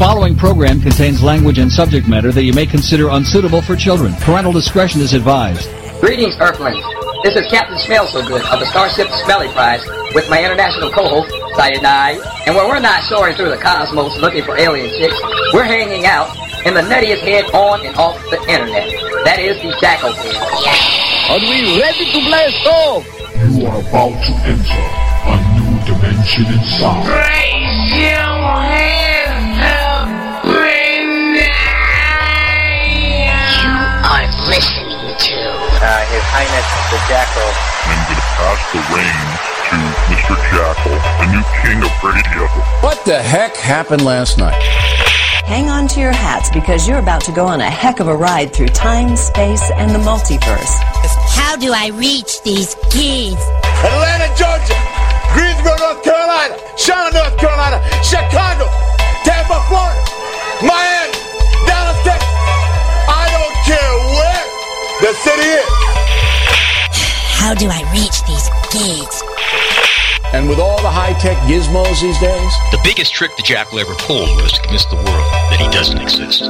following program contains language and subject matter that you may consider unsuitable for children. Parental discretion is advised. Greetings, Earthlings. This is Captain Smell So Good of the Starship Smelly Prize with my international co-host, Cyanide. And when we're not soaring through the cosmos looking for alien chicks, we're hanging out in the nuttiest head on and off the internet. That is the Jackal Head. Are we ready to blast off? You are about to enter a new dimension inside. Raise your hands Highness the Jackal. I'm going to pass the reins to Mr. Jackal, the new king of radio. What the heck happened last night? Hang on to your hats because you're about to go on a heck of a ride through time, space, and the multiverse. How do I reach these kids? Atlanta, Georgia, Greensboro, North Carolina, Charlotte, North Carolina, Chicago, Tampa, Florida, Miami, Dallas, Texas. I don't care where the city is. How do I reach these kids? And with all the high-tech gizmos these days, The biggest trick the Jackal ever pulled was to convince the world that he doesn't exist.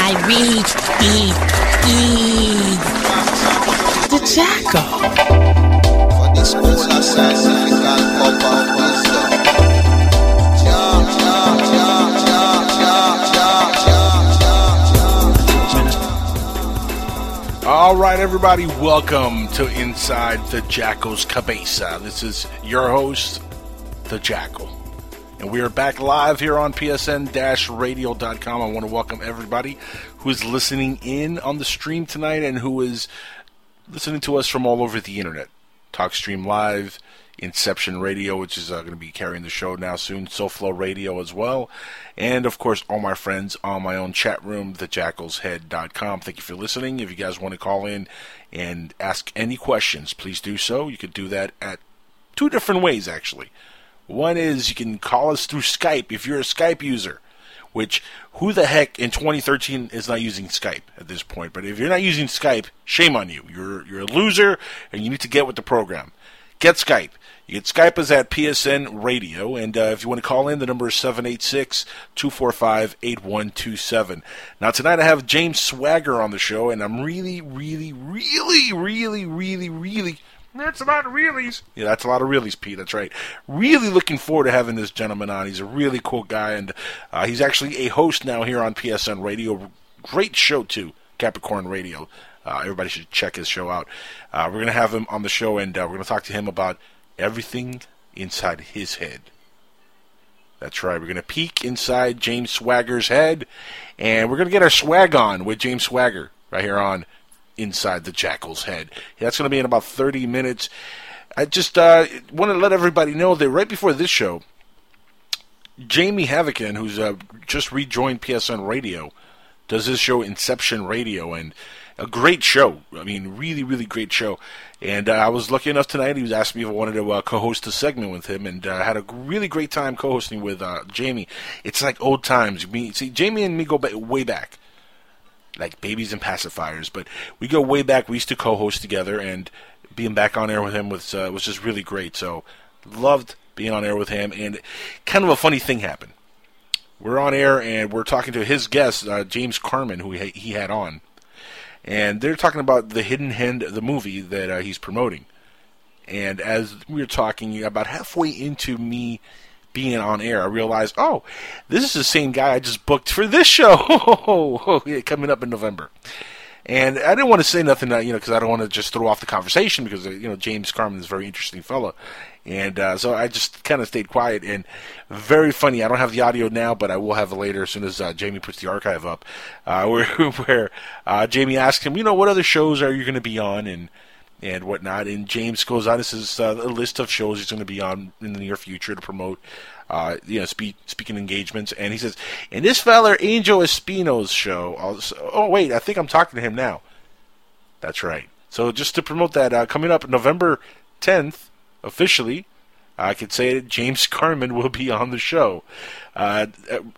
I reach these kids. The Jackal. All right, everybody, welcome to Inside the Jackal's Cabeza. This is your host, The Jackal. And we are back live here on PSN radio.com. I want to welcome everybody who is listening in on the stream tonight and who is listening to us from all over the internet. TalkStream Live, Inception Radio, which is uh, going to be carrying the show now soon, SoFlo Radio as well, and of course all my friends on my own chat room, thejackalshead.com. Thank you for listening. If you guys want to call in and ask any questions, please do so. You could do that at two different ways actually. One is you can call us through Skype if you're a Skype user. Which who the heck in 2013 is not using Skype at this point? But if you're not using Skype, shame on you. You're you're a loser, and you need to get with the program. Get Skype. You can Skype us at PSN Radio, and uh, if you want to call in, the number is 786 245 8127. Now, tonight I have James Swagger on the show, and I'm really, really, really, really, really, really. That's a lot of reallys. Yeah, that's a lot of reallys, Pete. That's right. Really looking forward to having this gentleman on. He's a really cool guy, and uh, he's actually a host now here on PSN Radio. Great show, too, Capricorn Radio. Uh, everybody should check his show out. Uh, we're going to have him on the show, and uh, we're going to talk to him about everything inside his head. That's right. We're going to peek inside James Swagger's head, and we're going to get our swag on with James Swagger right here on Inside the Jackal's Head. That's going to be in about 30 minutes. I just uh, want to let everybody know that right before this show, Jamie Havocan, who's uh, just rejoined PSN Radio, does this show Inception Radio, and a great show. I mean, really, really great show. And uh, I was lucky enough tonight. He was asking me if I wanted to uh, co-host a segment with him, and uh, I had a really great time co-hosting with uh, Jamie. It's like old times. Me, see, Jamie and me go back, way back, like babies and pacifiers. But we go way back. We used to co-host together, and being back on air with him was uh, was just really great. So loved being on air with him. And kind of a funny thing happened. We're on air, and we're talking to his guest, uh, James Carmen, who he, he had on and they're talking about the Hidden Hand, the movie that uh, he's promoting. And as we were talking, about halfway into me being on air, I realized, oh, this is the same guy I just booked for this show coming up in November. And I didn't want to say nothing, you know, because I don't want to just throw off the conversation because you know James Carmen is a very interesting fellow, and uh, so I just kind of stayed quiet and very funny. I don't have the audio now, but I will have it later as soon as uh, Jamie puts the archive up, uh, where where uh, Jamie asked him, you know, what other shows are you going to be on and and whatnot, and James goes on. This is uh, a list of shows he's going to be on in the near future to promote. Uh, you know, speak, speaking engagements, and he says, "And this feller Angel Espino's show." Oh wait, I think I'm talking to him now. That's right. So just to promote that, uh, coming up November 10th, officially, I could say that James Carmen will be on the show. Uh,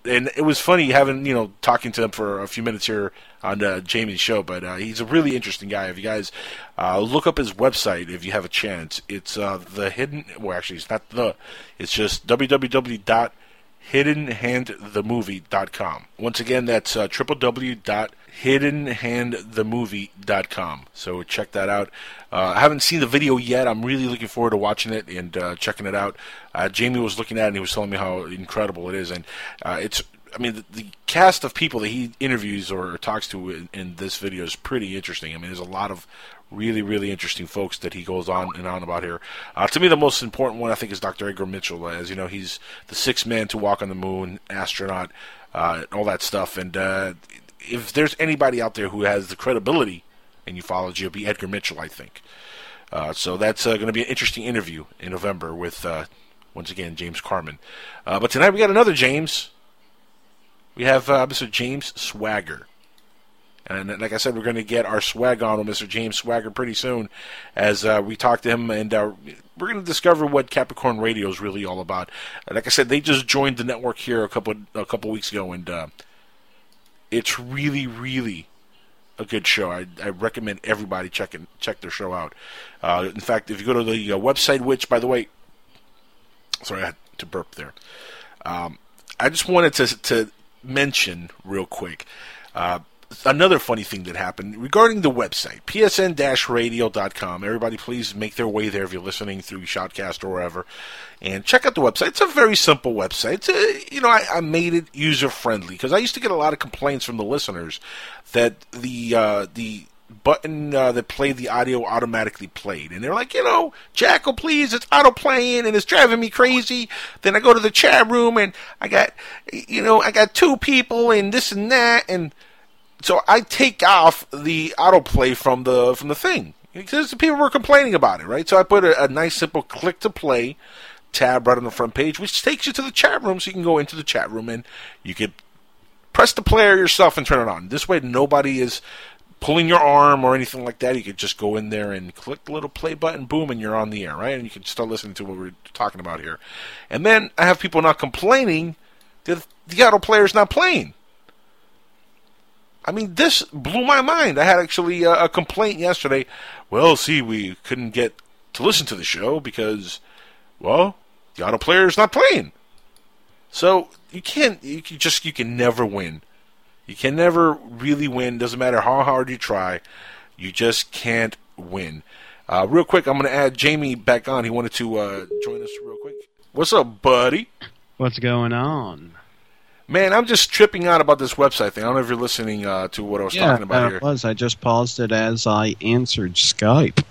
and it was funny having, you know, talking to him for a few minutes here on uh, Jamie's show, but uh, he's a really interesting guy. If you guys uh, look up his website, if you have a chance, it's uh, the hidden, well, actually, it's not the, it's just www.hiddenhandthemovie.com. Once again, that's uh, www.hiddenhandthemovie.com. So check that out. Uh, I haven't seen the video yet. I'm really looking forward to watching it and uh, checking it out. Uh, Jamie was looking at it and he was telling me how incredible it is. And uh, it's, I mean, the, the, cast of people that he interviews or talks to in, in this video is pretty interesting. I mean, there's a lot of really, really interesting folks that he goes on and on about here. Uh, to me, the most important one I think is Dr. Edgar Mitchell. As you know, he's the sixth man to walk on the moon, astronaut, uh, all that stuff. And uh, if there's anybody out there who has the credibility in ufology, it'll be Edgar Mitchell, I think. Uh, so that's uh, going to be an interesting interview in November with, uh, once again, James Carman. but tonight we got another James. We have Mr. James Swagger. And like I said, we're going to get our swag on with Mr. James Swagger pretty soon as uh, we talk to him, and uh, we're going to discover what Capricorn Radio is really all about. Like I said, they just joined the network here a couple a couple weeks ago, and uh, it's really, really a good show. I, I recommend everybody check and check their show out. Uh, in fact, if you go to the uh, website, which by the way, sorry, I had to burp there. Um, I just wanted to to mention real quick. Uh, another funny thing that happened regarding the website, psn-radio.com. Everybody, please make their way there if you're listening through Shoutcast or wherever, and check out the website. It's a very simple website. A, you know, I, I, made it user friendly because I used to get a lot of complaints from the listeners that the uh, the button uh, that played the audio automatically played. And they're like, you know, Jackal, please, it's auto playing and it's driving me crazy. Then I go to the chat room and I got, you know, I got two people and this and that. And so I take off the autoplay from the from the thing because people were complaining about it, right? So I put a, a, nice simple click to play tab right on the front page, which takes you to the chat room, so you can go into the chat room and you can press the player yourself and turn it on. This way, nobody is pulling your arm or anything like that. You could just go in there and click the little play button, boom, and you're on the air, right? And you can start listening to what we're talking about here. And then I have people not complaining that the auto player is not playing. I mean, this blew my mind. I had actually a, a complaint yesterday. Well, see, we couldn't get to listen to the show because, well, the auto player is not playing. So you can't. You can just you can never win. You can never really win. Doesn't matter how hard you try. You just can't win. Uh, real quick, I'm going to add Jamie back on. He wanted to uh, join us real quick. What's up, buddy? What's going on? Man, I'm just tripping out about this website thing. I don't know if you're listening uh, to what I was yeah, talking about here. was. I just paused it as I answered Skype.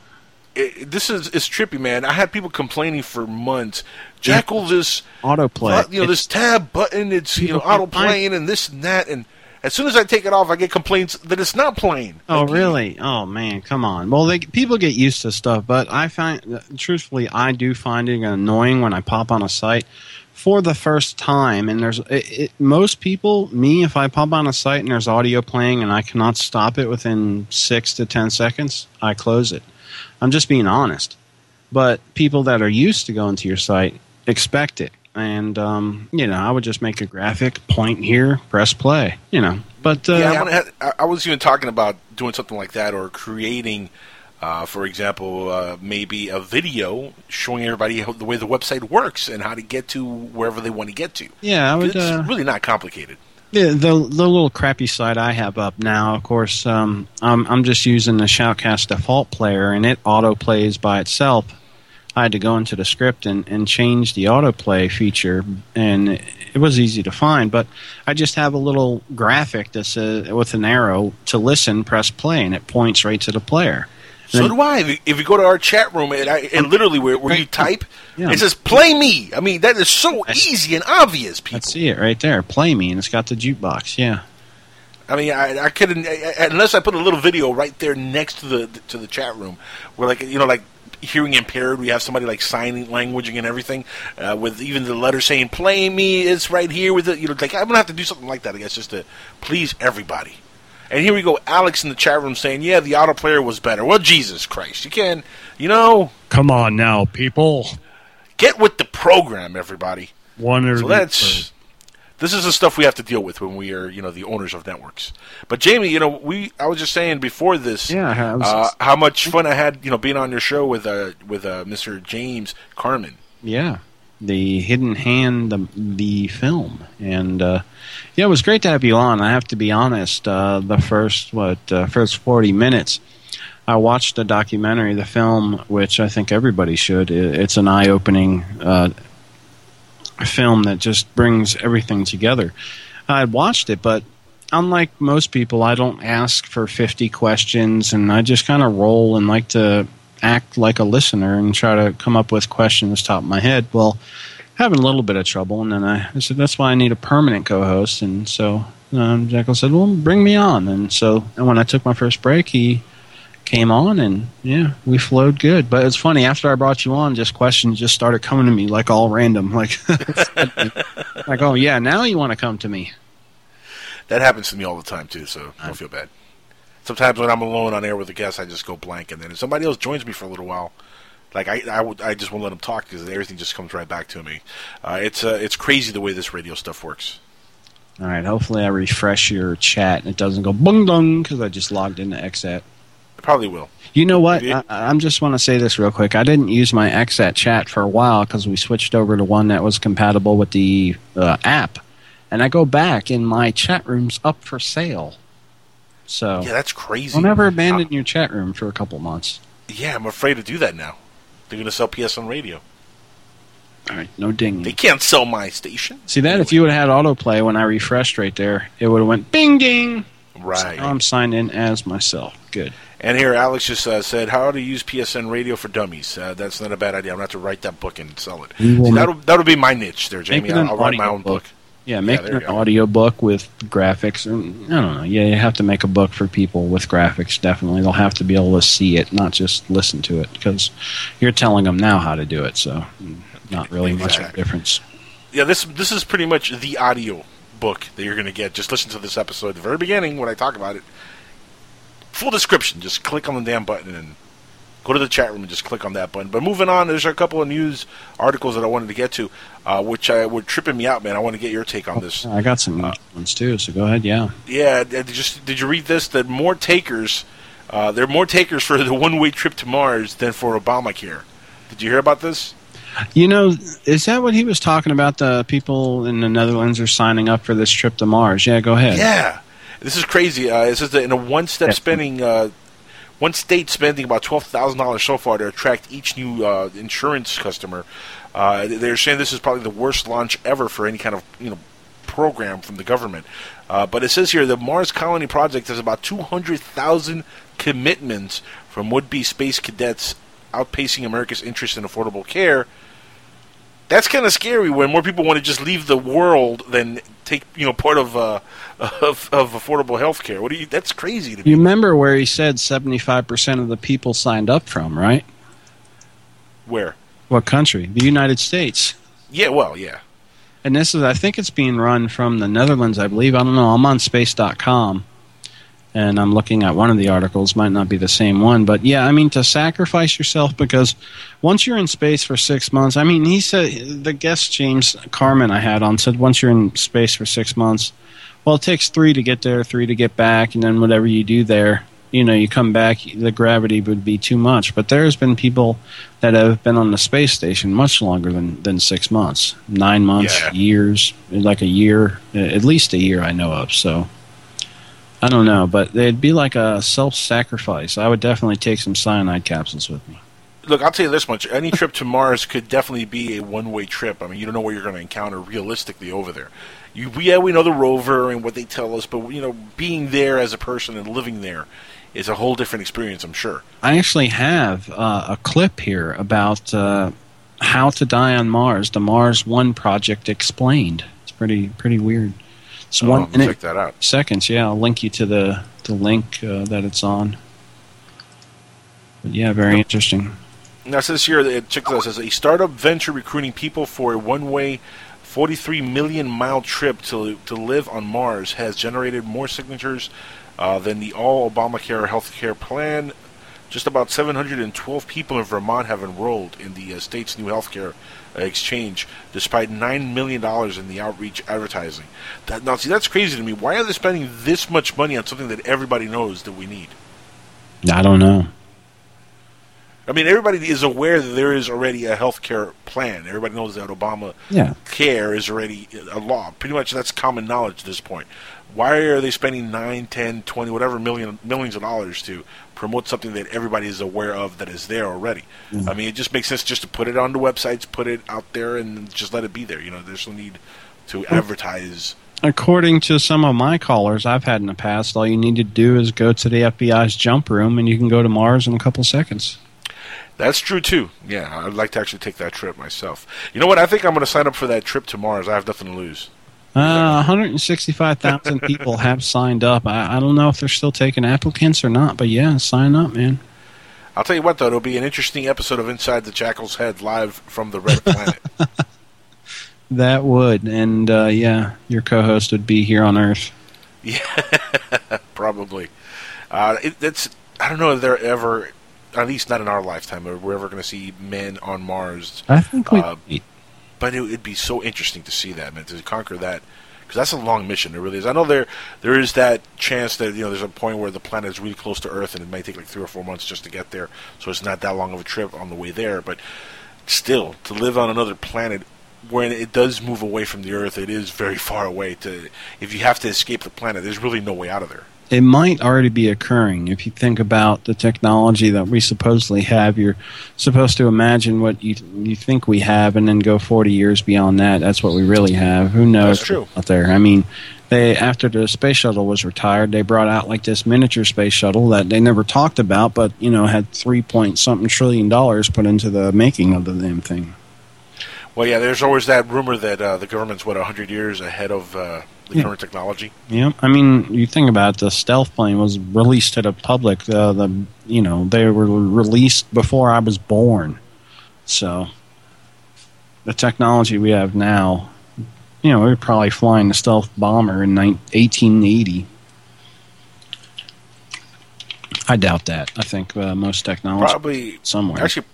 It, this is it's trippy, man. I had people complaining for months. Jackal, this autoplay, you know, this tab button, it's you know auto playing and this and that, and as soon as I take it off, I get complaints that it's not playing. Oh, like, really? Oh, man, come on. Well, they, people get used to stuff, but I find, truthfully, I do find it annoying when I pop on a site for the first time, and there's it, it, most people, me, if I pop on a site and there's audio playing and I cannot stop it within six to ten seconds, I close it. I'm just being honest. But people that are used to going to your site expect it, and um, you know, I would just make a graphic, point here, press play. You know, but uh, yeah, I, I was even talking about doing something like that or creating uh, for example, uh, maybe a video showing everybody how, the way the website works and how to get to wherever they want to get to. Yeah, I would, it's uh, really not complicated. The, the, the little crappy site I have up now, of course, um, I'm I'm just using the Shoutcast default player, and it auto plays by itself. I had to go into the script and, and change the autoplay feature, and it was easy to find. But I just have a little graphic that says with an arrow to listen, press play, and it points right to the player. So do I. If you, if you, go to our chat room and, I, and literally where, where you type, yeah. it says "Play me." I mean, that is so easy and obvious. People, I see it right there. Play me, and it's got the jukebox. Yeah. I mean, I, I couldn't I, unless I put a little video right there next to the to the chat room, where like you know, like hearing impaired, we have somebody like signing languaging and everything, uh, with even the letter saying "Play me." It's right here with it. You know, like I'm gonna have to do something like that, I guess, just to please everybody. And here we go, Alex in the chat room saying, "Yeah, the auto player was better." Well, Jesus Christ, you can, you know. Come on now, people. Get with the program, everybody. One or so that's this is the stuff we have to deal with when we are, you know, the owners of networks. But Jamie, you know, we I was just saying before this, yeah, uh, how much fun I had, you know, being on your show with uh, with uh, Mr. James Carmen. Yeah, the Hidden Hand, the the film, and uh, yeah, it was great to have you on. I have to be honest. Uh, the first what uh, first forty minutes, I watched the documentary, the film, which I think everybody should. It's an eye opening uh, film that just brings everything together. I watched it, but unlike most people, I don't ask for 50 questions and I just kind of roll and like to act like a listener and try to come up with questions top of my head. Well, having a little bit of trouble, and then I, I said, that's why I need a permanent co host. And so um, Jackal said, well, bring me on. And so and when I took my first break, he came on and yeah, we flowed good. But it's funny after I brought you on, just questions just started coming to me like all random, like like oh yeah, now you want to come to me. That happens to me all the time too, so don't feel bad. Sometimes when I'm alone on air with a guest, I just go blank, and then if somebody else joins me for a little while, like I, I, would, I just won't let them talk because everything just comes right back to me. Uh, it's uh, it's crazy the way this radio stuff works. All right, hopefully I refresh your chat and it doesn't go bung dung because I just logged into XAT. It probably will. You know what? I, I'm just want to say this real quick. I didn't use my XAT chat for a while because we switched over to one that was compatible with the uh, app, and I go back and my chat room's up for sale. So yeah, that's crazy. Don't ever abandon your chat room for a couple months. Yeah, I'm afraid to do that now. They're going to sell PSN Radio. All right, no ding. They can't sell my station. See that? If you would have had autoplay when I refreshed right there, it would have went bing ding. Right. So I'm signed in as myself. Good. And here, Alex just uh, said how to use PSN Radio for Dummies. Uh, that's not a bad idea. I'm going to have to write that book and sell it. See, that'll, that'll be my niche there, Jamie. Make it an I'll, I'll write my audio own book. Yeah, make there an audio book with graphics. Or, I don't know. Yeah, you have to make a book for people with graphics. Definitely, they'll have to be able to see it, not just listen to it, because you're telling them now how to do it. So, not really much of a difference. Yeah, this this is pretty much the audio book that you're going to get. Just listen to this episode at the very beginning when I talk about it. Full description. Just click on the damn button and go to the chat room and just click on that button. But moving on, there's a couple of news articles that I wanted to get to, uh, which uh, were tripping me out, man. I want to get your take on this. I got some ones too. So go ahead. Yeah. Yeah, did you, did you read this? That more takers, uh, there are more takers for the one-way trip to Mars than for Obamacare. Did you hear about this? You know, is that what he was talking about? The people in the Netherlands are signing up for this trip to Mars. Yeah, go ahead. Yeah, this is crazy. Uh, it says that in a one-step spending, uh, one state spending about twelve thousand dollars so far to attract each new uh, insurance customer. Uh, they're saying this is probably the worst launch ever for any kind of you know program from the government. Uh, but it says here the Mars Colony Project has about two hundred thousand commitments from would-be space cadets, outpacing America's interest in affordable care. That's kind of scary when more people want to just leave the world than take you know part of uh, of, of affordable health care. What do you? That's crazy to me. You remember where he said 75% of the people signed up from, right? Where? What country? The United States. Yeah, well, yeah. And this is, I think it's being run from the Netherlands, I believe. I don't know. I'm on space.com and I'm looking at one of the articles. Might not be the same one. But yeah, I mean, to sacrifice yourself because once you're in space for six months, I mean, he said, the guest James Carmen I had on said once you're in space for six months, well, it takes three to get there, three to get back, and then whatever you do there, you know, you come back, the gravity would be too much. But there's been people that have been on the space station much longer than, than six months, nine months, Yeah. years, like a year, at least a year I know of. So I don't know, but it'd be like a self sacrifice. I would definitely take some cyanide capsules with me. Look, I'll tell you this much: any trip to Mars could definitely be a one-way trip. I mean, you don't know what you're going to encounter realistically over there. You, yeah, we know the rover and what they tell us, but you know, being there as a person and living there is a whole different experience. I'm sure. I actually have uh, a clip here about uh, how to die on Mars, the Mars One project explained. It's pretty pretty weird. It's Oh, one I'll minute check that out. seconds. Yeah, I'll link you to the the link uh, that it's on. But yeah, very interesting. Now says here, check this out. Says a startup venture recruiting people for a one-way, 43 million mile trip to to live on Mars has generated more signatures uh, than the all Obamacare healthcare plan. Just about 712 people in Vermont have enrolled in the uh, state's new healthcare uh, exchange, despite nine million dollars in the outreach advertising. That, now, see, that's crazy to me. Why are they spending this much money on something that everybody knows that we need? I don't know. I mean, everybody is aware that there is already a health care plan. Everybody knows that Obama Yeah. care is already a law. Pretty much that's common knowledge at this point. Why are they spending 9, 10, 20, whatever million millions of dollars to promote something that everybody is aware of that is there already? Mm-hmm. I mean, it just makes sense just to put it on the websites, put it out there, and just let it be there. You know, there's no need to advertise. According to some of my callers I've had in the past, all you need to do is go to the FBI's jump room and you can go to Mars in a couple seconds. That's true too. Yeah, I'd like to actually take that trip myself. You know what? I think I'm going to sign up for that trip to Mars. I have nothing to lose. Uh, 165,000 people have signed up. I, I don't know if they're still taking applicants or not, but yeah, sign up, man. I'll tell you what, though, it'll be an interesting episode of Inside the Jackal's Head live from the Red Planet. That would, and uh, yeah, your co-host would be here on Earth. Yeah, probably. Uh, it, it's I don't know if they're ever, at least not in our lifetime, or we're ever going to see men on Mars. I think we. Uh, but it would be so interesting to see that, man, to conquer that, because that's a long mission. It really is. I know there there is that chance that you know there's a point where the planet is really close to Earth, and it might take like three or four months just to get there. So it's not that long of a trip on the way there. But still, to live on another planet when it does move away from the Earth, it is very far away. To if you have to escape the planet, there's really no way out of there. It might already be occurring if you think about the technology that we supposedly have. You're supposed to imagine what you you think we have, and then go 40 years beyond that. That's what we really have. Who knows? That's true. Out there, I mean, they after the space shuttle was retired, they brought out like this miniature space shuttle that they never talked about, but you know had three point something trillion dollars put into the making of the damn thing. Well, yeah, there's always that rumor that uh, the government's what 100 years ahead of uh, the Yeah. current technology. Yeah, I mean, you think about it, the stealth plane was released to the public. Uh, the you know they were released before I was born, so the technology we have now, you know, we were probably flying the stealth bomber in nine- 1880. I doubt that. I think uh, most technology Probably somewhere. Actually,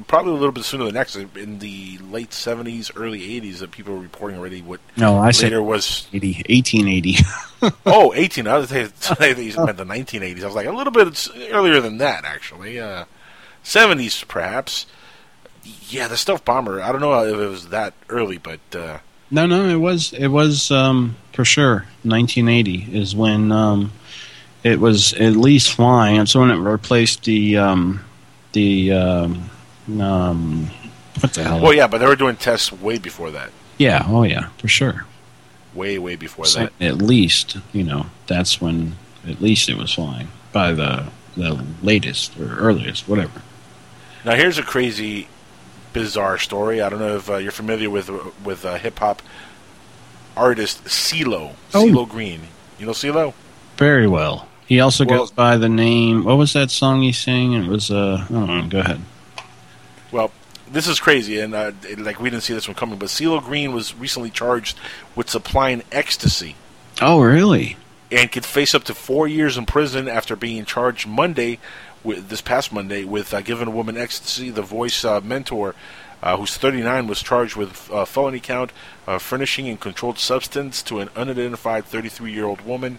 probably a little bit sooner than next. In the late 70s, early 80s, that people were reporting already what no, I said later was 80, 1880. oh 18. I was saying you meant the 1980s. I was like a little bit earlier than that, actually. Uh, 70s, perhaps. Yeah, the stealth bomber. I don't know if it was that early, but uh, No, no, it was it was um, for sure. 1980 is when um, it was at least flying. It's when it replaced the um, the um, um, what the hell? well, yeah, but they were doing tests way before that. yeah, oh yeah, for sure. Way, way before So that. at least you know that's when at least it was flying by the the latest or earliest, whatever. Now, here's a crazy, bizarre story. I don't know if uh, you're familiar with with uh, hip hop artist CeeLo, Oh. CeeLo Green. You know CeeLo? Very well. He also Well- goes by the name. What was that song he sang? It was uh, I don't know. Go ahead. This is crazy, and uh, like we didn't see this one coming. But CeeLo Green was recently charged with supplying ecstasy Oh, really? and could face up to four years in prison after being charged Monday, with this past Monday, with uh, giving a woman ecstasy. The Voice uh, mentor, uh, who's 39, was charged with uh, felony count of furnishing a controlled substance to an unidentified 33-year-old woman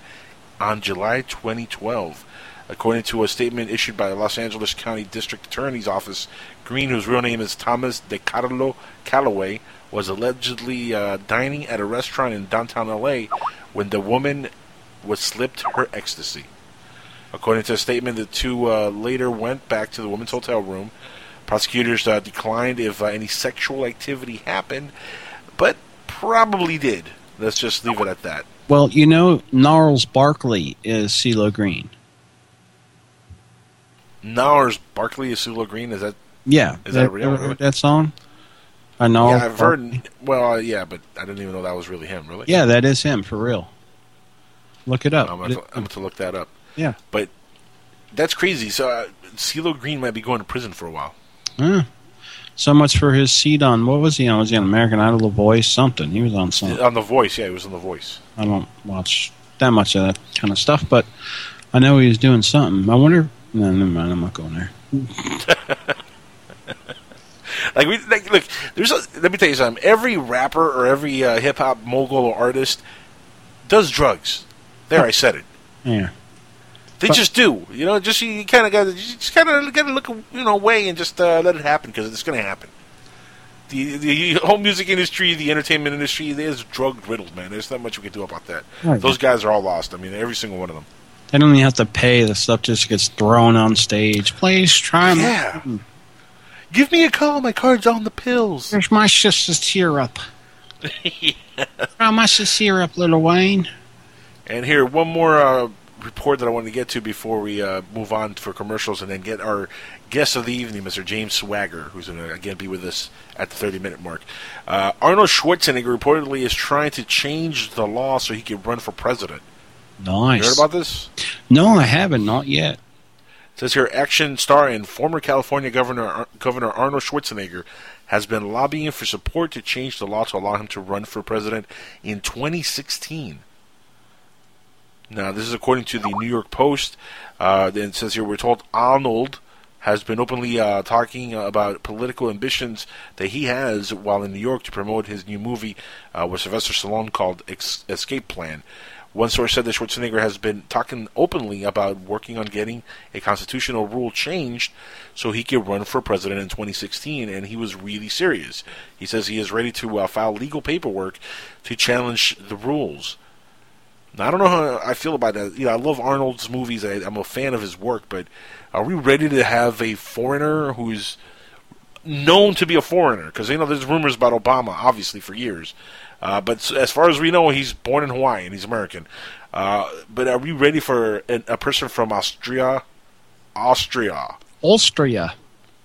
on July 2012. According to a statement issued by the Los Angeles County District Attorney's Office, Green, whose real name is Thomas DeCarlo Calloway, was allegedly uh, dining at a restaurant in downtown LA when the woman was slipped her ecstasy. According to a statement, the two uh, later went back to the woman's hotel room. Prosecutors uh, declined if uh, any sexual activity happened, but probably did. Let's just leave it at that. Well, you know, Gnarls Barkley is CeeLo Green. Gnarls Barkley is CeeLo Green. Is that? Yeah, Is that Have real? heard that song? I know. yeah, I've heard. Well, uh, yeah, but I didn't even know that was really him. Really? Yeah, that is him for real. Look it up. I'm gonna, gonna look that up. Yeah. But that's crazy. So uh, CeeLo Green might be going to prison for a while. Huh. So much for his seat on what was he on? Was he on American Idol, The Voice, something? He was on something. On The Voice, yeah, he was on The Voice. I don't watch that much of that kind of stuff, but I know he was doing something. I wonder. No, never mind. I'm not going there. Like we like, look, there's a, let me tell you something. Every rapper or every uh, hip hop mogul or artist does drugs. There, I said it. Yeah. They But- just do. You know, just you kind of got to just kind of got to look you know away and just uh, let it happen because it's going to happen. The the whole music industry, the entertainment industry, is drug riddled, man. There's not much we can do about that. Right. Those guys are all lost. I mean, every single one of them. They don't even have to pay. The stuff just gets thrown on stage. Please try Yeah. Give me a call. My card's on the pills. Here's my sister's syrup. Try my syrup, Lil Wayne. And here, one more uh, report that I wanted to get to before we uh, move on for commercials and then get our guest of the evening, Mr. James Swagger, who's going to again be with us at the 30 minute mark. Uh, Arnold Schwarzenegger reportedly is trying to change the law so he can run for president. Nice. You heard about this? No, I haven't. Not yet. Says here, action star and former California Governor Governor Arnold Schwarzenegger has been lobbying for support to change the law to allow him to run for president in 2016. Now, this is according to the New York Post. Uh, it says here, we're told Arnold has been openly uh, talking about political ambitions that he has while in New York to promote his new movie uh, with Sylvester Stallone called Escape Plan. One source said that Schwarzenegger has been talking openly about working on getting a constitutional rule changed so he could run for president in 2016, and he was really serious. He says he is ready to uh, file legal paperwork to challenge the rules. Now, I don't know how I feel about that. You know, I love Arnold's movies. I, I'm a fan of his work, but are we ready to have a foreigner who's known to be a foreigner? Because you know, there's rumors about Obama, obviously, for years. Uh, but as far as we know, he's born in Hawaii and he's American. Uh, but are we ready for an, a person from Austria, Austria, Austria.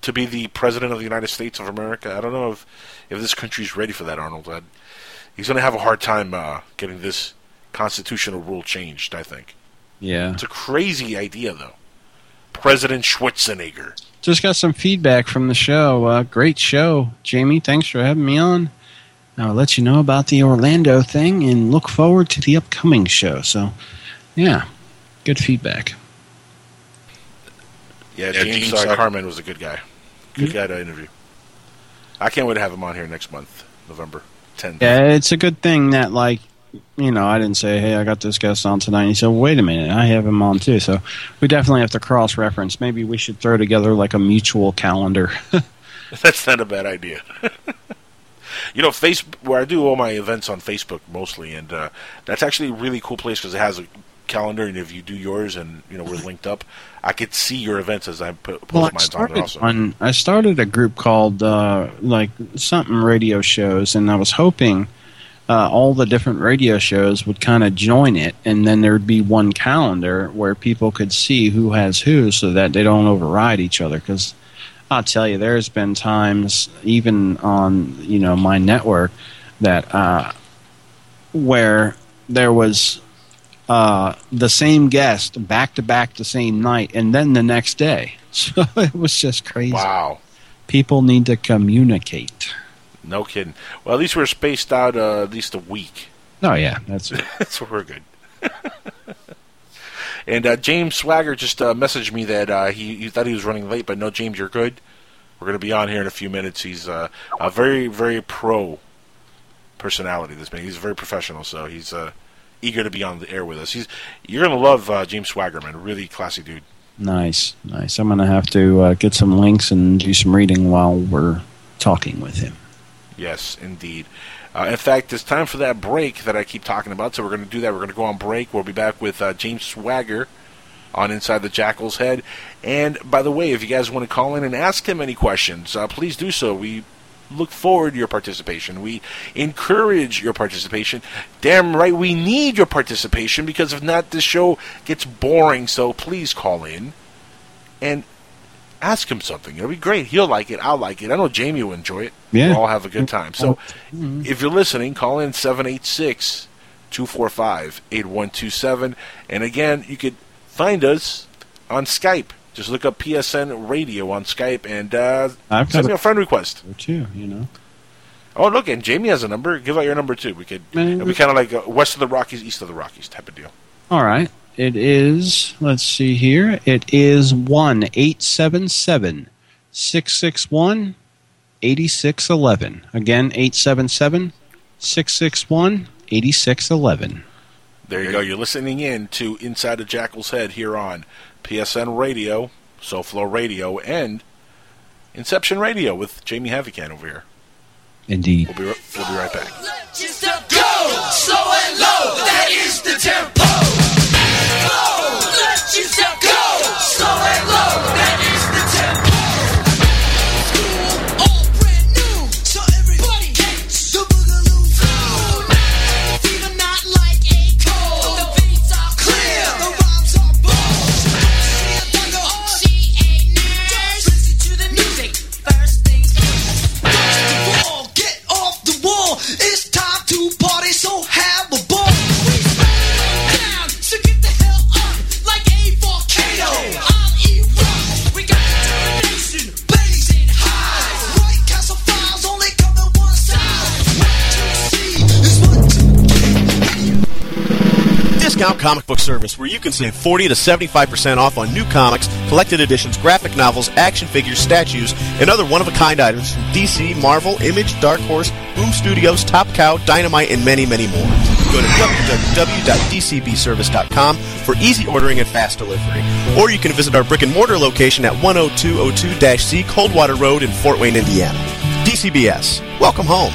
to be the president of the United States of America? I don't know if if this country's ready for that, Arnold. i he's going to have a hard time uh, getting this constitutional rule changed. I think Yeah. it's a crazy idea, though. President Schwarzenegger. Just got some feedback from the show. Uh, great show, Jamie. Thanks for having me on. I'll let you know about the Orlando thing and look forward to the upcoming show. So, yeah, good feedback. Yeah, Yeah, James, James, Carmen was a good guy. Good hmm? guy to interview. I can't wait to have him on here next month, November 10th. Yeah, it's a good thing that, like, you know, I didn't say, hey, I got this guest on tonight. He said, wait a minute, I have him on too. So we definitely have to cross reference. Maybe we should throw together like a mutual calendar. That's not a bad idea. you know, face where I do all my events on Facebook mostly, and uh, that's actually a really cool place because it has a calendar, and if you do yours, and you know we're linked up, I could see your events as I put, post Well, I mine on also. one. I started a group called uh, like something radio shows, and I was hoping uh, all the different radio shows would kind of join it, and then there would be one calendar where people could see who has who, so that they don't override each other. Because I'll tell you, there's been times, even on you know my network, that uh, where there was uh, the same guest back to back the same night, and then the next day. So it was just crazy. Wow. People need to communicate. No kidding. Well, at least we're spaced out uh, at least a week. Oh yeah, that's so we're good. and uh, James Swagger just uh, messaged me that uh, he, he thought he was running late, but no, James, you're good. We're going to be on here in a few minutes. He's uh, a very, very pro personality. This man, he's very professional, so he's uh, eager to be on the air with us. He's you're going to love uh, James Swagger, man. Really classy dude. Nice, nice. I'm gonna have to uh, get some links and do some reading while we're talking with him. Yes, indeed. Uh, in fact, it's time for that break that I keep talking about. So we're going to do that. We're going to go on break. We'll be back with uh, James Swagger on Inside the Jackal's Head. And by the way, if you guys want to call in and ask him any questions, uh, please do so. We look forward to your participation. We encourage your participation. Damn right, we need your participation because if not, this show gets boring. So please call in and ask him something. It'll be great. He'll like it. I'll like it. I know Jamie will enjoy it. Yeah. We'll all have a good time. So if you're listening, call in 786 245 8127. And again, you could find us on Skype. Just look up PSN Radio on Skype and uh, send me a- a friend request. Or two, you know. Oh, look, and Jamie has a number. Give out your number too. We could. It'll be kind of like a west of the Rockies, east of the Rockies type of deal. All right. It is. Let's see here. It is one eight seven seven six six one eighty six eleven. Again, eight seven seven six six one eighty six eleven. There you go. You're listening in to Inside the Jackal's Head here on PSN Radio, SoFlo Radio, and Inception Radio with Jamie Havican over here. Indeed. We'll be, we'll be right back. Just go, slow and low, that is the tempo. Discount Comic Book Service, where you can save 40 to 75% off on new comics, collected editions, graphic novels, action figures, statues, and other one of a kind items from DC, Marvel, Image, Dark Horse, Boom Studios, Top Cow, Dynamite, and many, many more. Go to www.dcbservice.com for easy ordering and fast delivery. Or you can visit our brick and mortar location at 10202 C Coldwater Road in Fort Wayne, Indiana. DCBS, welcome home.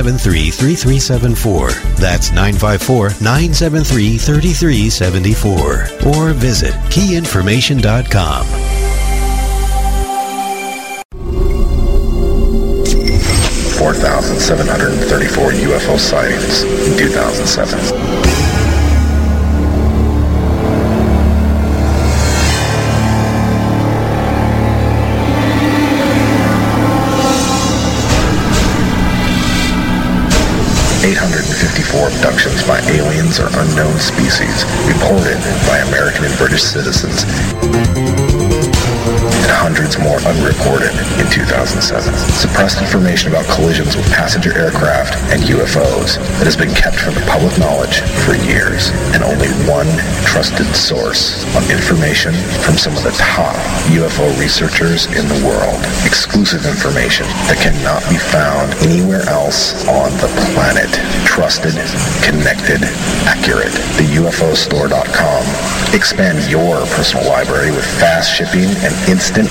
973 3374. That's 954 973 3374. Or visit keyinformation.com. Four thousand seven hundred thirty-four UFO sightings in two thousand seven. Abductions by aliens or unknown species reported by American and British citizens hundreds more unreported in 2007. Suppressed information about collisions with passenger aircraft and UFOs that has been kept from the public knowledge for years, and only one trusted source of information from some of the top UFO researchers in the world. Exclusive information that cannot be found anywhere else on the planet. Trusted, connected, accurate. The UFOstore.com. Expand your personal library with fast shipping and instant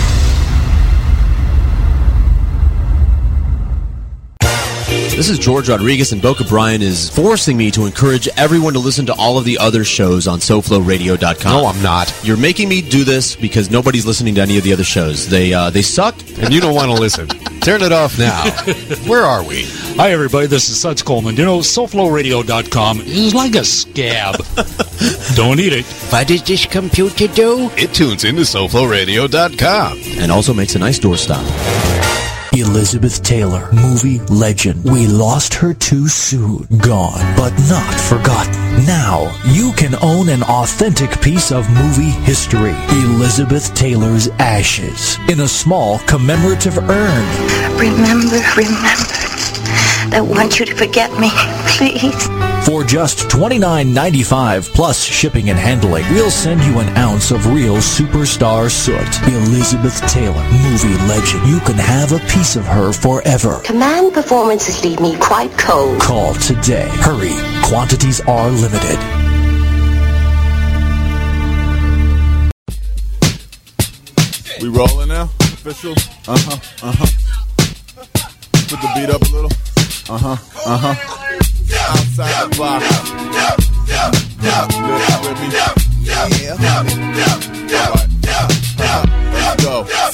This is George Rodriguez, and Boca Brian is forcing me to encourage everyone to listen to all of the other shows on SoFloRadio.com. No, I'm not. You're making me do this because nobody's listening to any of the other shows. They uh, they suck, and you don't want to listen. Turn it off now. Where are we? Hi, everybody. This is Such Coleman. You know, SoFloRadio.com is like a scab. don't eat it. What does this computer do? It tunes into SoFloRadio.com. and also makes a nice doorstop. Elizabeth Taylor, movie legend. We lost her too soon. Gone, but not forgotten. Now, you can own an authentic piece of movie history. Elizabeth Taylor's Ashes in a small commemorative urn. Remember, remember. I want you to forget me, please. For just $29.95 plus shipping and handling, we'll send you an ounce of real superstar soot. Elizabeth Taylor, movie legend. You can have a piece of her forever. Command performances leave me quite cold. Call today. Hurry. Quantities are limited. We rolling now? Official? Uh huh, uh huh. Put the beat up a little. Uh huh, uh huh. Outside the box.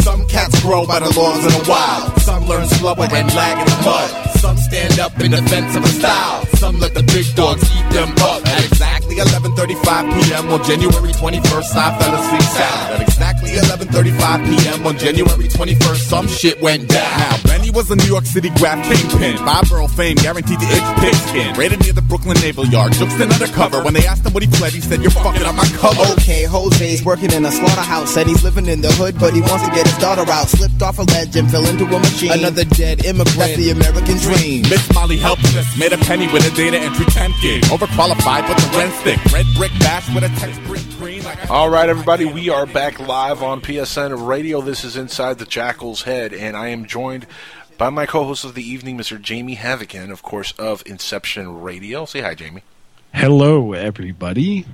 Some cats grow by the laws of the wild. Some learn slower and lag in the mud. Some stand up in defense of a style. Some let the big dogs eat them up. Exactly 11:35 p.m. on January 21st, I fell asleep sound. At exactly 11:35 p.m. on January 21st, some shit went down. Now, Benny was a New York City graph kingpin. Five borough fame guaranteed to itch pigskin. Rated near the Brooklyn Naval Yard. Jookston undercover. When they asked him what he fled, he said, You're fucking up my cover. Okay, Jose's working in a slaughterhouse. Said he's living in the hood, but he wants to get his daughter out. Slipped off a ledge and fell into a machine. Another dead immigrant. That's the American dream. Miss Molly helpless. Made a penny with a data entry temp gig. Overqualified, but the rent stick. Red brick bash with a text brick green. Like All right, everybody, we are back live on PSN Radio. This is Inside the Jackal's Head, and I am joined by my co-host of the evening, Mr. Jamie Havican, of course, of Inception Radio. Say hi, Jamie. Hello, everybody.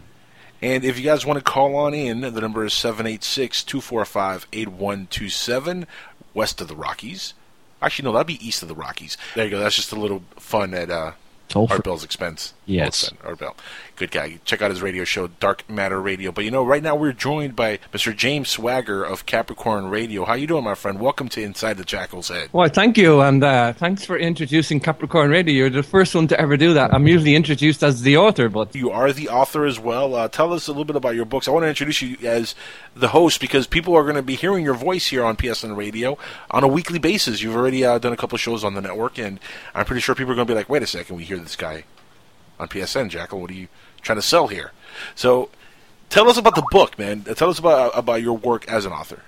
And if you guys want to call on in, the number is 786-245-8127, west of the Rockies. Actually, no, that'd be east of the Rockies. There you go. That's just a little fun at uh, Toll free. Art Bell's expense. Yes. Well said, Art Bell. Good guy. Check out his radio show, Dark Matter Radio. But you know, right now we're joined by Mr. James Swagger of Capricorn Radio. How you doing, my friend? Welcome to Inside the Jackal's Head. Well, thank you, and uh, thanks for introducing Capricorn Radio. You're the first one to ever do that. I'm usually introduced as the author, but You are the author as well. Uh, tell us a little bit about your books. I want to introduce you as the host because people are going to be hearing your voice here on PSN Radio on a weekly basis. You've already uh, done a couple shows on the network, and I'm pretty sure people are going to be like, "Wait a second, we hear this guy on PSN, Jackal. What are you trying to sell here?" So, tell us about the book, man. Tell us about about your work as an author.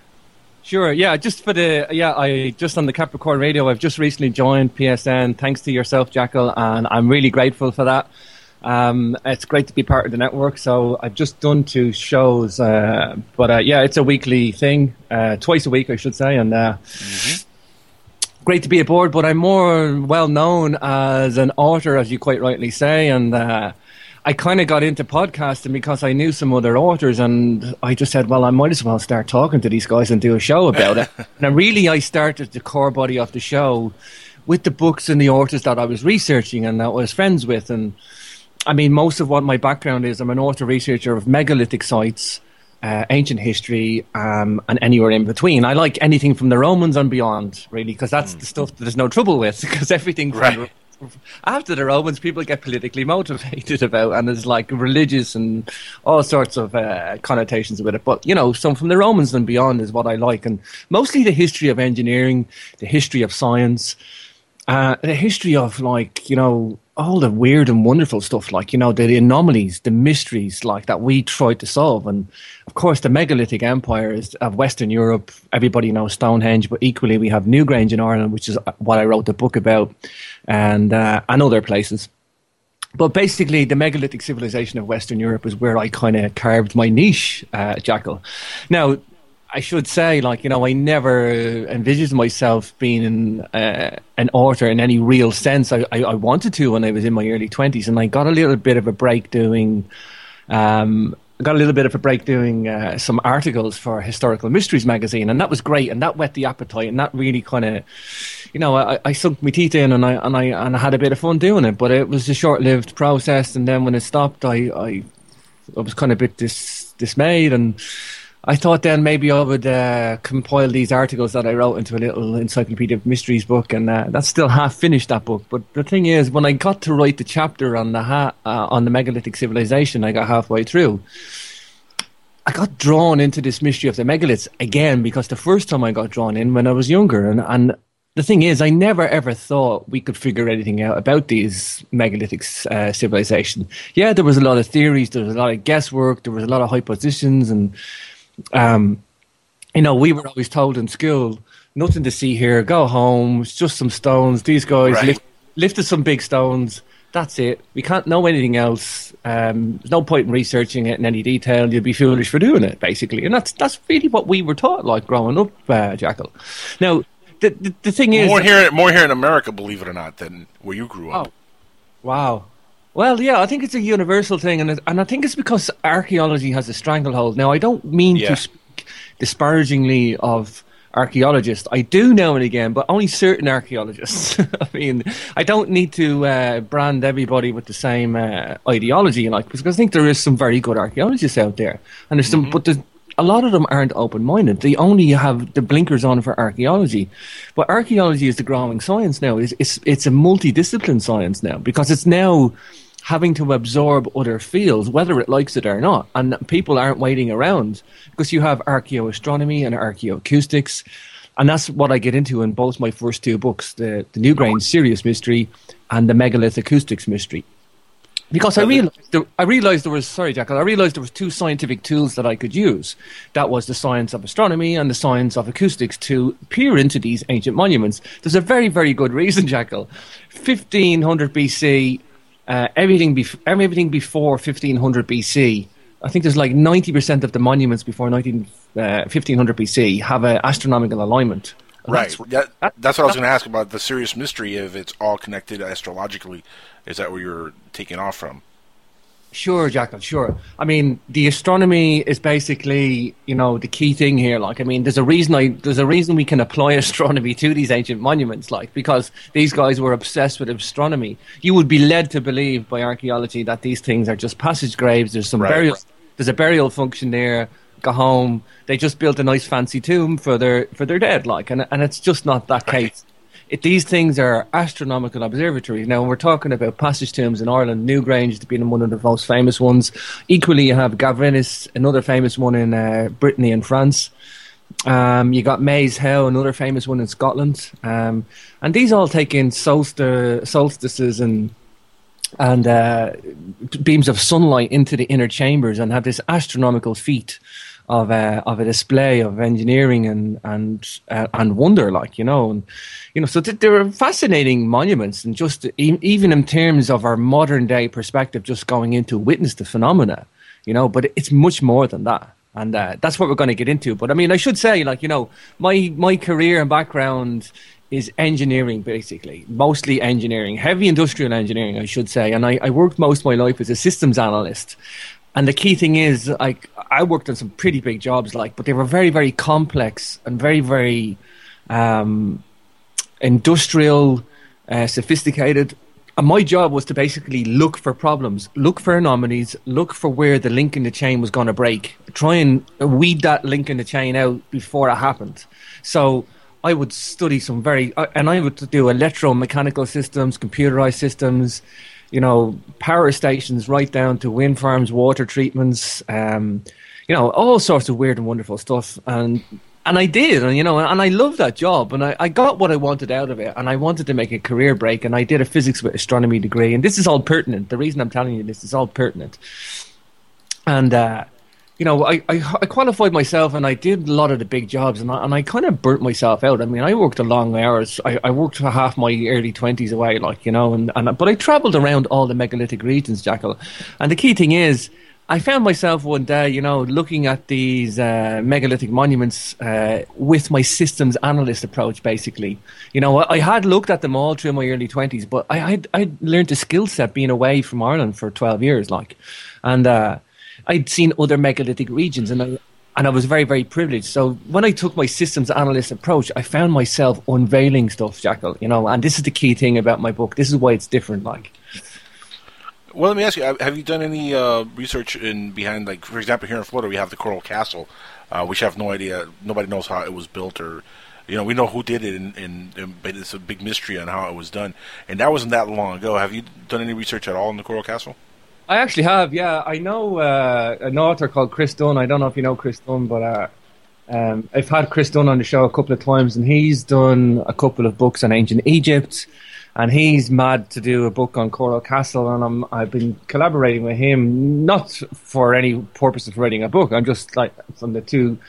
Sure, yeah, just for the yeah, I just on the Capricorn Radio, I've just recently joined PSN. Thanks to yourself, Jackal, and I'm really grateful for that. Um, it's great to be part of the network. So I've just done two shows, uh, but uh, yeah, it's a weekly thing, uh, twice a week, I should say, and uh, great to be aboard. But I'm more well known as an author, as you quite rightly say, and. Uh, I kind of got into podcasting because I knew some other authors, and I just said, "Well, I might as well start talking to these guys and do a show about it." and really, I started the core body of the show with the books and the authors that I was researching and that I was friends with. And I mean, most of what my background is, I'm an author researcher of megalithic sites, uh, ancient history, um, and anywhere in between. I like anything from the Romans and beyond, really, because that's the stuff that there's no trouble with. Because everything from after the Romans, people get politically motivated about, and there's like religious and all sorts of uh, connotations with it. But you know, some from the Romans and beyond is what I like, and mostly the history of engineering, the history of science, uh, the history of like you know all the weird and wonderful stuff, like you know the anomalies, the mysteries, like that we tried to solve, and of course the megalithic empires of Western Europe. Everybody knows Stonehenge, but equally we have Newgrange in Ireland, which is what I wrote the book about, and uh, and other places. But basically, the megalithic civilization of Western Europe is where I kind of carved my niche, uh, Jackal. Now, I should say, like, you know, I never envisaged myself being an, uh, an author in any real sense. I, I, I wanted to when I was in my early 20s, and I got a little bit of a break doing. Um, got a little bit of a break doing uh, some articles for Historical Mysteries magazine, and that was great, and that whet the appetite, and that really kind of, you know, I, I sunk my teeth in, and I and I and I had a bit of fun doing it. But it was a short-lived process, and then when it stopped, I I, I was kind of a bit dis, dismayed, and I thought then maybe I would uh, compile these articles that I wrote into a little Encyclopedia of Mysteries book, and uh, that's still half finished that book. But the thing is, when I got to write the chapter on the ha- uh, on the megalithic civilization, I got halfway through. I got drawn into this mystery of the megaliths again because the first time I got drawn in when I was younger, and and the thing is, I never ever thought we could figure anything out about these megalithic uh, civilization. Yeah, there was a lot of theories, there was a lot of guesswork, there was a lot of hypotheses, and um, you know, we were always told in school, nothing to see here, go home, it's just some stones. These guys Right. lift, lifted some big stones, That's it. We can't know anything else. Um, there's no point in researching it in any detail. You'd be foolish for doing it, basically. And that's that's really what we were taught, like growing up, uh, Jackal. Now, the, the the thing is, more here, more here in America, believe it or not, than where you grew up. Oh, wow. Well, yeah, I think it's a universal thing, and and I think it's because archaeology has a stranglehold. Now, I don't mean Yeah. to speak disparagingly of archaeologists. I do now and again, but only certain archaeologists. I mean, I don't need to uh, brand everybody with the same uh, ideology, like because I think there is some very good archaeologists out there, and there's some, but there's, a lot of them aren't open-minded. They only have the blinkers on for archaeology. But archaeology is the growing science now. It's it's, it's a multidiscipline science now because it's now having to absorb other fields, whether it likes it or not. And people aren't waiting around because you have archaeoastronomy and archaeoacoustics. And that's what I get into in both my first two books, the, the Newgrange Sirius Mystery and the Megalith Acoustics Mystery. Because I realized, there, I realized there was, sorry, Jackal, I realized there was two scientific tools that I could use. That was the science of astronomy and the science of acoustics to peer into these ancient monuments. There's a very, very good reason, Jackal. 1500 BC, uh, everything, bef- everything before 1500 BC, I think there's like 90% of the monuments before 19, uh, 1500 BC have an astronomical alignment. And Right. that's- That, that's what I was going to ask about the Sirius mystery if it's all connected astrologically. Is that where you're taking off from? Sure, Jackal, sure. I mean, the astronomy is basically, you know, the key thing here. Like, I mean, there's a reason I, there's a reason we can apply astronomy to these ancient monuments, like, because these guys were obsessed with astronomy. You would be led to believe by archaeology that these things are just passage graves. There's some Right. burial, there's a burial function there. Go home. They just built a nice fancy tomb for their for their dead, like, and and it's just not that case. It, these things are astronomical observatories. Now, when we're talking about passage tombs in Ireland, Newgrange been one of the most famous ones. Equally, you have Gavrinis, another famous one in uh, Brittany and France. Um, you got Maeshowe, another famous one in Scotland. Um, and these all take in solsti- solstices and and uh, beams of sunlight into the inner chambers and have this astronomical feat of uh, of a display of engineering and and uh, and wonder, like you know, and you know, so th- there are fascinating monuments, and just e- even in terms of our modern day perspective, just going into witness the phenomena, you know, but it's much more than that. And uh, that's what we're going to get into. But I mean, I should say, like you know, my my career and background is engineering basically, mostly engineering, heavy industrial engineering, I should say. And I, I worked most of my life as a systems analyst. And the key thing is, like, I worked on some pretty big jobs, like, but they were very, very complex and very, very um, industrial, uh, sophisticated. And my job was to basically look for problems, look for anomalies, look for where the link in the chain was going to break, try and weed that link in the chain out before it happened. So I would study some very, uh, and I would do electromechanical systems, computerized systems, you know, power stations right down to wind farms, water treatments, um, you know, all sorts of weird and wonderful stuff. And and I did, and you know, and I loved that job, and I, I got what I wanted out of it, and I wanted to make a career break, and I did a physics with astronomy degree, and this is all pertinent. The reason I'm telling you this is all pertinent, and uh, you know, I, I I qualified myself, and I did a lot of the big jobs, and I, and I kind of burnt myself out. I mean, I worked a long hours. I, I worked for half my early twenties away, like you know, and, and but I travelled around all the megalithic regions, Jackal, and the key thing is. I found myself one day, you know, looking at these uh, megalithic monuments uh, with my systems analyst approach, basically. You know, I, I had looked at them all through my early 20s, but I, I'd, I'd learned a skill set being away from Ireland for 12 years, like. And uh, I'd seen other megalithic regions, and I, and I was very, very privileged. So when I took my systems analyst approach, I found myself unveiling stuff, Jackal, you know, and this is the key thing about my book. This is why it's different, like. Well, let me ask you: have- you done any uh, research in behind, like, for example, here in Florida, we have the Coral Castle, uh, which have no idea. Nobody knows how it was built, or you know, we know who did it, and, and, and but it's a big mystery on how it was done. And that wasn't that long ago. Have you done any research at all in the Coral Castle? I actually have, yeah. I know uh, an author called Chris Dunn. I don't know if you know Chris Dunn, but uh, um, I've had Chris Dunn on the show a couple of times, and he's done a couple of books on ancient Egypt, and he's mad to do a book on Coral Castle, and I'm, I've been collaborating with him, not for any purpose of writing a book. I'm just like from the two,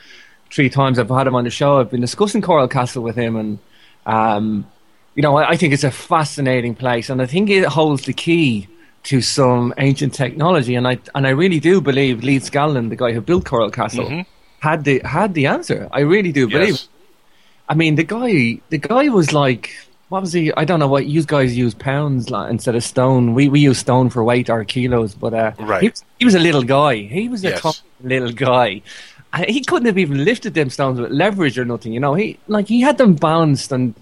three times I've had him on the show, I've been discussing Coral Castle with him, and um, you know, I, I think it's a fascinating place, and I think it holds the key to some ancient technology. And I and I really do believe Leedskalnin, the guy who built Coral Castle, Mhm. had the had the answer. I really do believe. Yes. I mean, the guy, the guy was like, what was he? I don't know what you guys use pounds like, instead of stone. We we use stone for weight or kilos, but uh, Right. he, was- he was a little guy. He was a Yes. little guy. He couldn't have even lifted them stones with leverage or nothing. You know, he like he had them balanced, and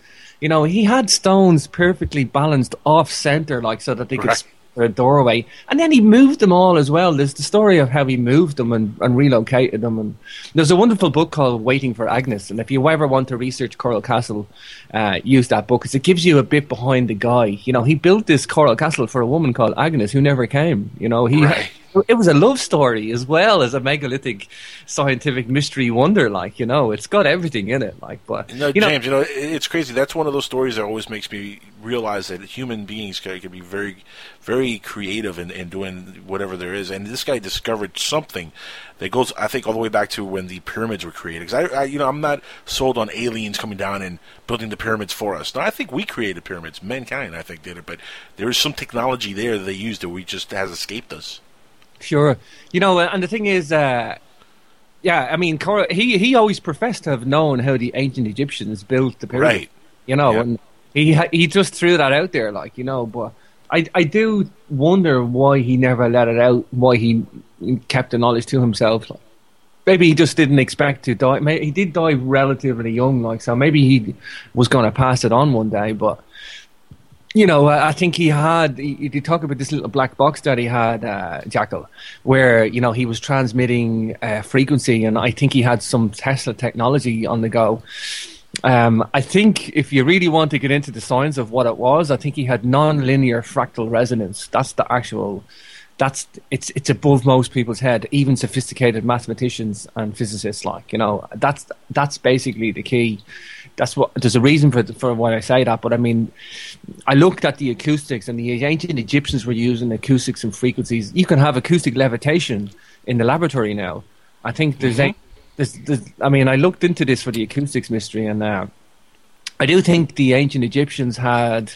you know he had stones perfectly balanced off center, like so that they could Right. A doorway. And then he moved them all as well. There's the story of how he moved them and, and relocated them. And there's a wonderful book called Waiting for Agnes. And if you ever want to research Coral Castle, uh, use that book because it gives you a bit behind the guy. You know, he built this Coral Castle for a woman called Agnes who never came. You know, he. It was a love story as well as a megalithic scientific mystery wonder. Like you know, it's got everything in it. Like, but No, you know, James, you know, it's crazy. That's one of those stories that always makes me realize that human beings can, can be very, very creative in, in doing whatever there is. And this guy discovered something that goes, I think, all the way back to when the pyramids were created. Because I, I, you know, I'm not sold on aliens coming down and building the pyramids for us. No, I think we created pyramids. Mankind, I think, did it. But there is some technology there that they used that we just has escaped us. Sure. You know, and the thing is, uh, yeah, I mean, he he always professed to have known how the ancient Egyptians built the pyramids. Right. You know, Yeah. and he he just threw that out there, like you know. But I I do wonder why he never let it out. Why he kept the knowledge to himself. Like, maybe he just didn't expect to die. He did die relatively young, like so. Maybe he was going to pass it on one day, but you know, I think he had. He, he talk about this little black box that he had, uh, Jackal, where you know he was transmitting uh, frequency, and I think he had some Tesla technology on the go. Um, I think if you really want to get into the science of what it was, I think he had non-linear fractal resonance. That's the actual. That's it's it's above most people's head, even sophisticated mathematicians and physicists. Like you know, that's that's basically the key. That's what there's a reason for for why I say that. But I mean, I looked at the acoustics, and the ancient Egyptians were using acoustics and frequencies. You can have acoustic levitation in the laboratory now. I think there's a there's, there's I mean, I looked into this for the acoustics mystery, and uh, I do think the ancient Egyptians had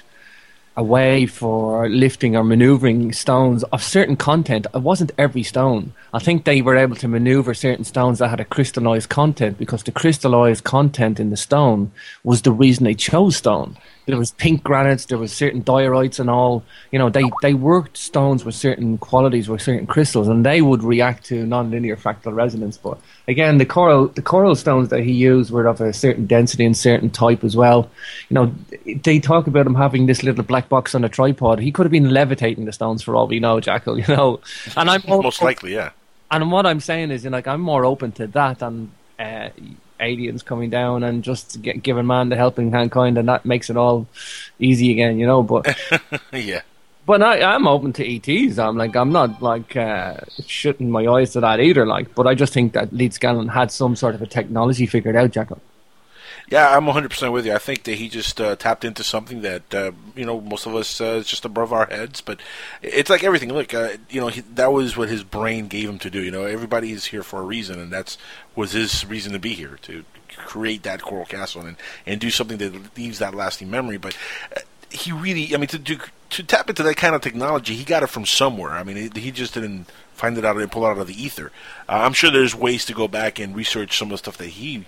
a way for lifting or maneuvering stones of certain content. It wasn't every stone. I think they were able to maneuver certain stones that had a crystallized content because the crystallized content in the stone was the reason they chose stone. There was pink granites, there was certain diorites and all. You know, they, they worked stones with certain qualities, with certain crystals, and they would react to nonlinear fractal resonance. But again, the coral the coral stones that he used were of a certain density and certain type as well. You know, they talk about him having this little black box on a tripod. He could have been levitating the stones for all we know, Jackal. You know, and I'm Most likely, yeah. and what I'm saying is, you know, like, I'm more open to that than uh, aliens coming down and just get, giving man the helping hand kind, and that makes it all easy again, you know. But yeah. but I, I'm open to ETs. I'm like I'm not like uh, shutting my eyes to that either. Like, but I just think that Leedskalnin had some sort of a technology figured out, Jackal. Yeah, I'm 100% with you. I think that he just uh, tapped into something that, uh, you know, most of us uh, is just above our heads. But it's like everything. Look, uh, you know, he, that was what his brain gave him to do. You know, everybody is here for a reason, and that's was his reason to be here, to create that Coral Castle and, and do something that leaves that lasting memory. But uh, he really, I mean, to do, to tap into that kind of technology, he got it from somewhere. I mean, he, just didn't find it out and pull it out of the ether. Uh, I'm sure there's ways to go back and research some of the stuff that he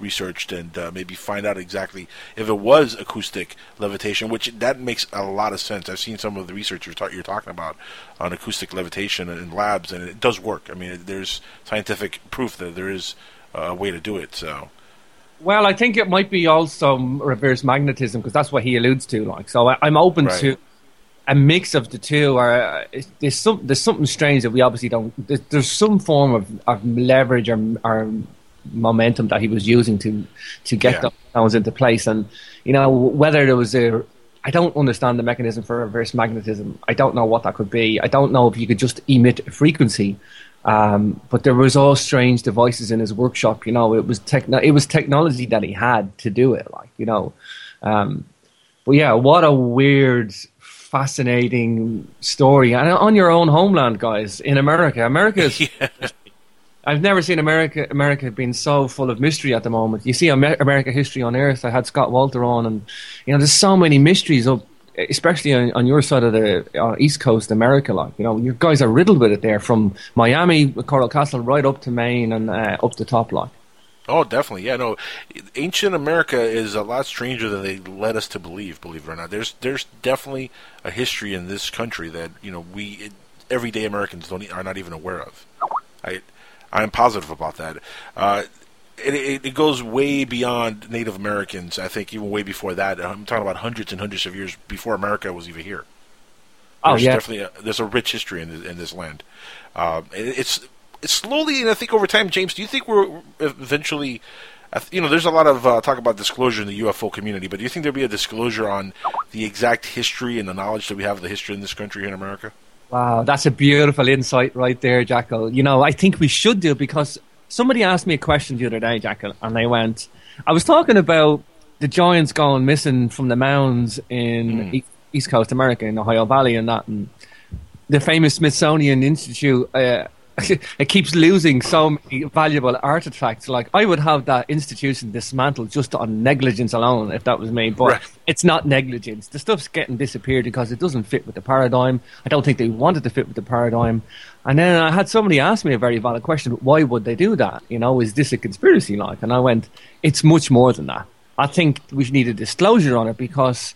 researched and uh, maybe find out exactly if it was acoustic levitation, which that makes a lot of sense. I've seen some of the research you're, ta- you're talking about on acoustic levitation in labs, and it does work. I mean, there's scientific proof that there is a way to do it. So, Well, I think it might be also reverse magnetism because that's what he alludes to. Like, so I, I'm open Right. to a mix of the two. Or uh, there's some there's something strange that we obviously don't. There's, there's some form of, of leverage or, or momentum that he was using to to get Yeah. those into place, and you know whether there was a. I don't understand the mechanism for reverse magnetism. I don't know what that could be. I don't know if you could just emit a frequency. Um, but there was all strange devices in his workshop. You know, it was techno- it was technology that he had to do it. Like you know, um, but yeah, what a weird, fascinating story. And on your own homeland, guys, in America, America is I've never seen America America being so full of mystery at the moment. You see Amer- America History on Earth. I had Scott Wolter on, and you know, there's so many mysteries up, especially on, on your side of the uh, East Coast, America. Like you know, you guys are riddled with it there, from Miami, Coral Castle, right up to Maine and uh, up the top. Like, Oh, definitely. Yeah, no. Ancient America is a lot stranger than they led us to believe. Believe it or not, there's there's definitely a history in this country that you know we everyday Americans don't are not even aware of. I I'm positive about that. Uh, it, it, goes way beyond Native Americans. I think even way before that. I'm talking about hundreds and hundreds of years before America was even here. Oh, There's yeah. definitely a, there's a rich history in this, in this land. Um, it, it's it's slowly, and I think over time, James. Do you think we're eventually? You know, there's a lot of uh, talk about disclosure in the UFO community, but do you think there'll be a disclosure on the exact history and the knowledge that we have of the history in this country here in America? Wow, that's a beautiful insight right there, Jackal. You know, I think we should do because somebody asked me a question the other day, Jackal, and I went, I was talking about the giants going missing from the mounds in East, East Coast America, in Ohio Valley, and that, and the famous Smithsonian Institute. Uh, it keeps losing so many valuable artifacts. Like I would have that institution dismantled just on negligence alone, if that was me. But it's not negligence. The stuff's getting disappeared because it doesn't fit with the paradigm. I don't think they wanted to fit with the paradigm. And then I had somebody ask me a very valid question: Why would they do that? You know, is this a conspiracy? Like, and I went, it's much more than that. I think we need a disclosure on it because.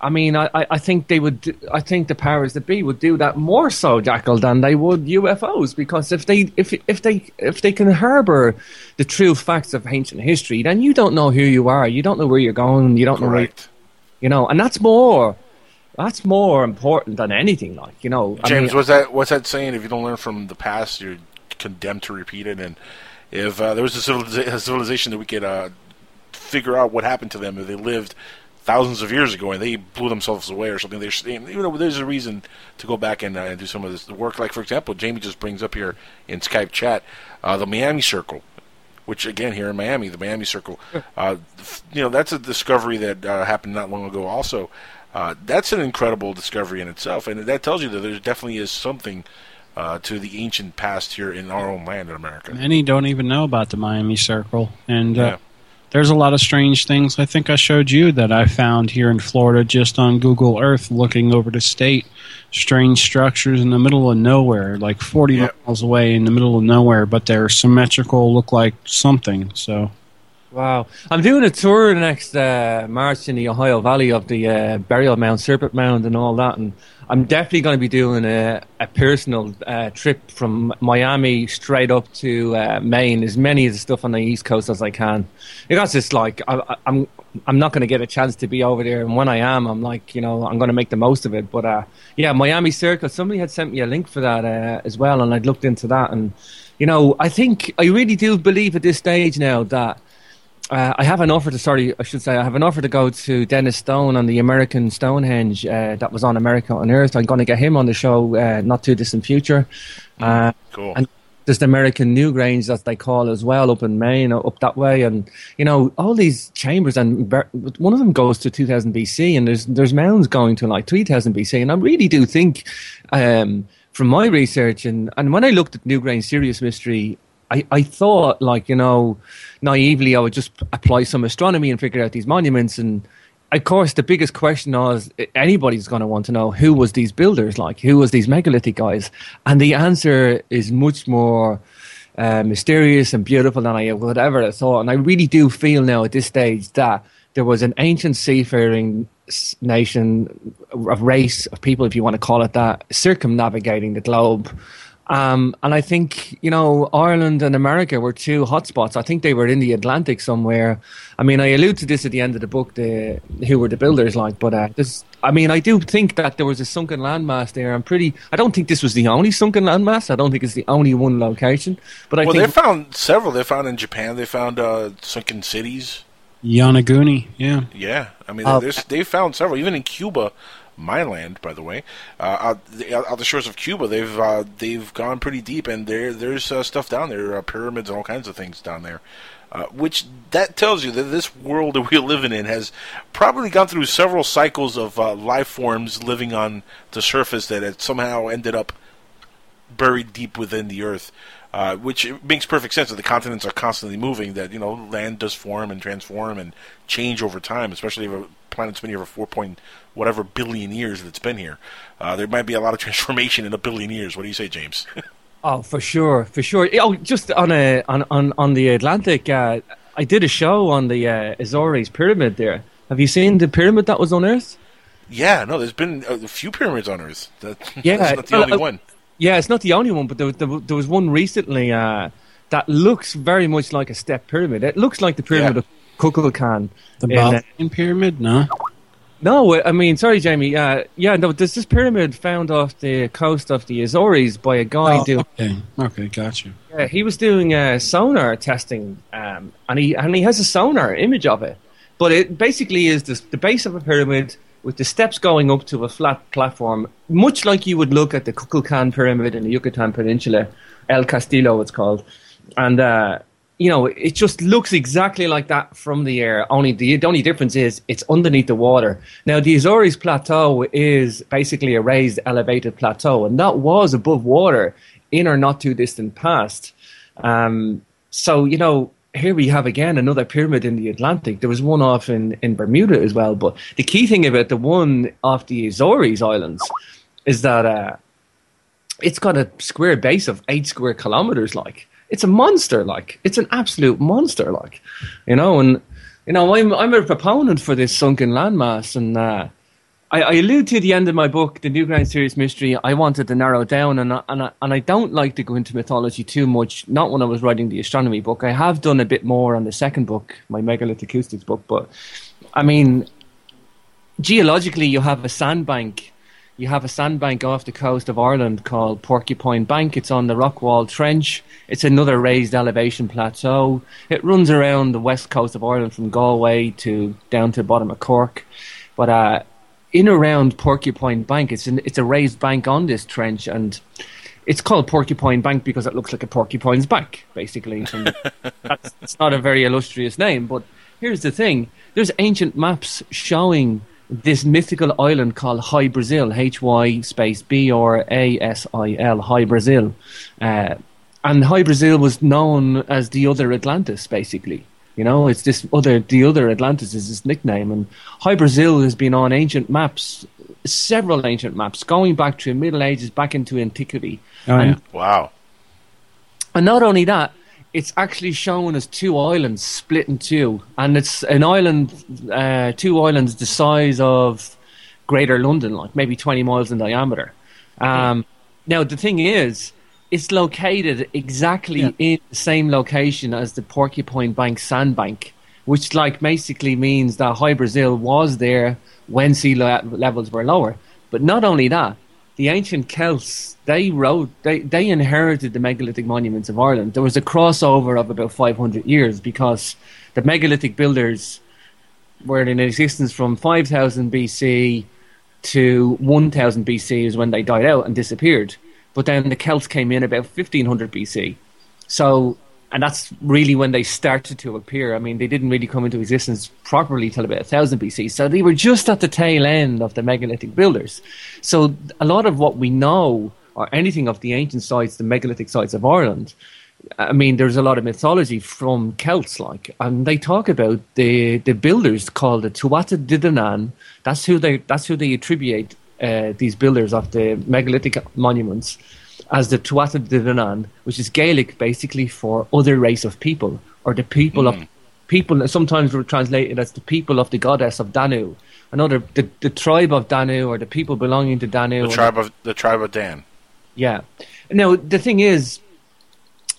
I mean, I, I I think they would. I think the powers that be would do that more so, Jackal, than they would UFOs. Because if they, if if they, if they can harbour the true facts of ancient history, then you don't know who you are. You don't know where you're going. You don't know where, you know, and that's more. That's more important than anything. Like you know, I James, mean, what's that? What's that saying? If you don't learn from the past, you're condemned to repeat it. And if uh, there was a, civiliza- a civilization that we could uh, figure out what happened to them if they lived thousands of years ago and they blew themselves away or something, there's you know there's a reason to go back and, uh, and do some of this work. Like for example, Jamie just brings up here in Skype chat uh, the Miami Circle. Which again here in Miami, the Miami Circle, uh, you know that's a discovery that uh, happened not long ago. Also, uh, that's an incredible discovery in itself, and that tells you that there definitely is something uh, to the ancient past here in our own land in America. Many don't even know about the Miami Circle, and Yeah. There's a lot of strange things. I think I showed you that I found here in Florida just on Google Earth, looking over the state. Strange structures in the middle of nowhere, like 40 miles away in the middle of nowhere, but they're symmetrical, look like something. So Wow. I'm doing a tour next uh, March in the Ohio Valley of the uh, burial mound, Serpent Mound, and all that. And I'm definitely going to be doing a, a personal uh, trip from Miami straight up to uh, Maine, as many of the stuff on the East Coast as I can. Because it's like, I, I- I'm, I'm not going to get a chance to be over there. And when I am, I'm like, you know, I'm going to make the most of it. But uh, yeah, Miami Circle, somebody had sent me a link for that uh, as well. And I'd looked into that. And, you know, I think, I really do believe at this stage now that uh, I have an offer to sorry, I should say I have an offer to go to Dennis Stone on the American Stonehenge uh, that was on America Unearthed. I'm going to get him on the show uh, not too distant future. Uh, cool. And there's the American Newgrange that they call as well up in Maine, up that way, and you know all these chambers. And one of them goes to 2000 BC, and there's there's mounds going to like 3000 BC. And I really do think, um, from my research and and when I looked at Newgrange Sirius Mystery, I, I thought like you know naively I would just apply some astronomy and figure out these monuments. And of course the biggest question was anybody's going to want to know who was these builders like who was these megalithic guys? And the answer is much more uh, mysterious and beautiful than I would ever thought. And I really do feel now at this stage that there was an ancient seafaring nation of race of people if you want to call it that circumnavigating the globe um, and I think, you know, Ireland and America were two hotspots. I think they were in the Atlantic somewhere. I mean, I allude to this at the end of the book, the who were the builders like, but uh, this, I mean, I do think that there was a sunken landmass there. I'm pretty, I don't think this was the only sunken landmass. I don't think it's the only one location. But I well, think they found several. They found in Japan. They found uh, sunken cities. Yonaguni, yeah. Yeah, I mean, Uh, they found several. Even in Cuba, my land, by the way, uh, out, the, out the shores of Cuba, they've uh, they've gone pretty deep, and there there's uh, stuff down there, pyramids and all kinds of things down there. Uh, which that tells you that this world that we're living in has probably gone through several cycles of uh, life forms living on the surface that had somehow ended up buried deep within the earth. Uh, which makes perfect sense that the continents are constantly moving. That you know, land does form and transform and change over time, especially if a planet's been here for four point whatever billion years that it's been here. Uh, there might be a lot of transformation in a billion years. What do you say, James? Oh, for sure, for sure. Oh, just on a on on, on the Atlantic, uh, I did a show on the uh, Azores pyramid there. Have you seen the pyramid that was on Earth? yeah, no, there's been a few pyramids on Earth. That, Yeah, that's not the well, only uh, one. Yeah, it's not the only one, but there, there, there was one recently uh, that looks very much like a step pyramid. It looks like the pyramid of Kukulkan. The in, uh, pyramid? No. No, I mean, sorry, Jamie. Uh, yeah, no, there's this pyramid found off the coast of the Azores by a guy Oh, doing. okay. Okay, gotcha. Yeah, he was doing uh, sonar testing, um, and he and he has a sonar image of it. But it basically is this, the base of a pyramid with the steps going up to a flat platform, much like you would look at the Kukulkan pyramid in the Yucatan Peninsula, El Castillo, it's called, and uh, you know it just looks exactly like that from the air. Only the, the only difference is it's underneath the water. Now the Azores Plateau is basically a raised, elevated plateau, and that was above water in our not too distant past. Um, so you know, here we have again another pyramid in the Atlantic. There was one off in, in Bermuda as well. But the key thing about the one off the Azores Islands is that uh, it's got a square base of eight square kilometers. Like it's a monster. Like it's an absolute monster. Like you know, and you know, I'm I'm a proponent for this sunken landmass, and uh, I, I allude to the end of my book, The Newgrange Sirius Mystery. I wanted to narrow down, and I, and, I, and I don't like to go into mythology too much. Not when I was writing the astronomy book. I have done a bit more on the second book, my Megalith Acoustics book. But I mean, geologically, you have a sandbank. You have a sandbank off the coast of Ireland called Porcupine Bank. It's on the Rockall Trench. It's another raised elevation plateau. It runs around the west coast of Ireland from Galway to down to the bottom of Cork. But uh, in around Porcupine Bank, it's an, it's a raised bank on this trench, and it's called Porcupine Bank because it looks like a porcupine's bank, basically. It's not a very illustrious name, but here's the thing: there's ancient maps showing this mythical island called Hy Brasil, H Y space B R A S I L, Hy Brasil, uh, and Hy Brasil was known as the other Atlantis, basically. You know, it's this other, the other Atlantis is his nickname, and Hy Brasil has been on ancient maps, several ancient maps, going back to the Middle Ages, back into antiquity. Oh, and, yeah. Wow. and not only that, it's actually shown as two islands split in two, and it's an island, uh, two islands the size of Greater London, like maybe twenty miles in diameter. Um, now the thing is, it's located exactly in the same location as the Porcupine Bank sandbank, which like basically means that Hy Brasil was there when sea le- levels were lower. But not only that, the ancient Celts they wrote they, they inherited the megalithic monuments of Ireland. There was a crossover of about 500 years because the megalithic builders were in existence from 5000 BC to 1000 BC is when they died out and disappeared. But then the Celts came in about 1500 BC. So, and that's really when they started to appear. I mean, they didn't really come into existence properly till about 1000 BC. So they were just at the tail end of the megalithic builders. So a lot of what we know, or anything of the ancient sites, the megalithic sites of Ireland, I mean, there's a lot of mythology from Celts, like, and they talk about the the builders called the Tuatha De Danann. That's who they that's who they attribute uh, these builders of the megalithic monuments as the Tuatha De Danann, which is Gaelic basically for other race of people or the people of people. That sometimes we're translated as the people of the goddess of Danu. Another the, the tribe of Danu or the people belonging to Danu. The tribe of the tribe of Dan. Yeah. Now the thing is,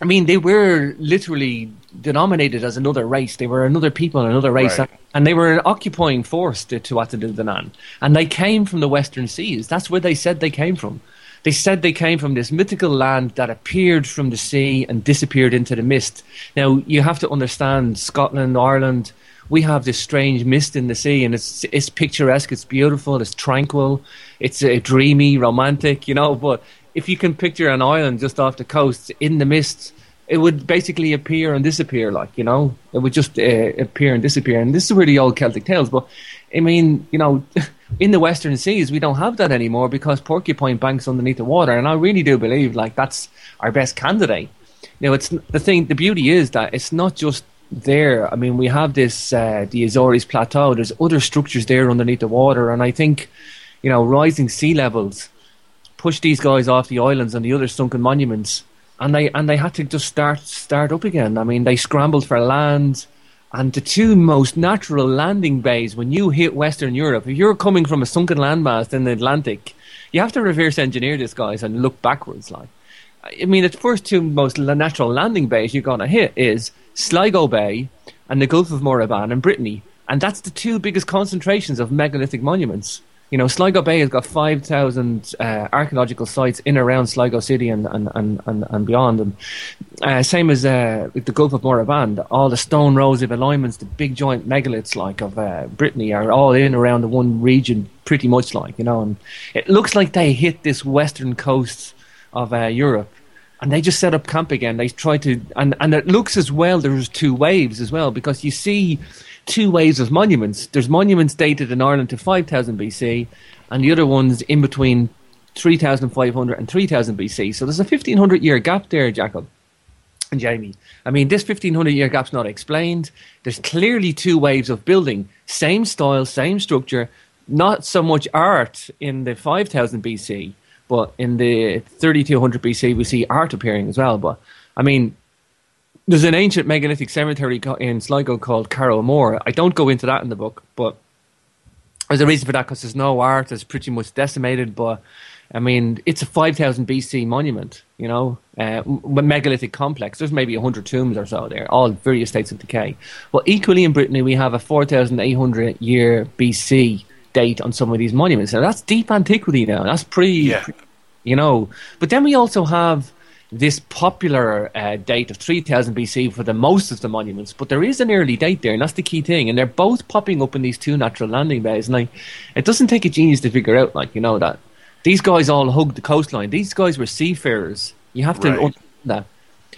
I mean, they were literally denominated as another race. They were another people, another race, Right. and they were an occupying force to Tuatha. And they came from the Western Seas. That's where they said they came from. They said they came from this mythical land that appeared from the sea and disappeared into the mist. Now, you have to understand Scotland, Ireland, we have this strange mist in the sea, and it's it's picturesque, it's beautiful, it's tranquil, it's uh, dreamy, romantic, you know. But if you can picture an island just off the coast in the mist, it would basically appear and disappear, like you know, it would just uh, appear and disappear. And this is where the old Celtic tales. But I mean, you know, in the Western Seas, we don't have that anymore because Porcupine Bank's underneath the water, and I really do believe like that's our best candidate. you know, it's the thing. The beauty is that it's not just there. I mean, we have this uh, the Azores Plateau. There's other structures there underneath the water, and I think, you know, rising sea levels push these guys off the islands and the other sunken monuments, and they and they had to just start start up again. I mean, they scrambled for land. And the two most natural landing bays when you hit Western Europe, if you're coming from a sunken landmass in the Atlantic, you have to reverse engineer this, guys, and look backwards. Like, I mean, the first two most natural landing bays you're to hit is Sligo Bay and the Gulf of Morbihan in Brittany, and that's the two biggest concentrations of megalithic monuments. You know, Sligo Bay has got 5,000 uh, archaeological sites in around Sligo City and, and, and, and, and beyond. And uh, same as uh, the Gulf of Morbihan, all the stone rows of alignments, the big giant megaliths like of uh, Brittany are all in around the one region, pretty much like, you know. And it looks like they hit this western coast of uh, Europe and they just set up camp again. They try to, and, and it looks as well, there's two waves as well, because you see two waves of monuments. There's monuments dated in Ireland to 5000 BC, and the other ones in between 3500 and 3000 BC. So there's a 1500 year gap there, Jackal and Jamie. I mean, this 1500 year gap's not explained. There's clearly two waves of building, same style, same structure, not so much art in the 5000 BC, but in the 3200 BC, we see art appearing as well. But I mean, there's an ancient megalithic cemetery in Sligo called Carrowmore. I don't go into that in the book, but there's a reason for that because there's no art. It's pretty much decimated, but I mean, it's a 5000 BC monument, you know, uh, megalithic complex. There's maybe 100 tombs or so there, all various states of decay. Well, equally in Brittany, we have a 4800 year BC date on some of these monuments. Now, that's deep antiquity now. That's pretty, pre- you know. But then we also have this popular uh, date of 3000 BC for the most of the monuments, but there is an early date there, and that's the key thing. And they're both popping up in these two natural landing bays, and like, it doesn't take a genius to figure out, like you know, that these guys all hugged the coastline. These guys were seafarers. You have to Right. understand that.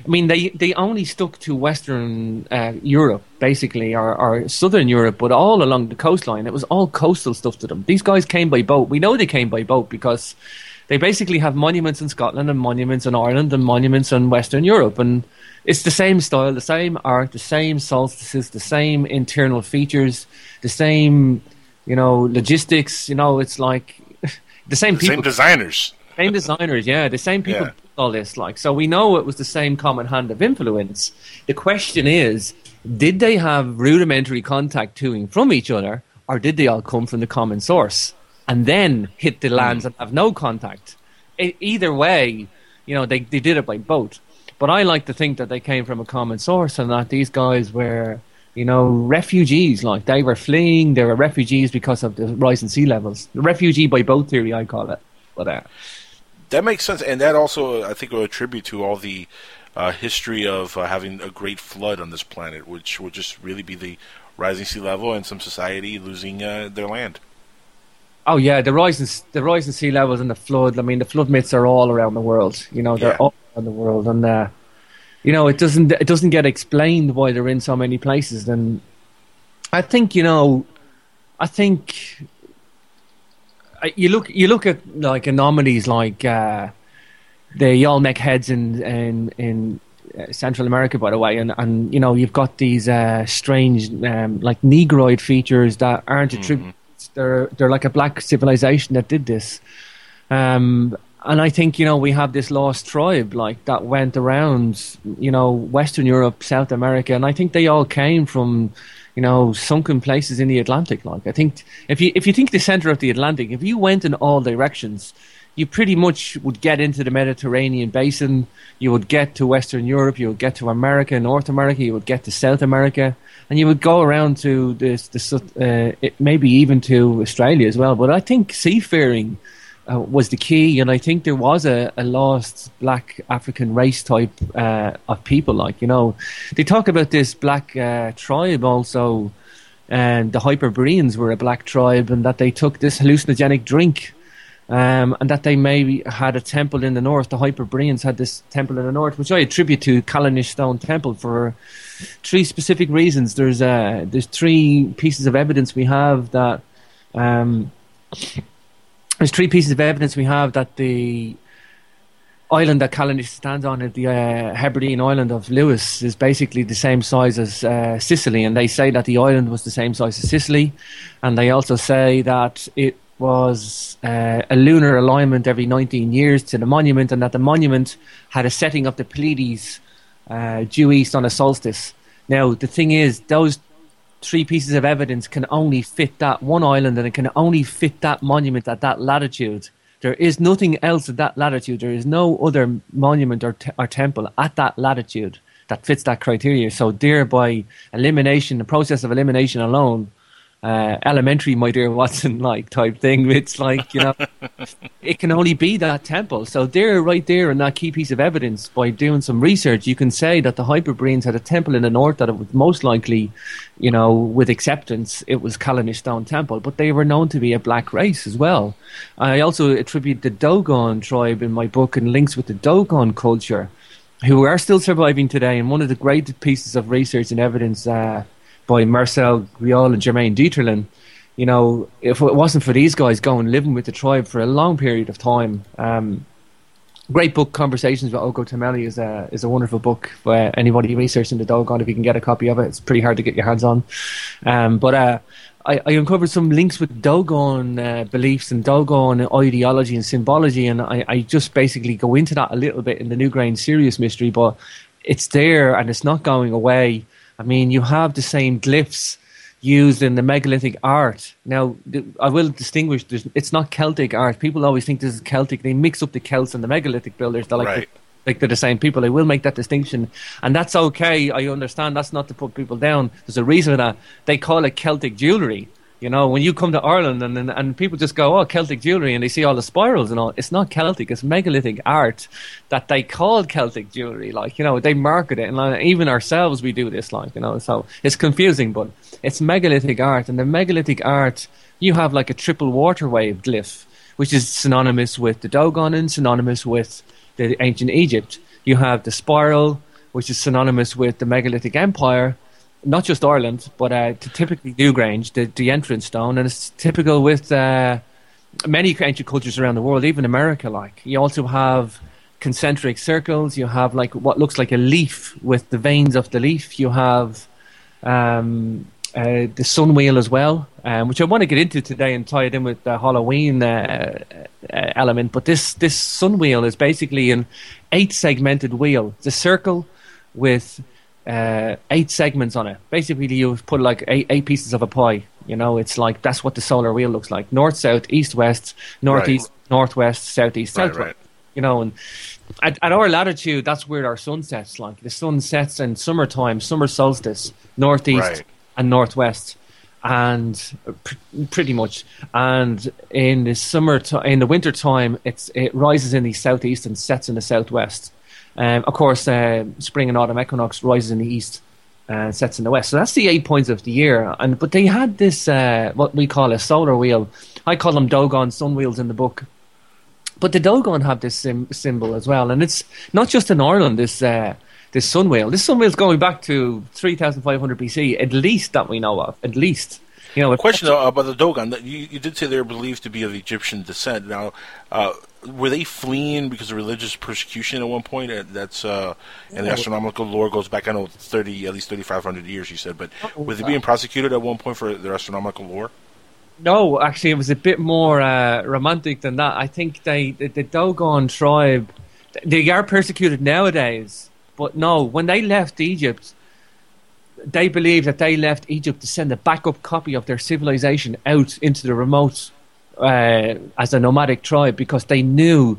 I mean, they they only stuck to Western uh, Europe, basically, or, or Southern Europe, but all along the coastline. It was all coastal stuff to them. These guys came by boat. We know they came by boat because they basically have monuments in Scotland and monuments in Ireland and monuments in Western Europe, and it's the same style, the same art, the same solstices, the same internal features, the same, you know, logistics. You know, it's like the same The people, same designers. same designers, yeah, the same people. Yeah. All this, like, so we know it was the same common hand of influence. The question is, did they have rudimentary contact to and from each other, or did they all come from the common source and then hit the lands and have no contact? E- either way, you know, they they did it by boat. But I like to think that they came from a common source and that these guys were, you know, refugees. Like they were fleeing, they were refugees because of the rising sea levels. The refugee by boat theory, I call it. But uh, That makes sense, and that also, I think, will attribute to all the uh, history of uh, having a great flood on this planet, which would just really be the rising sea level and some society losing uh, their land. Oh yeah, the rising the rising sea levels and the flood. I mean, the flood myths are all around the world. You know, they're Yeah. all around the world, and uh, you know, it doesn't it doesn't get explained why they're in so many places. And I think you know, I think you look you look at like anomalies like uh, the Olmec heads in in in uh, Central America, by the way, and and you know you've got these uh, strange um, like negroid features that aren't attributed. They're they're like a black civilization that did this. Um, and I think you know we have this lost tribe like that went around you know Western Europe, South America, and I think they all came from you know sunken places in the Atlantic. Like I think if you if you think the center of the Atlantic, if you went in all directions, you pretty much would get into the Mediterranean basin. You would get to Western Europe. You would get to America, North America. You would get to South America, and you would go around to this, this uh, it, maybe even to Australia as well. But I think seafaring uh, was the key, and I think there was a, a lost black African race type uh, of people. Like you know, they talk about this black uh, tribe also, and the Hyperboreans were a black tribe, and that they took this hallucinogenic drink. Um, and that they maybe had a temple in the north. The Hyperboreans had this temple in the north, which I attribute to Callanish Stone Temple for three specific reasons. There's uh, there's three pieces of evidence we have that um, there's three pieces of evidence we have that the island that Callanish stands on, the uh, Hebridean island of Lewis, is basically the same size as uh, Sicily, and they say that the island was the same size as Sicily, and they also say that it was uh, a lunar alignment every 19 years to the monument, and that the monument had a setting of the Pleiades uh, due east on a solstice. Now, the thing is, those three pieces of evidence can only fit that one island, and it can only fit that monument at that latitude. There is nothing else at that latitude. There is no other monument or, te- or temple at that latitude that fits that criteria. So, there by elimination, the process of elimination alone, uh, elementary, my dear Watson, like type thing. It's like you know, it can only be that temple. So there, right there, in that key piece of evidence, by doing some research, you can say that the Hyperboreans had a temple in the north that it was most likely, you know, with acceptance, it was Callanish Stone Temple. But they were known to be a black race as well. I also attribute the Dogon tribe in my book and links with the Dogon culture. Who are still surviving today, and one of the great pieces of research and evidence uh, by Marcel Griaule and Germaine Dieterlen. You know, if it wasn't for these guys going living with the tribe for a long period of time, um, great book, Conversations with Ogotemmeli is a is a wonderful book for anybody researching the Dogon. If you can get a copy of it, it's pretty hard to get your hands on. Um, but uh, I, I uncovered some links with Dogon uh, beliefs and Dogon ideology and symbology, and I, I just basically go into that a little bit in the Newgrange Sirius Mystery, but it's there and it's not going away. I mean, you have the same glyphs used in the megalithic art. Now, I will distinguish. It's not Celtic art. People always think this is Celtic. They mix up the Celts and the megalithic builders. They're like, Right. like they're the same people. I will make that distinction, and that's okay. I understand. That's not to put people down. There's a reason for that. They call it Celtic jewelry. You know, when you come to Ireland and, and and people just go, "Oh, Celtic jewelry," and they see all the spirals and all. It's not Celtic. It's megalithic art that they call Celtic jewelry. Like you know, they market it, and like, even ourselves we do this. Like you know, so it's confusing, but it's megalithic art, and the megalithic art you have like a triple water wave glyph, which is synonymous with the Dogon and synonymous with the ancient Egypt. You have the spiral, which is synonymous with the megalithic empire, not just Ireland, but uh, t- typically Newgrange, the, the entrance stone, and it's typical with uh, many ancient cultures around the world, even America. Like you also have concentric circles. You have like what looks like a leaf with the veins of the leaf. You have um, uh, the sun wheel as well, um, which I want to get into today and tie it in with the Halloween uh, uh, element. But this this sun wheel is basically an eight segmented wheel. It's a circle with uh, eight segments on it. Basically, you put like eight, eight pieces of a pie. You know, it's like that's what the solar wheel looks like: north, south, east, west, northeast, northwest, southeast, Right, southwest. right. You know, and at, at our latitude, that's where our sun sets. Like the sun sets in summertime, summer solstice, northeast Right. and northwest, and pr- pretty much. And in the summer, ti in the winter time, it's it rises in the southeast and sets in the southwest. Um, of course, uh, spring and autumn equinox rises in the east and sets in the west. So that's the eight points of the year. And but they had this uh, what we call a solar wheel. I call them Dogon sun wheels in the book. But the Dogon have this sim- symbol as well, and it's not just in Ireland. This uh, this sun wheel. This sun wheel is going back to 3,500 BC, at least that we know of. At least, you know. Question though, about the Dogon. You, you did say they're believed to be of Egyptian descent. Now, uh, were they fleeing because of religious persecution at one point? Uh, That's uh, and the astronomical lore goes back. I know thirty, at least thirty five hundred years. You said, but were they being prosecuted at one point for their astronomical lore? No, actually, it was a bit more uh, romantic than that. I think they, the, the Dogon tribe, they are persecuted nowadays. But no, when they left Egypt, they believe that they left Egypt to send a backup copy of their civilization out into the remote uh, as a nomadic tribe because they knew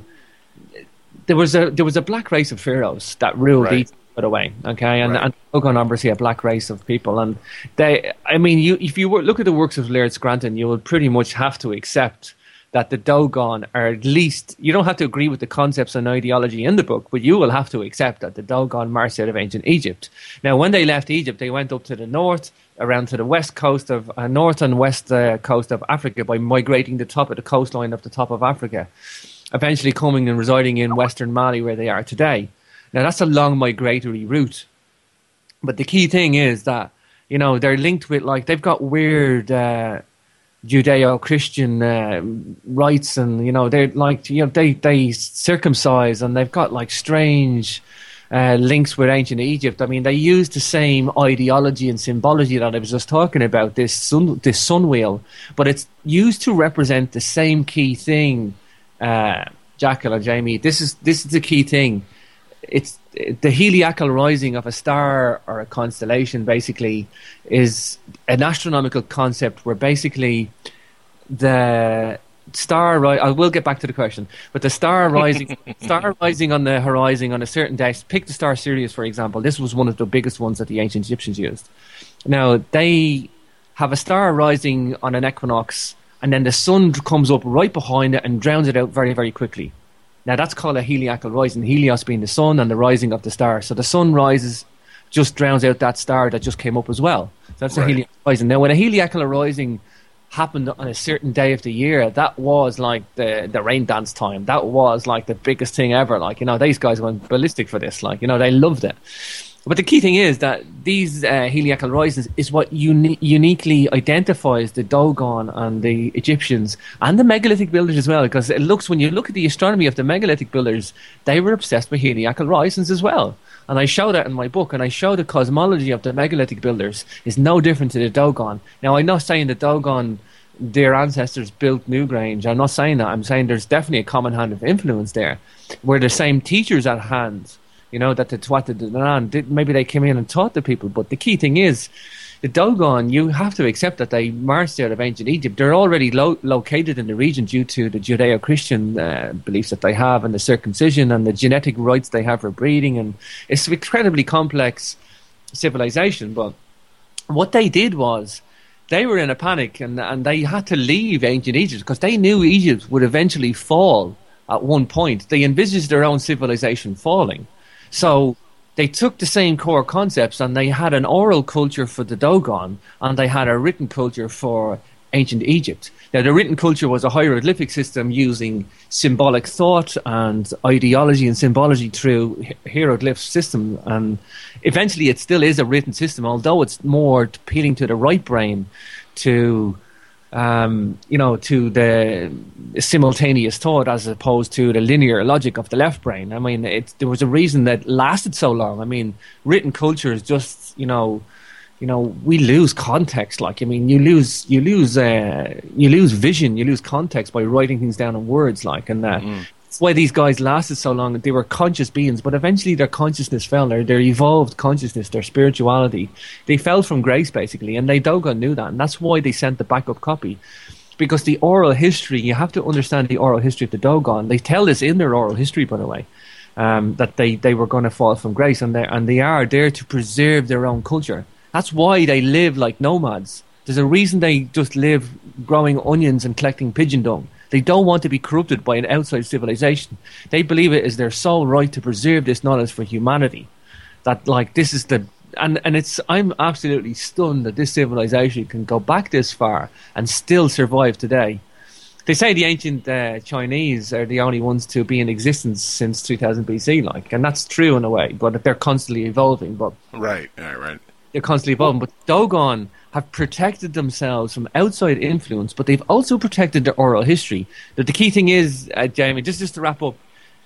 there was a there was a black race of pharaohs that ruled Right. Egypt. By the way, okay, and Right. and Dogon obviously a black race of people, and they. I mean, you if you were, look at the works of Laird Scranton, you will pretty much have to accept that the Dogon are at least. You don't have to agree with the concepts and ideology in the book, but you will have to accept that the Dogon marched out of ancient Egypt. Now, when they left Egypt, they went up to the north, around to the west coast of uh, north and west uh, coast of Africa by migrating the top of the coastline of the top of Africa eventually coming and residing in western Mali where they are today. Now that's a long migratory route. But the key thing is that, you know, they're linked with like they've got weird uh, Judeo-Christian uh, rites, and you know they're like you know they they circumcise, and they've got like strange uh, links with ancient Egypt. I mean, they use the same ideology and symbology that I was just talking about. This sun this sun wheel, but it's used to represent the same key thing. Uh, Jackal and Jamie, this is this is the key thing. It's the heliacal rising of a star or a constellation. Basically, is an astronomical concept where basically the star ri- I will get back to the question, but the star rising, star rising on the horizon on a certain day. Pick the star Sirius, for example. This was one of the biggest ones that the ancient Egyptians used. Now they have a star rising on an equinox, and then the sun comes up right behind it and drowns it out very, very quickly. Now that's called a heliacal rising. Helios being the sun and the rising of the star. So the sun rises, just drowns out that star that just came up as well. So that's Right. a heliacal rising. Now when a heliacal rising happened on a certain day of the year, that was like the the rain dance time. That was like the biggest thing ever. Like you know, these guys went ballistic for this. Like you know, they loved it. But the key thing is that these uh, heliacal rises is what uni- uniquely identifies the Dogon and the Egyptians and the megalithic builders as well. Because it looks, when you look at the astronomy of the megalithic builders, they were obsessed with heliacal rises as well. And I show that in my book, and I show the cosmology of the megalithic builders is no different to the Dogon. Now, I'm not saying the Dogon, their ancestors built Newgrange. I'm not saying that. I'm saying there's definitely a common hand of influence there, where the same teachers at hand you know, that the Tuatha De Danann, maybe they came in and taught the people. But the key thing is, the Dogon, you have to accept that they marched out of ancient Egypt. They're already lo- located in the region due to the Judeo Christian uh, beliefs that they have, and the circumcision, and the genetic rights they have for breeding. And it's an incredibly complex civilization. But what they did was, they were in a panic and, and they had to leave ancient Egypt because they knew Egypt would eventually fall at one point. They envisaged their own civilization falling. So they took the same core concepts and they had an oral culture for the Dogon and they had a written culture for ancient Egypt. Now, the written culture was a hieroglyphic system using symbolic thought and ideology and symbology through hi- hieroglyph system. And eventually, it still is a written system, although it's more appealing to the right brain to um, you know, to the simultaneous thought as opposed to the linear logic of the left brain. I mean, it, there was a reason that lasted so long. I mean, written culture is just, you know, you know, we lose context. Like, I mean, you lose, you lose, uh, you lose vision, you lose context by writing things down in words. Like, and uh, that's why these guys lasted so long. They were conscious beings, but eventually their consciousness fell. Their, their evolved consciousness, their spirituality, they fell from grace basically, and Dogon knew that, and that's why they sent the backup copy. Because the oral history, you have to understand the oral history of the Dogon. They tell this in their oral history, by the way, um, that they, they were going to fall from grace, and they and they are there to preserve their own culture. That's why they live like nomads. There's a reason they just live growing onions and collecting pigeon dung. They don't want to be corrupted by an outside civilization. They believe it is their sole right to preserve this knowledge for humanity. That like this is the and and it's I'm absolutely stunned that this civilization can go back this far and still survive today. They say the ancient uh, Chinese are the only ones to be in existence since 2000 BC, like, and that's true in a way, but they're constantly evolving. But Right, right, right. they're constantly evolving. But Dogon have protected themselves from outside influence, but they've also protected their oral history. But the key thing is, uh, Jamie, just just to wrap up,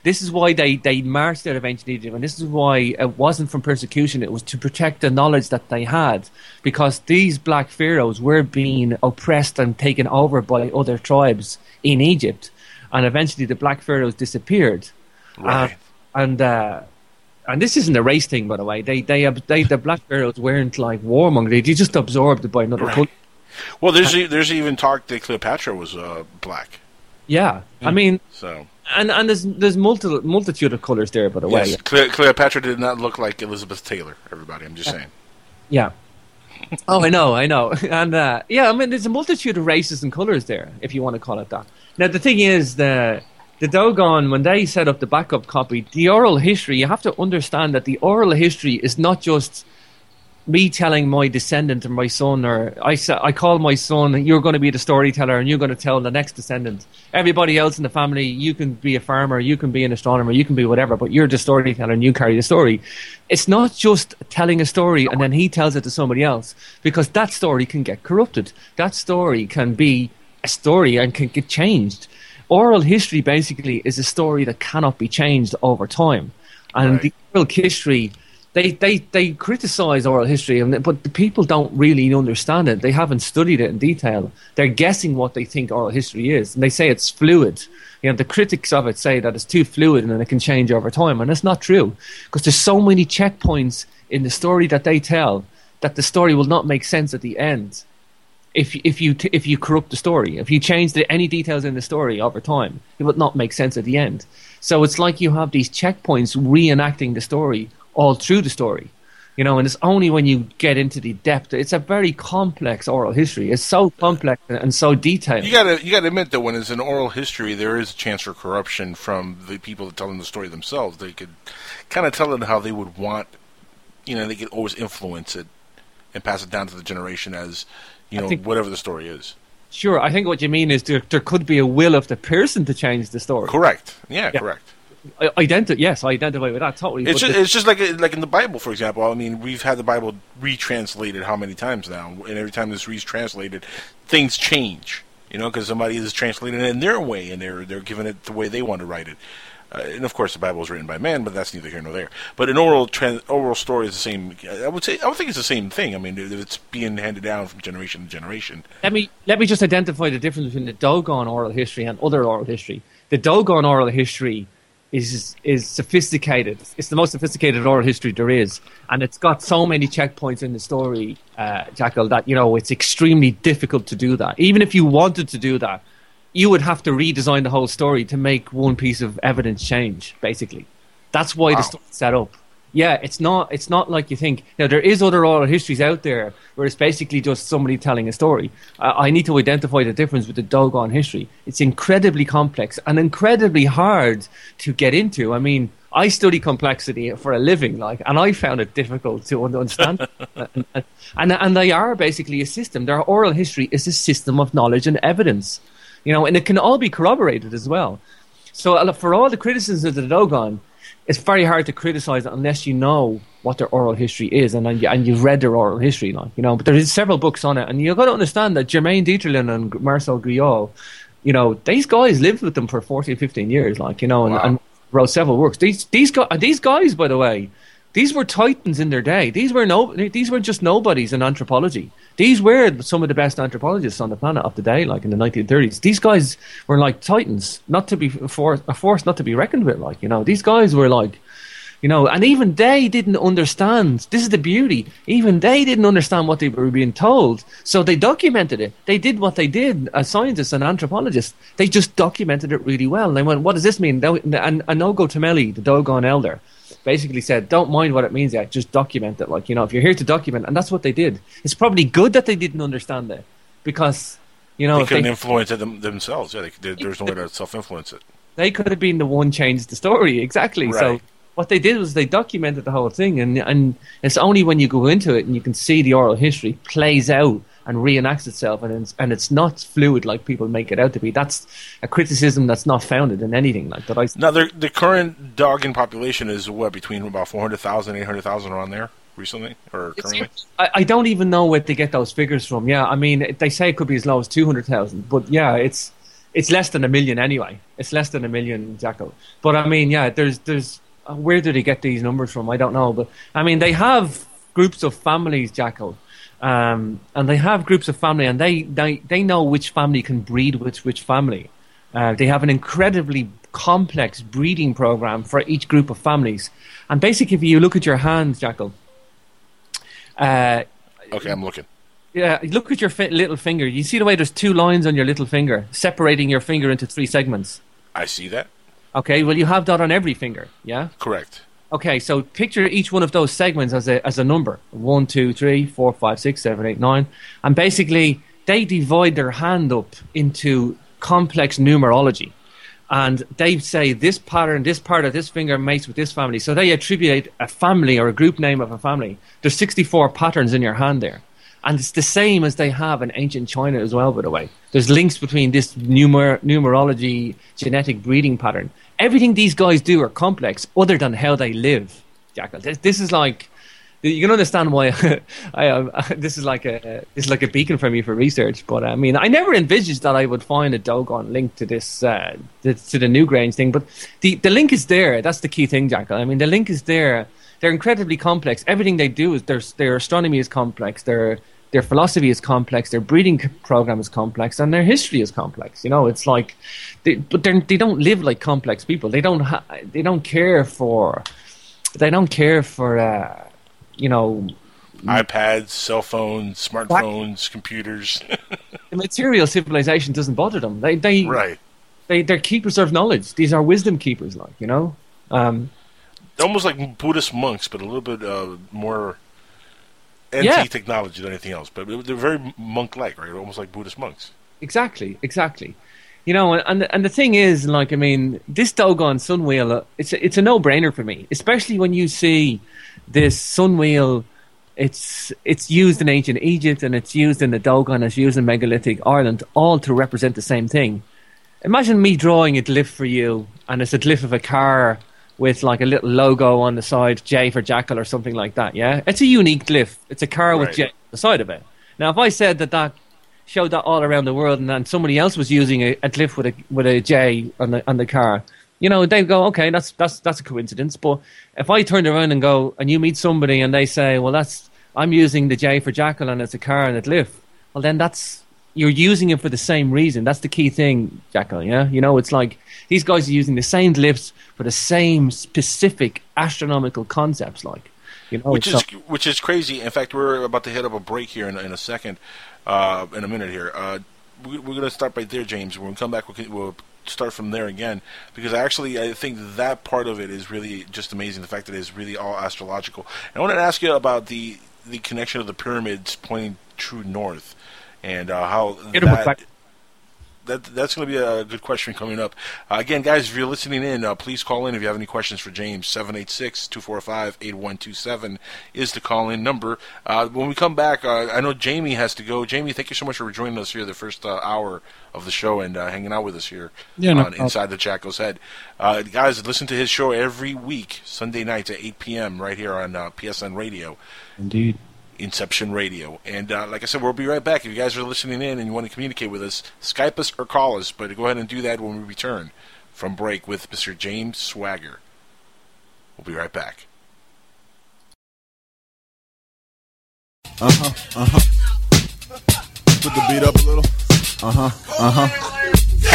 this is why they, they marched out of ancient Egypt, and this is why it wasn't from persecution, it was to protect the knowledge that they had. Because these black pharaohs were being oppressed and taken over by other tribes in Egypt, and eventually the black pharaohs disappeared. Right. Uh, and uh, and this isn't a race thing, by the way. They they, they the black pharaohs weren't like warmongers; they just absorbed it by another Right. culture. Well, there's there's even talk that Cleopatra was uh, black. Yeah, I mean, So and and there's there's multi, multitude of colors there, by the way. Cle- Cleopatra did not look like Elizabeth Taylor. Everybody, I'm just saying. Yeah. Oh, I know, I know, and uh, yeah, I mean, there's a multitude of races and colors there, if you want to call it that. Now, the thing is, the the Dogon, when they set up the backup copy, the oral history, you have to understand that the oral history is not just me telling my descendant or my son, or I, I call my son, you're going to be the storyteller and you're going to tell the next descendant. Everybody else in the family, you can be a farmer, you can be an astronomer, you can be whatever, but you're the storyteller and you carry the story. It's not just telling a story and then he tells it to somebody else, because that story can get corrupted. That story can be a story and can get changed. Oral history basically is a story that cannot be changed over time. And the oral history they, they, they criticize oral history, and but the people don't really understand it. They haven't studied it in detail. They're guessing what they think oral history is, and they say it's fluid. You know, the critics of it say that it's too fluid and it can change over time, and it's not true because there's so many checkpoints in the story that they tell that the story will not make sense at the end if if you t- if you corrupt the story, if you change the, any details in the story over time, it would not make sense at the end. So it's like you have these checkpoints reenacting the story all through the story, you know. And it's only when you get into the depth. It's a very complex oral history. It's so complex and so detailed. You gotta you gotta admit that when it's an oral history, there is a chance for corruption from the people telling the story themselves. They could kind of tell it how they would want. You know, they could always influence it and pass it down to the generation as you know think- whatever the story is. Sure, I think what you mean is there, there could be a will of the person to change the story. Correct. Yeah, correct. I- Identi- yes, I identify with that totally. It's just, the- it's just like like in the Bible, for example. I mean, we've had the Bible retranslated how many times now, and every time it's retranslated, things change. You know, because somebody is translating it in their way, and they're they're giving it the way they want to write it. Uh, and of course, the Bible is written by man, but that's neither here nor there. But an oral tran oral story is the same. I would say I would think it's the same thing. I mean, it's being handed down from generation to generation. Let me let me just identify the difference between the Dogon oral history and other oral history. The Dogon oral history is is sophisticated. It's the most sophisticated oral history there is, and it's got so many checkpoints in the story, uh, Jackal, that you know it's extremely difficult to do that. Even if you wanted to do that, you would have to redesign the whole story to make one piece of evidence change. Basically, that's why the story's set up. Yeah, it's not. It's not like you think. Now there is other oral histories out there where it's basically just somebody telling a story. I, I need to identify the difference with the Dogon history. It's incredibly complex and incredibly hard to get into. I mean, I study complexity for a living, like, and I found it difficult to understand. and, and and they are basically a system. Their oral history is a system of knowledge and evidence, you know, and it can all be corroborated as well. So for all the criticisms of the Dogon, it's very hard to criticize it unless you know what their oral history is and and, you, and you've read their oral history, like you know. But there is several books on it, and you've got to understand that Germaine Dieterlen and Marcel Griaule, you know, these guys lived with them for 14, 15 years, like you know, and, and wrote several works. These these guys, these guys, by the way, these were titans in their day. These were no, these were just nobodies in anthropology. These were some of the best anthropologists on the planet of the day, like in the 1930s. These guys were like titans, not to be for a force not to be reckoned with. Like you know, these guys were like, you know, and even they didn't understand. This is the beauty. Even they didn't understand what they were being told, so they documented it. They did what they did as scientists and anthropologists. They just documented it really well. And they went, "What does this mean?" They- And Anogo Tameli, the Dogon elder, basically said, "Don't mind what it means yet. Just document it. Like you know, if you're here to document." And that's what they did. It's probably good that they didn't understand it because you know they couldn't they, influence it them, themselves. Yeah, they, there- there's no way to self-influence it. they could have been the one changed the story exactly. So what they did was they documented the whole thing, and and it's only when you go into it and you can see the oral history plays out and reenacts itself, and it's, and it's not fluid like people make it out to be. That's a criticism that's not founded in anything like that. I Now, the the current Dogon population is what between about 400,000, 800,000 around there recently or currently. I, I don't even know where they get those figures from. Yeah, I mean, they say it could be as low as two hundred thousand, but yeah, it's it's less than a million anyway. It's less than a million, Jackal. But I mean, yeah, there's there's uh, where do they get these numbers from? I don't know, but I mean, they have groups of families, Jackal. Um, and they have groups of family, and they, they, they know which family can breed with which family. Uh, they have an incredibly complex breeding program for each group of families. And basically, if you look at your hands, Jackal, uh, Okay, I'm looking. yeah, look at your fi- little finger. You see the way there's two lines on your little finger, separating your finger into three segments. I see that. Okay, well, you have that on every finger, yeah? Correct. Okay, so picture each one of those segments as a as a number one, two, three, four, five, six, seven, eight, nine, and basically they divide their hand up into complex numerology, and they say this pattern, this part of this finger mates with this family. So they attribute a family or a group name of a family. There's 64 patterns in your hand there. And it's the same as they have in ancient China as well, by the way. There's links between this numer- numerology, genetic breeding pattern. Everything these guys do are complex, other than how they live, Jackal. This, this is like, you can understand why I, um, this is like a this is like a beacon for me for research. But I mean, I never envisaged that I would find a Dogon link to this uh, to, to the Newgrange thing. But the the link is there. That's the key thing, Jackal. I mean, the link is there. They're incredibly complex. Everything they do is their their astronomy is complex. Their their philosophy is complex. Their breeding program is complex, and their history is complex. You know, it's like, they, but they're, they don't live like complex people. They don't ha- they don't care for they don't care for uh, you know iPads, cell phones, smartphones, computers. the material civilization doesn't bother them. They they right. They they're keepers of knowledge. These are wisdom keepers, like you know. Um, Almost like Buddhist monks, but a little bit uh, more Yeah. anti-technology than anything else. But they're very monk-like, right? Almost like Buddhist monks. Exactly, exactly. You know, and and the, thing is, like, I mean, this Dogon sun wheel, uh, it's a, it's a no brainer for me, especially when you see this sun wheel. It's it's used in ancient Egypt and it's used in the Dogon, it's used in megalithic Ireland, all to represent the same thing. Imagine me drawing a glyph for you, and it's a glyph of a car with like a little logo on the side, J for Jackal or something like that. Yeah, it's a unique glyph. It's a car with J on the side of it. Now, if I said that that showed that all around the world, and then somebody else was using a, a glyph with a with a J on the on the car, you know, they'd go, okay, that's that's that's a coincidence. But if I turned around and go, and you meet somebody and they say, well, that's I'm using the J for Jackal and it's a car and a glyph, well, then that's you're using it for the same reason. That's the key thing, Jackal. Yeah, you know, it's like these guys are using the same glyphs for the same specific astronomical concepts, like you know, which so- is which is crazy. In fact, we're about to hit up a break here in, in a second, uh, in a minute here. Uh, we, we're going to start right there, James. When we come back, we'll, we'll start from there again because actually, I think that part of it is really just amazing. The fact that it's really all astrological. And I want to ask you about the the connection of the pyramids pointing true north and uh, how that, that that's going to be a good question coming up. Uh, again, guys, if you're listening in, uh, please call in if you have any questions for James. 786-245-8127 is the call-in number. Uh, when we come back, uh, I know Jamie has to go. Jamie, thank you so much for joining us here the first uh, hour of the show and uh, hanging out with us here Yeah, no on. Inside the Jackal's Head. Uh, guys, listen to his show every week, Sunday nights at 8 p.m. right here on uh, PSN Radio. Indeed. Inception Radio. And uh, like I said, we'll be right back. If you guys are listening in and you want to communicate with us, Skype us or call us. But go ahead and do that when we return from break with Mr. James Swagger. We'll be right back. Uh huh. Uh huh. Put the beat up a little. Uh huh. Uh huh.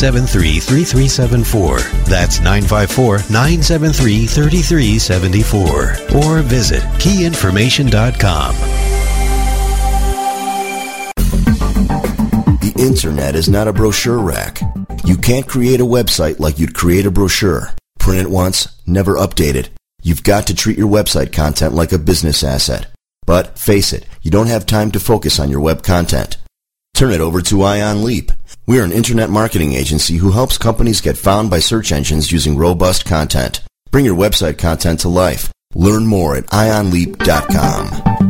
973 3374. That's 954 973 3374. Or visit keyinformation.com. The internet is not a brochure rack. You can't create a website like you'd create a brochure. Print it once, never update it. You've got to treat your website content like a business asset. But face it, you don't have time to focus on your web content. Turn it over to Ion Leap. We're an internet marketing agency who helps companies get found by search engines using robust content. Bring your website content to life. Learn more at ionleap.com.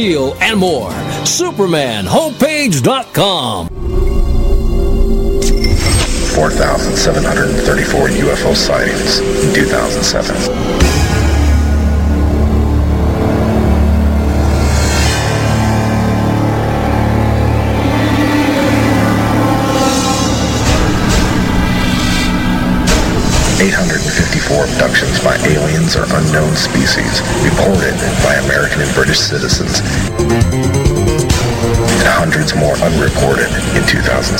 and more. SupermanHomepage.com. 4,734 UFO sightings in 2007. Eight hundred and fifty-four abductions by aliens or unknown species reported by American and British citizens and hundreds more unreported in 2007.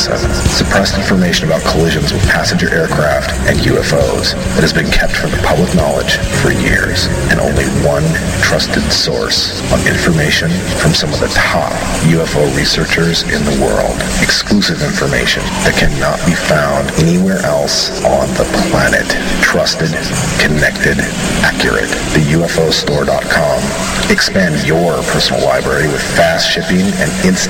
Suppressed information about collisions with passenger aircraft and UFOs that has been kept from the public knowledge for years, and only one trusted source of information from some of the top UFO researchers in the world. Exclusive information that cannot be found anywhere else on the planet. Trusted, connected, accurate. The UFOstore.com. Expand your personal library with fast shipping and instant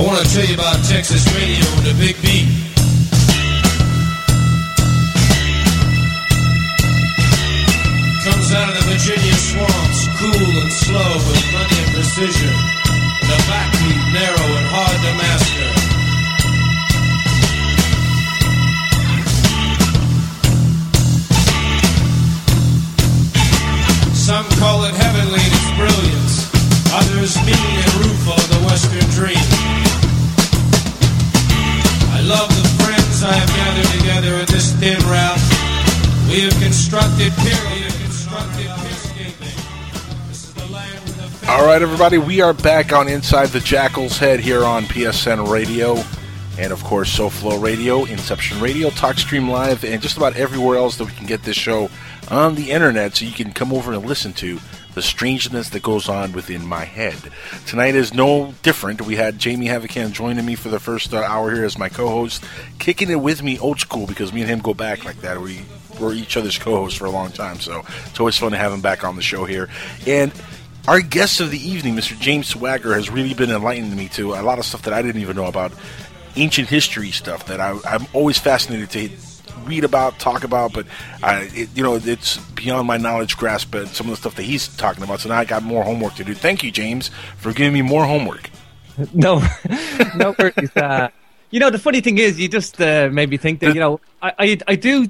I want to tell you about Texas radio and the Big Beat. Comes out of the Virginia swamps, cool and slow with plenty of precision. The backbeat narrow and hard to master. Some call it heavenly in its brilliance. Others mean and rueful of the Western dream. I love the friends I have gathered together this thin route. We have constructed period, All right, everybody, we are back on Inside the Jackal's Head here on PSN Radio. And of course, SoFlo Radio, Inception Radio, TalkStream Live, and just about everywhere else that we can get this show on the internet so you can come over and listen to the strangeness that goes on within my head. Tonight is no different. We had Jamie Havocan joining me for the first uh, hour here as my co host, kicking it with me old school because me and him go back like that. We were each other's co hosts for a long time, so it's always fun to have him back on the show here. And our guest of the evening, Mr. James Swagger, has really been enlightening me to a lot of stuff that I didn't even know about ancient history stuff that I, I'm always fascinated to read about, talk about, but I, it, you know, it's beyond my knowledge grasp. But some of the stuff that he's talking about, so now I got more homework to do. Thank you, James, for giving me more homework. No, no worries. Uh, you know, the funny thing is, you just uh, made me think that you know, I, I, I do.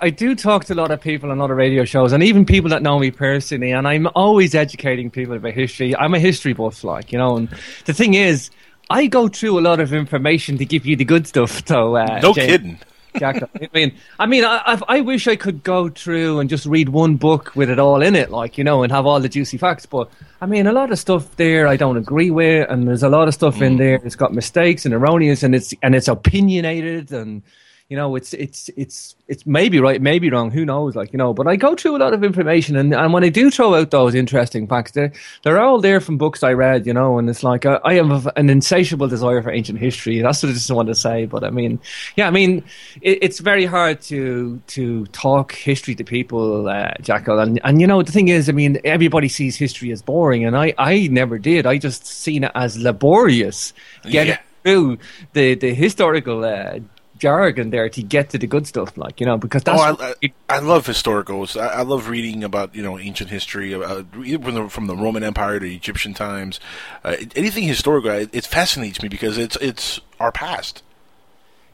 I do talk to a lot of people on other radio shows, and even people that know me personally, and I'm always educating people about history. I'm a history buff, like you know. And the thing is, I go through a lot of information to give you the good stuff. So, uh, No James- kidding. Jack, I mean, I mean, I, I've- wish I could go through and just read one book with it all in it, like you know, and have all the juicy facts. But I mean, a lot of stuff there I don't agree with, and there's a lot of stuff in mm. there that's got mistakes and erroneous, and it's and it's opinionated, and you know, it's it's it's it's maybe right, maybe wrong, who knows, like you know. But I go through a lot of information, and, and when I do throw out those interesting facts, they're they're all there from books I read, you know, and it's like uh, I have an insatiable desire for ancient history. That's what I just want to say. But I mean, yeah, I mean, it, it's very hard to to talk history to people, uh, Jackal, and and you know the thing is, I mean, everybody sees history as boring, and I I never did. I just seen it as laborious, getting Yeah. through the the historical. Uh, jargon there to get to the good stuff like you know because that's oh, I, I, I love historicals. I, I love reading about you know ancient history, uh, from the, from the Roman Empire to Egyptian times. Uh, anything historical, it, it fascinates me because it's it's our past.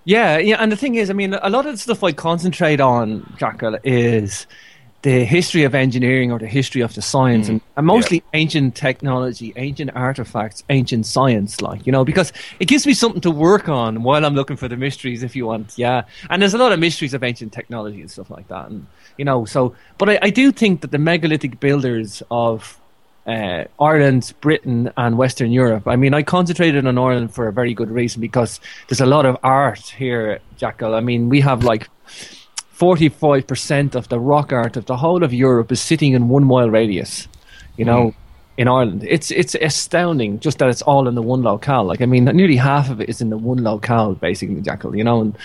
Yeah, yeah, and the thing is, I mean, a lot of the stuff I concentrate on, Jackal, is the history of engineering or the history of the science and, and mostly ancient technology, ancient artifacts, ancient science, like, you know, because it gives me something to work on while I'm looking for the mysteries, if you want. Yeah. And there's a lot of mysteries of ancient technology and stuff like that. And, you know, so, but I, I do think that the megalithic builders of uh, Ireland, Britain, and Western Europe. I mean, I concentrated on Ireland for a very good reason because there's a lot of art here, Jackal. I mean, we have like 45% of the rock art of the whole of Europe is sitting in one mile radius, you know, in Ireland. It's it's astounding just that it's all in the one locale. Like, I mean, nearly half of it is in the one locale, basically, Jackal, you know. And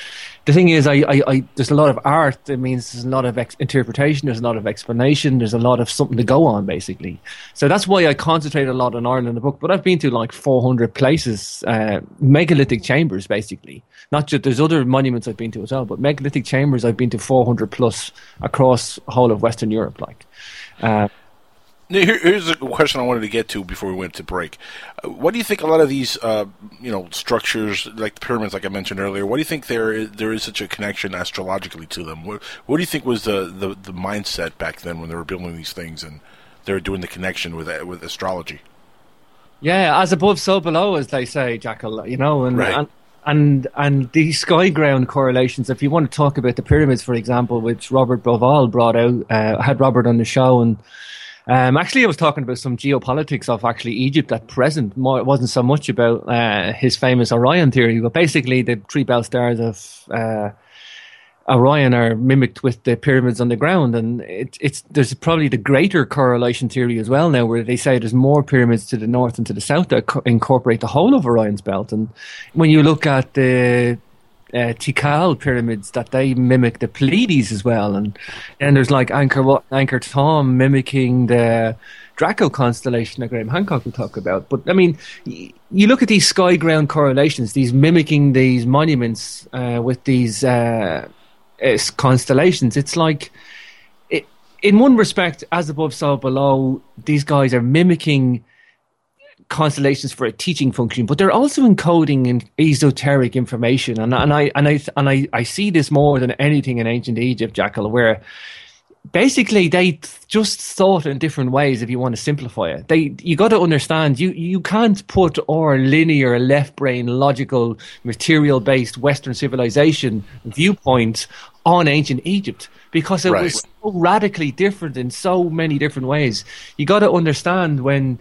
the thing is, I, I, I there's a lot of art. It means there's a lot of ex- interpretation, there's a lot of explanation, there's a lot of something to go on, basically. So that's why I concentrate a lot on Ireland in the book. But I've been to like 400 places, uh, megalithic chambers, basically. Not just there's other monuments I've been to as well, but megalithic chambers I've been to 400 plus across whole of Western Europe, like. Uh, here, here's a question I wanted to get to before we went to break. Uh, what do you think a lot of these, uh, you know, structures like the pyramids, like I mentioned earlier, what do you think there is, there is such a connection astrologically to them? What, what do you think was the, the, the mindset back then when they were building these things and they were doing the connection with uh, with astrology? Yeah, as above, so below, as they say, Jackal. You know, and Right. and and and the sky ground correlations. If you want to talk about the pyramids, for example, which Robert Bauval brought out, uh, had Robert on the show, and um, actually, I was talking about some geopolitics of actually Egypt at present. More, it wasn't so much about uh, his famous Orion theory, but basically the three bell stars of. Uh, Orion are mimicked with the pyramids on the ground, and it, it's there's probably the greater correlation theory as well now, where they say there's more pyramids to the north and to the south that co- incorporate the whole of Orion's belt. And when you look at the uh, Tikal pyramids, that they mimic the Pleiades as well, and and there's like Angkor Angkor Thom mimicking the Draco constellation that Graham Hancock will talk about. But I mean, you look at these sky ground correlations, these mimicking these monuments uh, with these uh, uh, constellations. It's like, in one respect, as above, so below. These guys are mimicking constellations for a teaching function, but they're also encoding in esoteric information. And, and I and I and I, I see this more than anything in ancient Egypt, Jackal, where basically they th- just thought in different ways if you want to simplify it they you got to understand you you can't put our linear left brain logical material based western civilization viewpoint on ancient egypt because it Right. was so radically different in so many different ways you got to understand when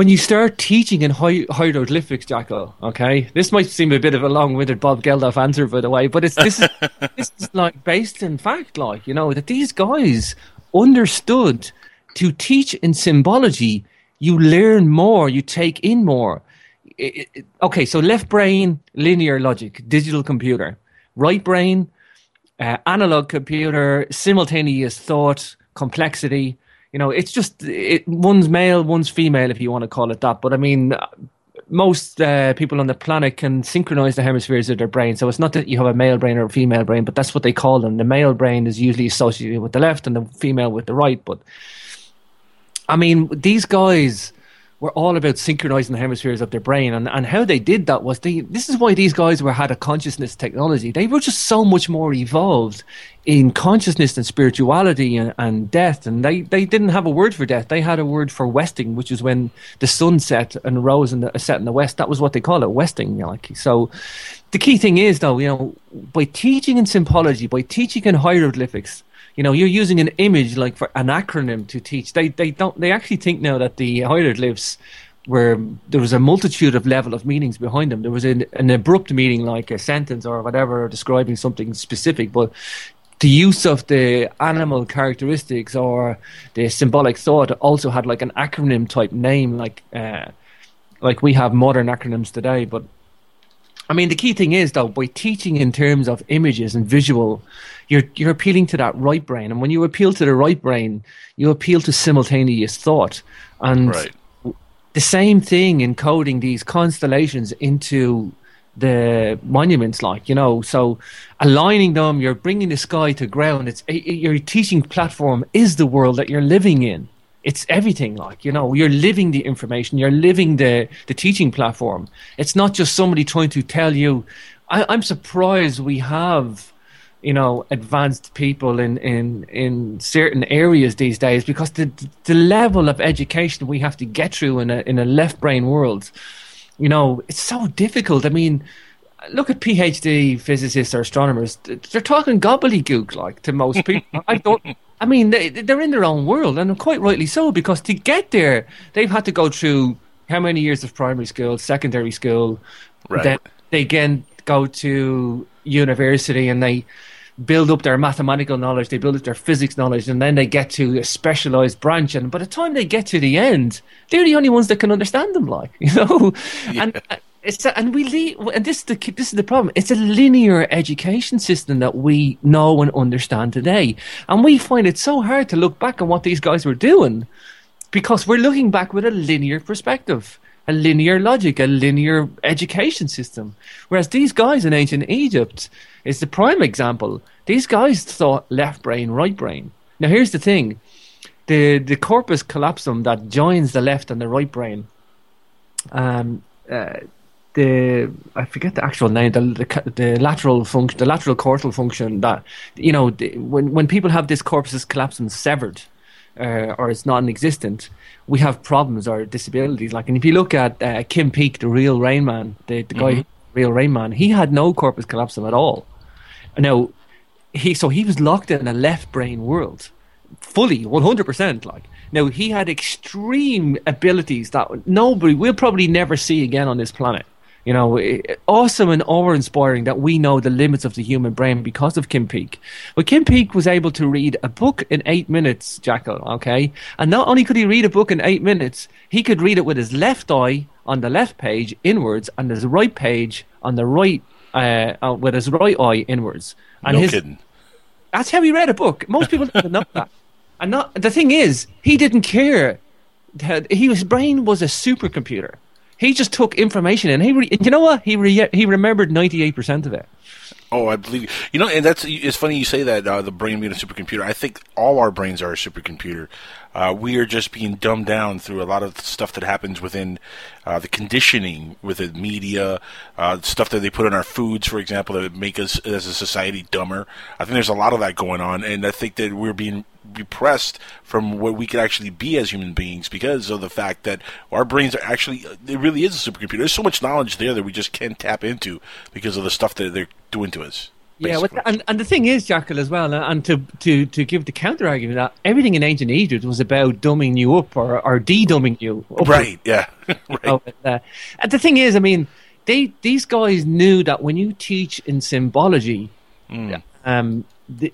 when you start teaching in hi- hieroglyphics, Jackal, okay, this might seem a bit of a long-winded Bob Geldof answer, by the way, but it's this is this is like based in fact, like you know that these guys understood to teach in symbology. You learn more, you take in more. I- I- okay, so left brain, linear logic, digital computer, right brain, uh, analog computer, simultaneous thought, complexity. You know, it's just it, one's male, one's female, if you want to call it that. But I mean, most uh, people on the planet can synchronize the hemispheres of their brain. So it's not that you have a male brain or a female brain, but that's what they call them. The male brain is usually associated with the left, and the female with the right. But I mean, these guys were all about synchronizing the hemispheres of their brain, and, and how they did that was they. This is why these guys were had a consciousness technology. They were just so much more evolved in consciousness and spirituality and, and death, and they, they didn't have a word for death. They had a word for westing, which is when the sun set and rose and set in the west. That was what they call it, westing. You know, like so. The key thing is, though, you know, by teaching in symbology, by teaching in hieroglyphics, you know, you're using an image like for an acronym to teach. They they don't they actually think now that the hieroglyphs were there was a multitude of level of meanings behind them. There was an, an abrupt meaning like a sentence or whatever describing something specific, but the use of the animal characteristics or the symbolic thought also had like an acronym type name, like uh, like we have modern acronyms today, but I mean, the key thing is though, by teaching in terms of images and visual, you're you're appealing to that right brain, and when you appeal to the right brain, you appeal to simultaneous thought, and Right. the same thing in coding these constellations into the monuments, like you know, so aligning them, you're bringing the sky to ground. It's your teaching platform is the world that you're living in. It's everything, like you know, you're living the information, you're living the the teaching platform. It's not just somebody trying to tell you. I, I'm surprised we have you know, advanced people in, in, in certain areas these days because the the level of education we have to get through in a in a left brain world, you know, it's so difficult. I mean, look at PhD physicists or astronomers; they're talking gobbledygook like to most people. I don't. I mean, they, they're in their own world, and quite rightly so, because to get there, they've had to go through how many years of primary school, secondary school, Right. then they again go to university and they build up their mathematical knowledge, they build up their physics knowledge, and then they get to a specialized branch. And by the time they get to the end, they're the only ones that can understand them, like you know. And uh, it's and we leave, and this is the this is the problem. It's a linear education system that we know and understand today, and we find it so hard to look back on what these guys were doing because we're looking back with a linear perspective, a linear logic, a linear education system. Whereas these guys in ancient Egypt is the prime example. These guys thought left brain, right brain. Now here's the thing: the the corpus callosum that joins the left and the right brain. Um, uh, the I forget the actual name, the the, the lateral function, the lateral cortical function. That you know, the, when when people have this corpus callosum severed, uh, or it's non-existent, we have problems or disabilities. Like, and if you look at uh, Kim Peek, the real Rain Man, the, the guy, Mhm. real Rain Man, he had no corpus callosum at all. Now, he so he was locked in a left brain world, fully one hundred percent. Like, now he had extreme abilities that nobody we'll probably never see again on this planet. You know, eh, awesome and awe-inspiring that we know the limits of the human brain because of Kim Peek. But Kim Peek was able to read a book in eight minutes, Jackal, okay? And not only could he read a book in eight minutes, he could read it with his left eye on the left page inwards and his right page on the right, uh, uh, with his right eye inwards. And no his, kidding. that's how he read a book. Most people don't know that. And not the thing is, he didn't care. that He his brain was a supercomputer. He just took information and he, re- you know what? He re- he remembered ninety eight percent of it. Oh, I believe you. You know, and that's it's funny you say that uh, the brain being a supercomputer. I think all our brains are a supercomputer. Uh, we are just being dumbed down through a lot of stuff that happens within uh, the conditioning within media, uh, stuff that they put in our foods, for example, that make us as a society dumber. I think there's a lot of that going on, and I think that we're being repressed from what we could actually be as human beings because of the fact that our brains are actually it really is a supercomputer. There's so much knowledge there that we just can't tap into because of the stuff that they're doing to us. Yeah, and and the thing is, Jackal, as well, uh, and to to to give the counter argument that everything in ancient Egypt was about dumbing you up or or de-dumbing you. Up Right, yeah. Oh, but, uh, and the thing is, I mean, they these guys knew that when you teach in symbology, um, the,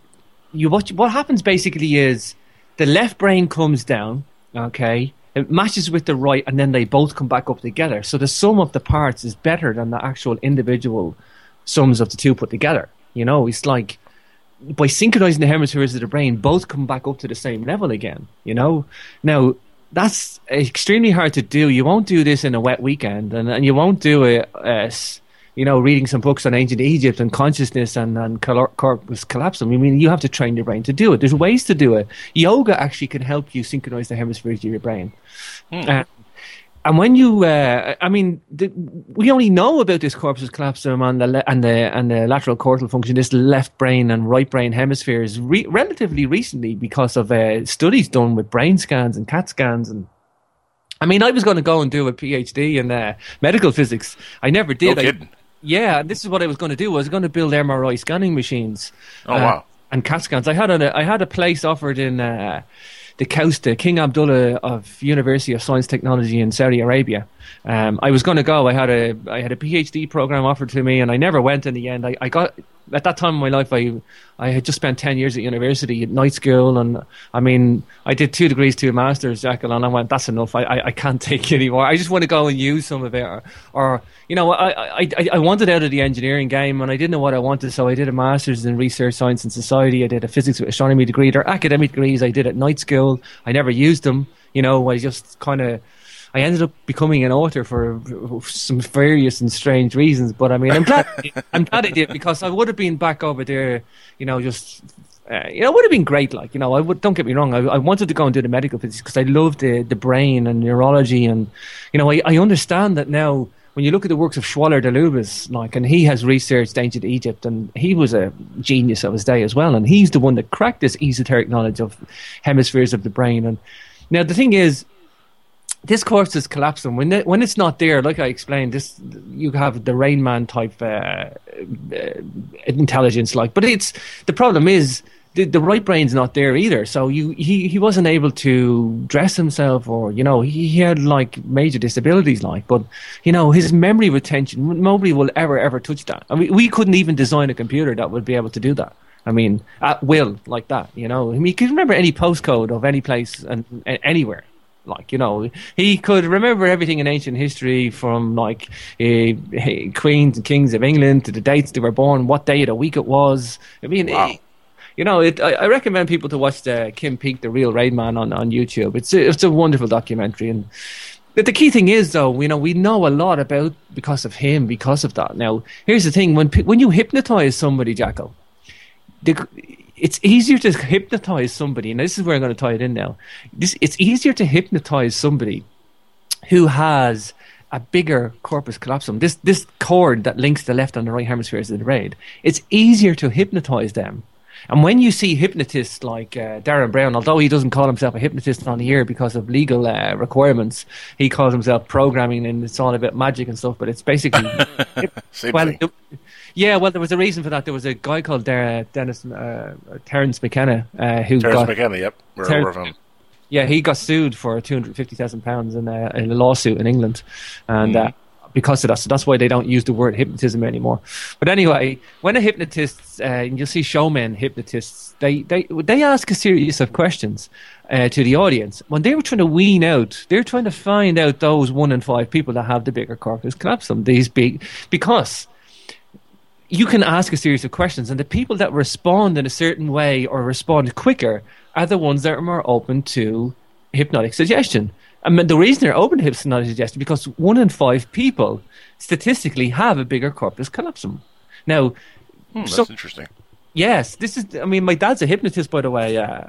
you what what happens basically is the left brain comes down, okay, it matches with the right, and then they both come back up together. So the sum of the parts is better than the actual individual sums of the two put together. You know, it's like by synchronizing the hemispheres of the brain, both come back up to the same level again. You know, now that's extremely hard to do. You won't do this in a wet weekend, and, and you won't do it, uh, you know, reading some books on ancient Egypt and consciousness and, and corpus callosum. I mean, you have to train your brain to do it. There's ways to do it. Yoga actually can help you synchronize the hemispheres of your brain. Uh, and when you, uh, I mean, the, we only know about this corpus callosum and the le- and the and the lateral cortical function, this left brain and right brain hemispheres, re- relatively recently because of uh, studies done with brain scans and CAT scans and. I mean, I was going to go and do a PhD in uh, medical physics. I never did. No I-. yeah, and this is what I was going to do. I was going to build MRI scanning machines. Oh, wow. And CAT scans. I had a I had a place offered in uh, the Kausta, King Abdullah of University of Science Technology in Saudi Arabia. Um, I was going to go. I had a I had a PhD program offered to me, and I never went in the end. I, I got at that time in my life, I I had just spent ten years at university at night school, and I mean, I did two degrees, two masters, Jackal, and I went, that's enough. I, I, I can't take it anymore. I just want to go and use some of it, or, or you know, I, I I wanted out of the engineering game, and I didn't know what I wanted, so I did a masters in research science and society. I did a physics with astronomy degree. They're academic degrees. I did at night school. I never used them. You know, I just kind of. I ended up becoming an author for some various and strange reasons, but I mean, I'm glad I'm glad I did because I would have been back over there, you know, just uh, you know, it would have been great. Like, you know, I would don't get me wrong, I, I wanted to go and do the medical physics because I love the the brain and neurology, and you know, I, I understand that now when you look at the works of Schwaller de Lubicz, like, and he has researched ancient Egypt, and he was a genius of his day as well, and he's the one that cracked this esoteric knowledge of hemispheres of the brain. And now the thing is, this course is collapsing when it, when it's not there. Like I explained, this you have the Rain Man type uh, uh, intelligence, like, but it's the problem is the, the right brain's not there either. So you he, he wasn't able to dress himself, or you know he, he had like major disabilities, like. But you know his memory retention, nobody will ever ever touch that. I mean, we couldn't even design a computer that would be able to do that. I mean, at will like that. You know, I mean, can remember any postcode of any place and, and anywhere. Like you know, he could remember everything in ancient history from like uh, queens and kings of England to the dates they were born, what day of the week it was. I mean, eh, you know, it, I, I recommend people to watch the Kim Peek, the real Rain Man on, on YouTube. It's a, it's a wonderful documentary, and but the key thing is though, you know, we know a lot about because of him, because of that. Now, here's the thing: when when you hypnotize somebody, Jacko, the, it's easier to hypnotize somebody, and this is where I'm going to tie it in now. This it's easier to hypnotize somebody who has a bigger corpus callosum. This this cord that links the left and the right hemispheres of the brain. It's easier to hypnotize them. And when you see hypnotists like uh, Derren Brown, although he doesn't call himself a hypnotist on the air because of legal uh, requirements, he calls himself programming, and it's all about magic and stuff. But it's basically well, it- yeah. Well, there was a reason for that. There was a guy called Der- Dennis uh, Terence McKenna uh, who Terrence got McKenna, yep. We're Ter- aware yeah, he got sued for two hundred fifty thousand pounds in a, in a lawsuit in England, and Hmm. Because of that, so that's why they don't use the word hypnotism anymore. But anyway, when a hypnotist, uh, and you'll see showmen hypnotists, they they they ask a series of questions uh, to the audience. When they were trying to wean out, they're trying to find out those one in five people that have the bigger corpus callosum. These big because you can ask a series of questions, and the people that respond in a certain way or respond quicker are the ones that are more open to hypnotic suggestion. I mean, the reason they're open to hypnotic suggestion because one in five people statistically have a bigger corpus callosum. Now, Hmm, that's so- interesting. yes, this is. I mean, my dad's a hypnotist, by the way. Uh, um,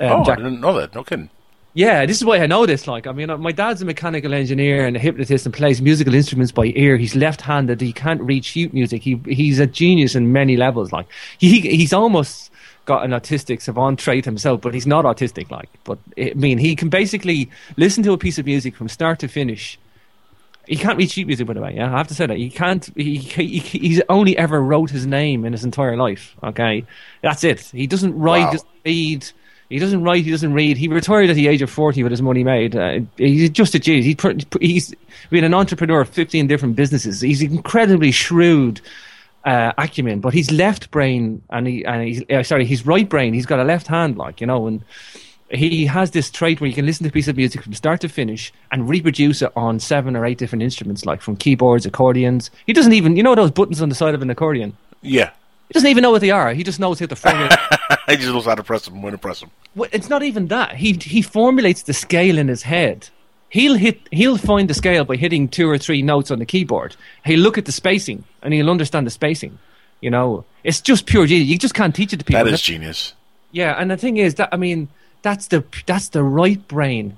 oh, Jack- I didn't know that. No kidding. yeah, this is why I know this. Like, I mean, uh, my dad's a mechanical engineer and a hypnotist and plays musical instruments by ear. He's left-handed. He can't read sheet music. He he's a genius in many levels. Like, he he's almost got an autistic savant trait himself, but he's not autistic. Like, but I mean, he can basically listen to a piece of music from start to finish. He can't read sheet music, by the way. Yeah, I have to say that he can't. He, he he's only ever wrote his name in his entire life. Okay, that's it. He doesn't write, Wow. doesn't read. He doesn't write. He doesn't read. He retired at the age of forty with his money made. Uh, he's just a genius. He's, pr- he's been an entrepreneur of fifteen different businesses. He's incredibly shrewd uh, acumen, but he's left brain and he and he's uh, sorry, he's right brain. He's got a left hand, like you know, and he has this trait where you can listen to a piece of music from start to finish and reproduce it on seven or eight different instruments, like from keyboards, accordions. He doesn't even, you know, those buttons on the side of an accordion. Yeah. He doesn't even know what they are. He just knows how to formulate. he just knows how to press them, when to press them. Well, it's not even that. He he formulates the scale in his head. He'll hit. He'll find the scale by hitting two or three notes on the keyboard. He'll look at the spacing and he'll understand the spacing. You know, it's just pure genius. You just can't teach it to people. That is genius. Yeah, and the thing is that I mean that's the that's the right brain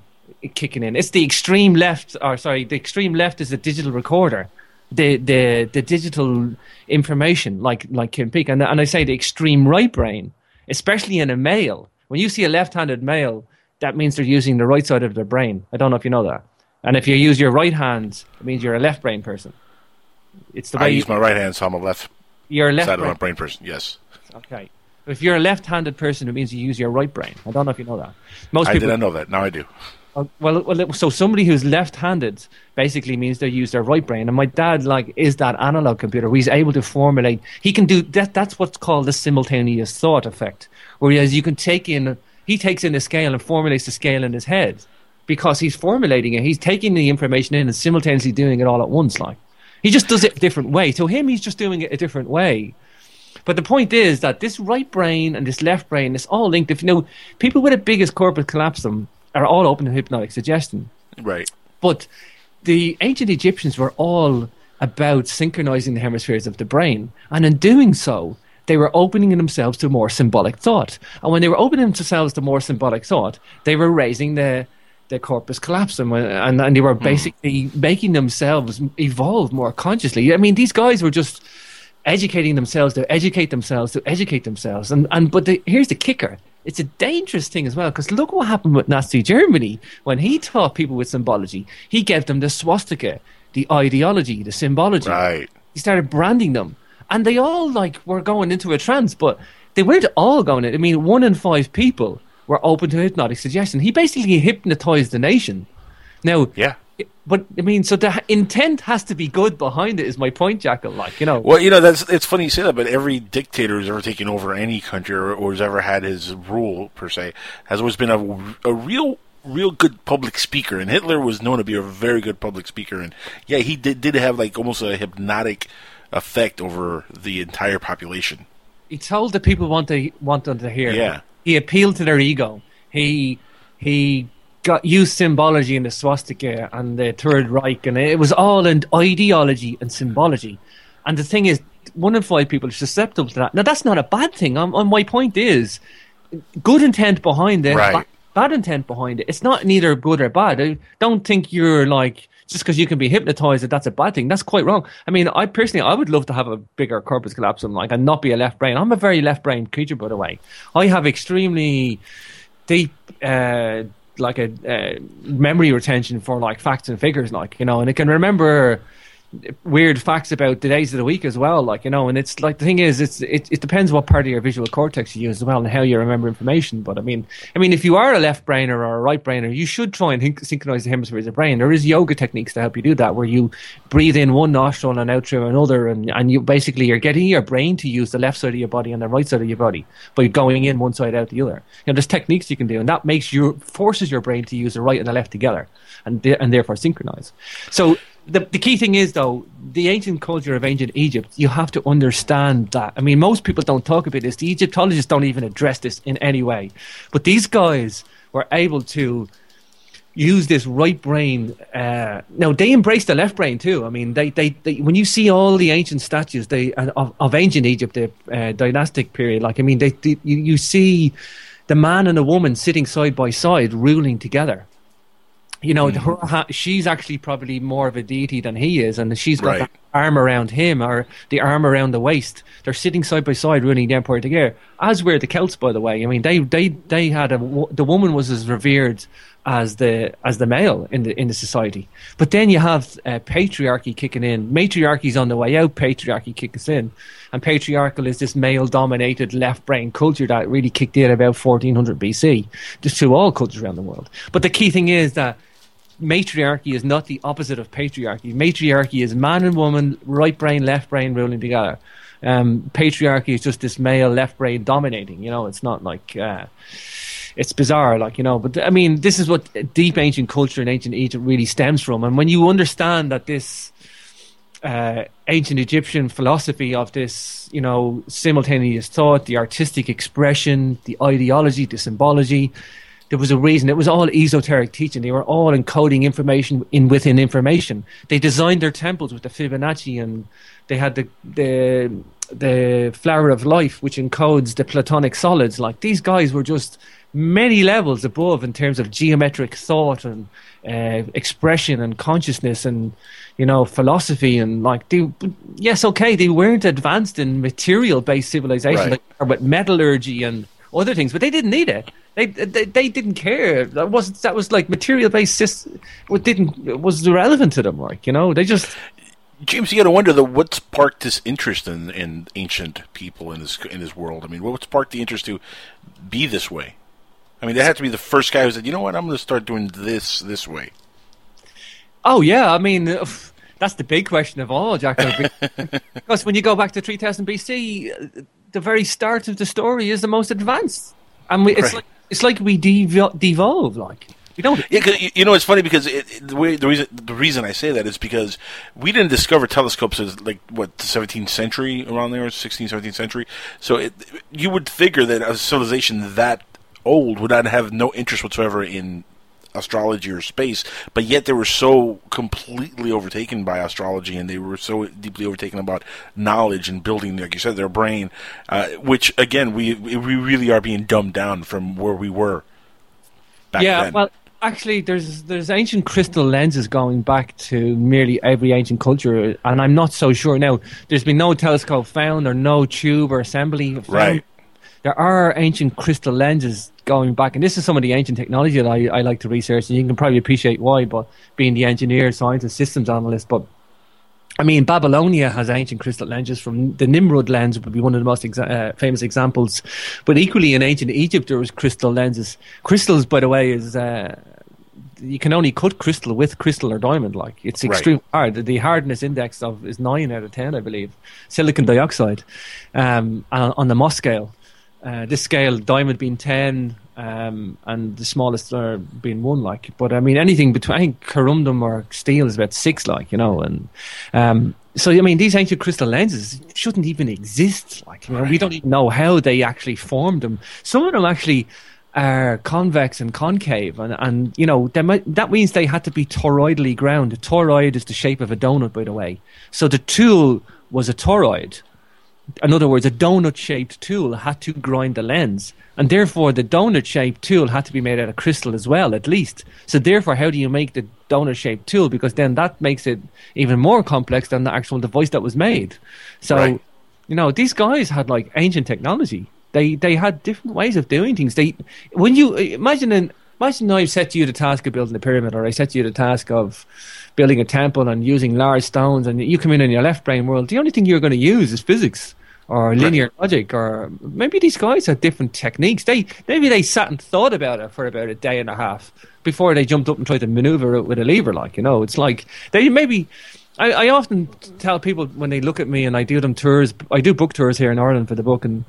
kicking in. It's the extreme left, or sorry, the extreme left is the digital recorder, the the the digital information, like like Kim Peek, and and I say the extreme right brain, especially in a male. When you see a left-handed male, that means they're using the right side of their brain. I don't know if you know that. And if you use your right hand, it means you're a left brain person. It's the way I use my right hand, so I'm a left you're a left side of my brain person. Yes. Okay. If you're a left-handed person, it means you use your right brain. I don't know if you know that. Most I people didn't know that. Now I do. Uh, well, well, so somebody who's left-handed basically means they use their right brain. And my dad, like, is that analog computer. Where he's able to formulate. He can do that. That's what's called the simultaneous thought effect. Whereas you can take in, he takes in a scale and formulates the scale in his head because he's formulating it. He's taking the information in and simultaneously doing it all at once. Like, he just does it a different way. To him, he's just doing it a different way. But the point is that this right brain and this left brain is all linked. If you know, people with the biggest corpus callosum are all open to hypnotic suggestion. Right. But the ancient Egyptians were all about synchronizing the hemispheres of the brain. And in doing so, they were opening themselves to more symbolic thought. And when they were opening themselves to more symbolic thought, they were raising the the corpus callosum, and and they were hmm. basically making themselves evolve more consciously. I mean, these guys were just educating themselves to educate themselves to educate themselves, and and but the, here's the kicker. It's a dangerous thing as well because look what happened with Nazi Germany when he taught people with symbology. He gave them the swastika, the ideology, the symbology. Right. He started branding them, and they all like were going into a trance, but they weren't all going. In. I mean, one in five people were open to hypnotic suggestion. He basically hypnotized the nation. Now, yeah. But I mean, so the intent has to be good behind it. Is my point, Jackal? Like you know, Well, you know that's it's funny you say that, but every dictator who's ever taken over any country or, or has ever had his rule per se has always been a, a real real good public speaker, and Hitler was known to be a very good public speaker, and yeah, he did did have like almost a hypnotic effect over the entire population. he told the people want to want them to hear. Yeah. He appealed to their ego. He he got used symbology in the swastika and the Third Reich, and it was all in ideology and symbology. And the thing is, one in five people are susceptible to that. Now that's not a bad thing. Um, um, my point is, good intent behind it, Right. ba- bad intent behind it. It's not neither good or bad. I don't think you're like just because you can be hypnotized that that's a bad thing. That's quite wrong. I mean, I personally, I would love to have a bigger corpus callosum, like, and not be a left brain. I'm a very left brain creature, by the way. I have extremely deep, uh, like a uh, memory retention for like facts and figures, like you know, and it can remember weird facts about the days of the week as well, like you know. And it's like the thing is, it's it, it depends what part of your visual cortex you use as well and how you remember information. But I mean, I mean, if you are a left brainer or a right brainer, you should try and hin- synchronize the hemispheres of the brain. There is yoga techniques to help you do that, where you breathe in one nostril and out through another, and and you basically you're getting your brain to use the left side of your body and the right side of your body by going in one side out the other. You know, there's techniques you can do, and that makes you forces your brain to use the right and the left together, and and therefore synchronize. So the, the key thing is though the ancient culture of ancient Egypt. You have to understand that. I mean, most people don't talk about this. The Egyptologists don't even address this in any way. But these guys were able to use this right brain. Uh, now they embrace the left brain too. I mean, they, they, they when you see all the ancient statues, they of, of ancient Egypt, the uh, dynastic period. Like I mean, they, they you, you see the man and the woman sitting side by side, ruling together. You know, her she's actually probably more of a deity than he is, and she's got Right. that arm around him or the arm around the waist. They're sitting side by side, ruling the empire together. As were the Celts, by the way. I mean, they they they had a the woman was as revered as the as the male in the in the society. But then you have uh, patriarchy kicking in. Matriarchy's on the way out. Patriarchy kicks in, and patriarchal is this male dominated left brain culture that really kicked in about 1400 BC, just to all cultures around the world. But the key thing is that matriarchy is not the opposite of patriarchy. Matriarchy is man and woman, right brain, left brain ruling together. Um, patriarchy is just this male left brain dominating. You know, it's not like uh, it's bizarre, like you know. But I mean, this is what deep ancient culture in ancient Egypt really stems from. And when you understand that this uh, ancient Egyptian philosophy of this, you know, simultaneous thought, the artistic expression, the ideology, the symbology. There was a reason. It was all esoteric teaching. They were all encoding information in within information. They designed their temples with the Fibonacci, and they had the the the flower of life, which encodes the platonic solids. Like these guys were just many levels above in terms of geometric thought and uh, expression and consciousness and you know philosophy and like they yes okay they weren't advanced in material based civilization Right. like with metallurgy and other things but they didn't need it they they, they didn't care that was that was like material based system what didn't was irrelevant to them like you know they just James, you got to wonder though, what sparked this interest in, in ancient people in this in this world? I mean, what sparked the interest to be this way? I mean, they had to be the first guy who said, "You know what? I'm going to start doing this this way." Oh yeah, I mean uh, that's the big question of all, Jack. because when you go back to 3000 BC, uh, the very start of the story is the most advanced, and we, it's Right. like it's like we devo- devolve. Like we don't. Yeah, 'cause you- you know, it's funny because it, it- the way the reason the reason I say that is because we didn't discover telescopes as like what the 17th century around there, 16th, 17th century. So it, you would figure that a civilization that old would not have no interest whatsoever in astrology or space, but yet they were so completely overtaken by astrology, and they were so deeply overtaken about knowledge and building, like you said, their brain. Uh, which again, we we really are being dumbed down from where we were. Back yeah, then. well, Actually, there's there's ancient crystal lenses going back to nearly every ancient culture, and I'm not so sure now. There's been no telescope found, or no tube or assembly found. Right. There are ancient crystal lenses going back, and this is some of the ancient technology that I, I like to research, and you can probably appreciate why. But being the engineer, scientist, systems analyst, but I mean, Babylonia has ancient crystal lenses. From the Nimrod lens would be one of the most exa- uh, famous examples. But equally, in ancient Egypt, there was crystal lenses. Crystals, by the way, is uh, you can only cut crystal with crystal or diamond. Like it's Right. hard. The hardness index of is nine out of ten, I believe. Silicon dioxide um, on on the Mohs scale. Uh, this scale, diamond being ten, um, and the smallest are being one. Like, but I mean, anything between I think corundum or steel is about six. Like, you know, and um, so I mean, these ancient crystal lenses shouldn't even exist. Like, you know, we don't even know how they actually formed them. Some of them actually are convex and concave, and, and you know might, that means they had to be toroidally ground. A toroid is the shape of a donut, by the way. So the tool was a toroid. In other words, a donut-shaped tool had to grind the lens, and therefore the donut-shaped tool had to be made out of crystal as well, at least. So therefore, how do you make the donut-shaped tool? Because then that makes it even more complex than the actual device that was made. So, Right. you know, these guys had like ancient technology. They they had different ways of doing things. They when you imagine an, imagine I set you the task of building a pyramid, or I set you the task of building a temple and using large stones, and you come in in your left brain world. The only thing you're going to use is physics or linear logic, or maybe these guys had different techniques. They maybe they sat and thought about it for about a day and a half before they jumped up and tried to maneuver it with a lever. Like you know, it's like they maybe. I, I often tell people when they look at me and I do them tours. I do book tours here in Ireland for the book, and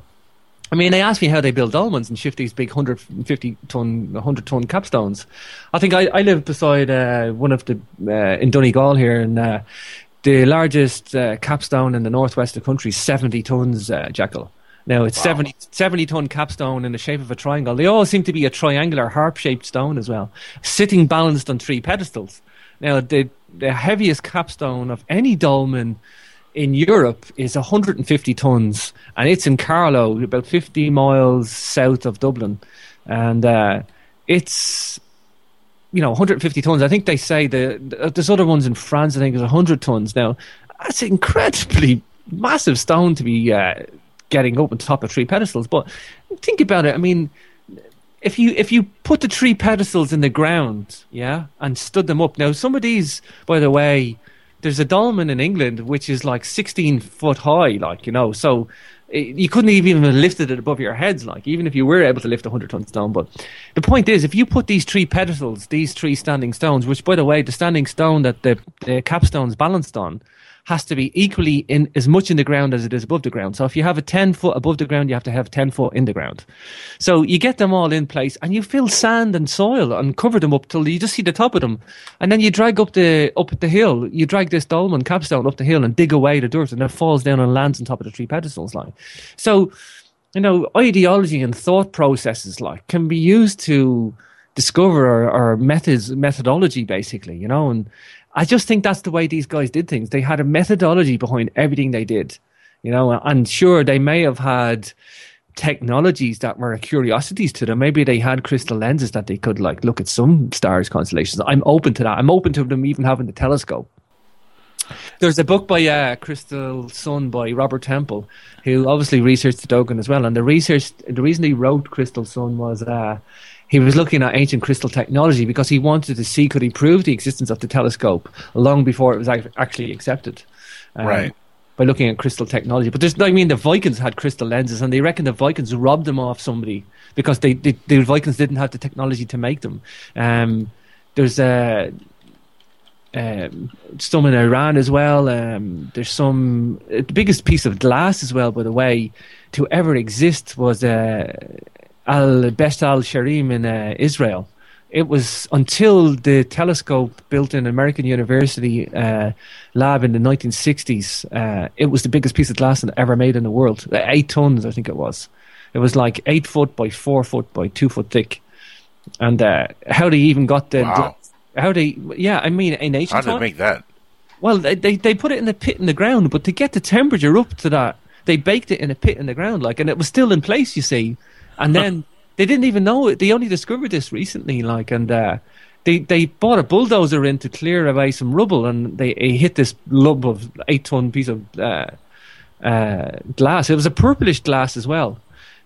I mean, they ask me how they build dolmens and shift these big 150 ton, 100 ton capstones. I think I, I live beside uh, one of the, uh, in Donegal here, and uh, the largest uh, capstone in the northwest of the country is 70 tons, uh, Jackal. Now, it's 70, 70 ton capstone in the shape of a triangle. They all seem to be a triangular harp shaped stone as well, sitting balanced on three pedestals. Now, the, the heaviest capstone of any dolmen in Europe is 150 tons, and it's in Carlow, about 50 miles south of Dublin, and uh, it's you know 150 tons. I think they say the, the there's other ones in France. I think is 100 tons. Now that's incredibly massive stone to be uh, getting up on top of three pedestals. But think about it. I mean, if you if you put the three pedestals in the ground, yeah, and stood them up. Now some of these, by the way, there's a dolmen in England which is like 16 foot high, like you know, so it, you couldn't even have lifted it above your heads, like even if you were able to lift a hundred ton stone. But the point is, if you put these three pedestals, these three standing stones, which by the way, the standing stone that the the capstone's balanced on has to be equally in as much in the ground as it is above the ground. So if you have a 10 foot above the ground, you have to have 10 foot in the ground. So you get them all in place and you fill sand and soil and cover them up till you just see the top of them. And then you drag up the, up the hill, you drag this dolmen capstone up the hill and dig away the dirt and it falls down and lands on top of the three pedestals line. So, you know, ideology and thought processes like can be used to discover our, or methods, methodology basically, you know, and I just think that's the way these guys did things. They had a methodology behind everything they did, you know, and sure, they may have had technologies that were curiosities to them. Maybe they had crystal lenses that they could like look at some stars constellations. I'm open to that. I'm open to them even having the telescope. There's a book by uh, Crystal Sun by Robert Temple, who obviously researched the Dogon as well. And the research, the reason he wrote Crystal Sun was uh, he was looking at ancient crystal technology because he wanted to see could he prove the existence of the telescope long before it was actually accepted. Um, Right. By looking at crystal technology, but there's, I mean, the Vikings had crystal lenses, and they reckon the Vikings robbed them off somebody because they, they the Vikings didn't have the technology to make them. Um, there's a um, some in Iran as well. Um, there's some uh, the biggest piece of glass as well, by the way, to ever exist was uh, Al Best Al Sharim in uh, Israel. It was until the telescope built in American University uh, lab in the 1960s. Uh, it was the biggest piece of glass ever made in the world. Uh, Eight tons, I think it was. It was like eight foot by four foot by two foot thick. And uh, how they even got the Wow. how they yeah I mean in ancient How did they make that? well, they, they they put it in the pit in the ground, but to get the temperature up to that, they baked it in a pit in the ground, like, and it was still in place, you see. And then they didn't even know it. They only discovered this recently, like, and uh, they they bought a bulldozer in to clear away some rubble, and they it hit this lump of eight ton piece of uh, uh, glass. It was a purplish glass as well.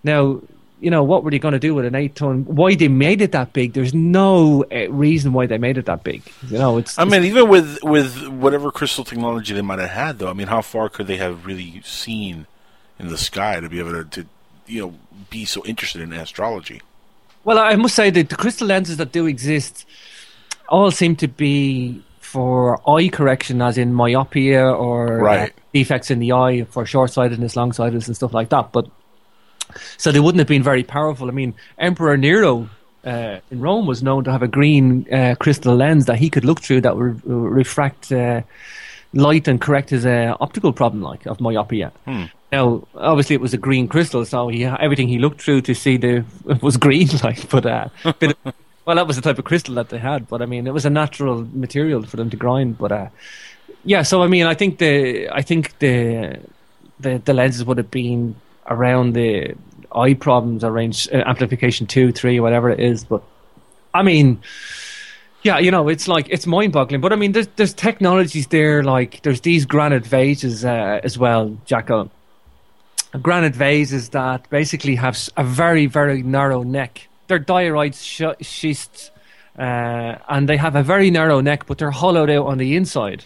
Now, you know, what were they going to do with an eight ton? Why they made it that big? There's no uh, reason why they made it that big. You know, it's. I mean, even with with whatever crystal technology they might have had, though, I mean, how far could they have really seen in the sky to be able to, to you know, be so interested in astrology? Well, I must say that the crystal lenses that do exist all seem to be for eye correction, as in myopia or uh, Right. defects in the eye for short sightedness, long sightedness, and stuff like that. But so they wouldn't have been very powerful. I mean, Emperor Nero uh, in Rome was known to have a green uh, crystal lens that he could look through that would uh, refract uh, light and correct his uh, optical problem, like of myopia. Hmm. Now, obviously, it was a green crystal, so he everything he looked through to see the was green, like. But uh, bit of- well, that was the type of crystal that they had. But I mean, it was a natural material for them to grind. But uh, yeah, so I mean, I think the I think the the, the lenses would have been around the eye problems, around uh, amplification two, three, whatever it is. But I mean, yeah, you know, it's like it's mind-boggling. But I mean, there's there's technologies there, like there's these granite vases uh, as well, Jacko. Granite vases that basically have a very very narrow neck. They're diorite sh- schists, uh, and they have a very narrow neck, but they're hollowed out on the inside.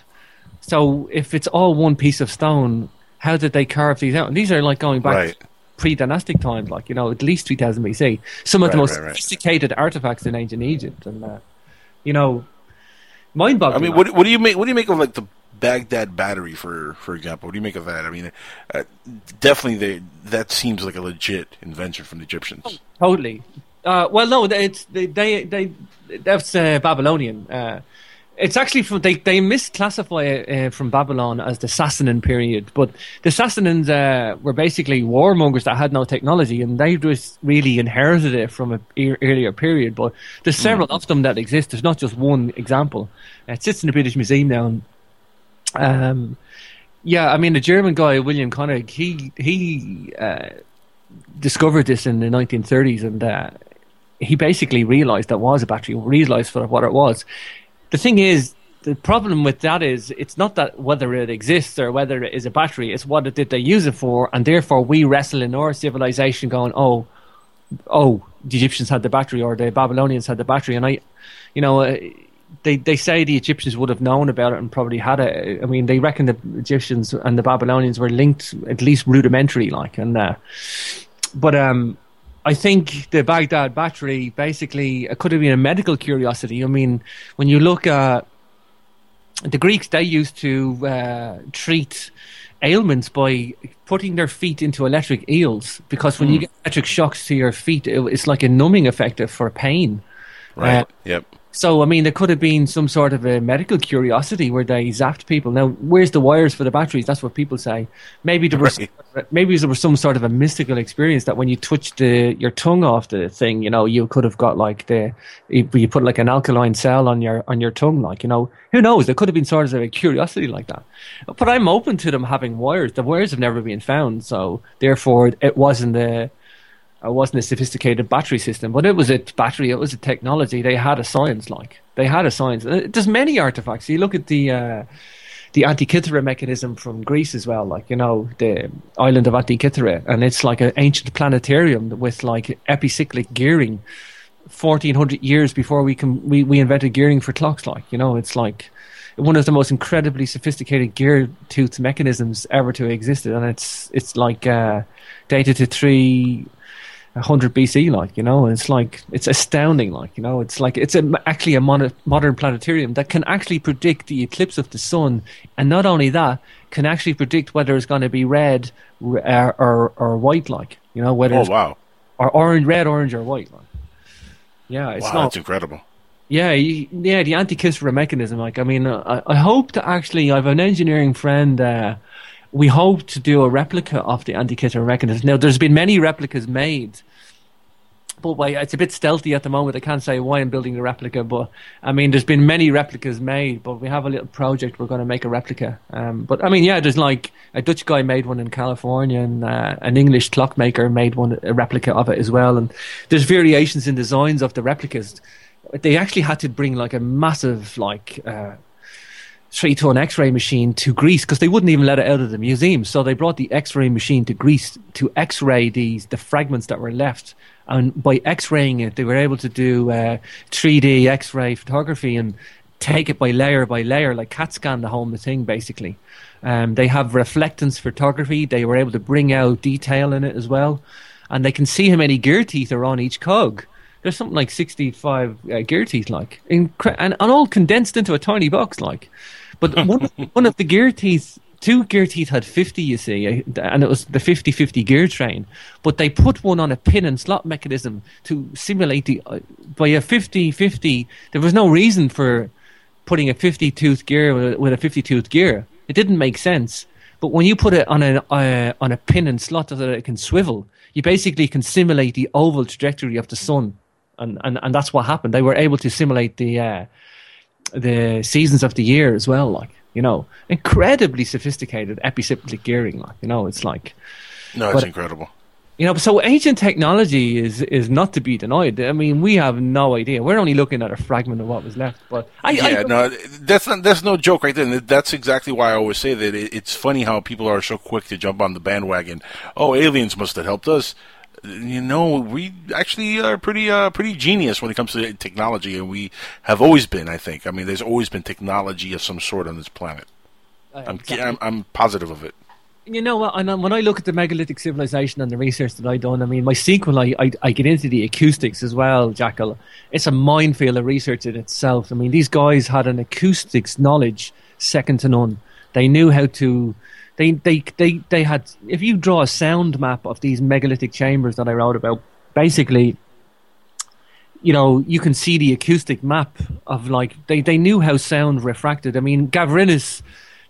So if it's all one piece of stone, how did they carve these out? And these are like going back Right. pre-dynastic times, like you know, at least 3000 BC. Some of the most right, right. sophisticated artifacts in ancient Egypt, and uh, you know, mind-boggling. I mean, what what do you make? What do you make of like the Baghdad battery, for for example? What do you make of that? I mean, uh, definitely they that seems like a legit invention from the Egyptians. Totally. Uh, well, no, it's they they, they that's uh, Babylonian. Uh, it's actually from they they misclassify it uh, from Babylon as the Sassanid period, but the Sassanids uh, were basically warmongers that had no technology, and they just really inherited it from an e- earlier period. But there's several of them that exist. There's not just one example. It sits in the British Museum now. And, um, yeah, I mean the German guy William Koenig, he he uh, discovered this in the 1930s, and uh, he basically realized that was a battery, realized for what it was. The thing is, the problem with that is it's not that whether it exists or whether it is a battery, it's what did they use it for, and therefore we wrestle in our civilization going, oh, oh, the Egyptians had the battery or the Babylonians had the battery, and I, you know. They they say the Egyptians would have known about it and probably had it. I mean, they reckon the Egyptians and the Babylonians were linked at least rudimentary, like, and uh, but um, I think the Baghdad battery basically it could have been a medical curiosity. I mean, when you look at the Greeks, they used to uh, treat ailments by putting their feet into electric eels because when you Mm. get electric shocks to your feet, it, it's like a numbing effect for pain. Right. Uh, yep. So, I mean, there could have been some sort of a medical curiosity where they zapped people. Now, where's the wires for the batteries? That's what people say. Maybe there was, maybe there was some sort of a mystical experience that when you touched the, your tongue off the thing, you know, you could have got like the, you put like an alkaline cell on your on your tongue, like you know, who knows? There could have been sort of a curiosity like that. But I'm open to them having wires. The wires have never been found, so therefore it wasn't a it wasn't a sophisticated battery system, but it was a battery. It was a technology. They had a science, like they had a science. Uh, There's many artifacts. You look at the uh, the Antikythera mechanism from Greece as well, like you know the island of Antikythera, and it's like an ancient planetarium with like epicyclic gearing, fourteen hundred years before we can we, we invented gearing for clocks. Like you know, it's like one of the most incredibly sophisticated gear tooth mechanisms ever to exist, and it's it's like uh, dated to three 100 BC, like you know, it's like it's astounding, like you know, it's like it's a, actually a mon- modern planetarium that can actually predict the eclipse of the sun, and not only that, can actually predict whether it's going to be red or, or or white, like you know, whether Oh it's, wow. or orange, red, orange, or white, like yeah, it's wow, not that's incredible. yeah, yeah, the Antikythera mechanism. Like, I mean, I, I hope to actually. I have an engineering friend. Uh, we hope to do a replica of the Antikythera mechanism. Now, there's been many replicas made, But why it's a bit stealthy at the moment. I can't say why I'm building the replica, but I mean, there's been many replicas made, but we have a little project. We're going to make a replica. Um, but I mean, yeah, there's like a Dutch guy made one in California, and uh, an English clockmaker made one a replica of it as well. And there's variations in designs of the replicas. They actually had to bring like a massive like. Uh, three ton X-ray machine to Greece because they wouldn't even let it out of the museum. So they brought the X-ray machine to Greece to X-ray these the fragments that were left, and by X-raying it, they were able to do uh, 3D X-ray photography and take it by layer by layer, like CAT scan the whole thing basically. Um, they have reflectance photography. They were able to bring out detail in it as well, and they can see how many gear teeth are on each cog. There's something like 65 uh, gear teeth, like, Incre- and, and all condensed into a tiny box, like. But one, one of the gear teeth, two gear teeth had 50, you see, uh, and it was the 50 50 gear train. But they put one on a pin and slot mechanism to simulate the. Uh, by a 50 50, there was no reason for putting a 50 tooth gear with a, with a 50 tooth gear. It didn't make sense. But when you put it on a uh, on a pin and slot so that it can swivel, you basically can simulate the oval trajectory of the sun, and and, and that's what happened. They were able to simulate the uh, the seasons of the year as well. Like you know, incredibly sophisticated epicyclic gearing. Like you know, it's like No, it's but- incredible. you know, so ancient technology is is not to be denied. I mean, we have no idea. We're only looking at a fragment of what was left. But I, yeah, I no, that's not, that's no joke right there. That's exactly why I always say that it, it's funny how people are so quick to jump on the bandwagon. Oh, aliens must have helped us. You know, we actually are pretty uh, pretty genius when it comes to technology, and we have always been. I think. I mean, there's always been technology of some sort on this planet. Uh, I'm, exactly. I'm I'm positive of it. You know what? And uh, when I look at the megalithic civilization and the research that I've done, I mean, my sequel, I, I I get into the acoustics as well, Jackal. It's a minefield of research in itself. I mean, these guys had an acoustics knowledge second to none. They knew how to. They they they they had. If you draw a sound map of these megalithic chambers that I wrote about, basically, you know, you can see the acoustic map of like they, they knew how sound refracted. I mean, Gavrinis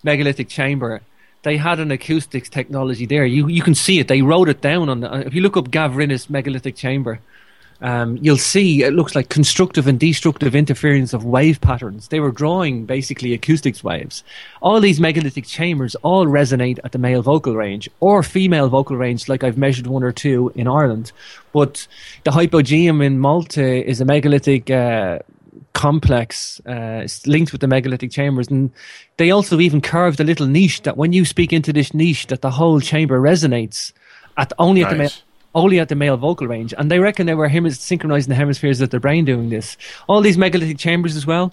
megalithic chamber, they had an acoustics technology there. You you can see it. They wrote it down on. The, if you look up Gavrinis megalithic chamber, um, you'll see it looks like constructive and destructive interference of wave patterns. They were drawing basically acoustics waves. All these megalithic chambers all resonate at the male vocal range or female vocal range, like I've measured one or two in Ireland. But the hypogeum in Malta is a megalithic uh, complex uh, linked with the megalithic chambers, and they also even carved a little niche that when you speak into this niche, that the whole chamber resonates at only at the male Nice. Only at the male vocal range. And they reckon they were hemis- synchronizing the hemispheres of their brain doing this. All these megalithic chambers as well.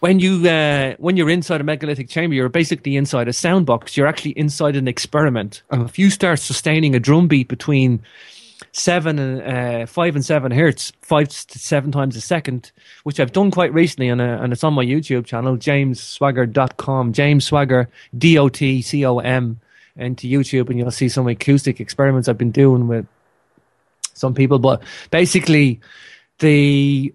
When you uh, when you're inside a megalithic chamber, you're basically inside a sound box. You're actually inside an experiment. And if you start sustaining a drum beat between seven and uh, five and seven hertz, five to seven times a second, which I've done quite recently, and, uh, and it's on my YouTube channel, jamesswagger.com, James Swagger, D O T C O M, into YouTube, and you'll see some acoustic experiments I've been doing with some people. But basically, the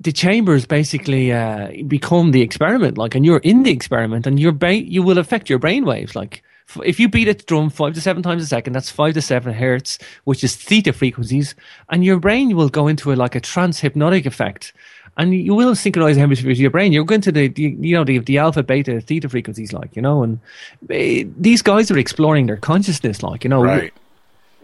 the chambers basically uh, become the experiment, like, and you're in the experiment, and your brain you will affect your brain waves, like. If you beat a drum five to seven times a second, that's five to seven hertz, which is theta frequencies, and your brain will go into a, like a trans hypnotic effect, and you will synchronize the hemispheres of your brain. You're going to the, the you know the the alpha, beta, theta frequencies, like you know, and eh, these guys are exploring their consciousness, like you know. Right.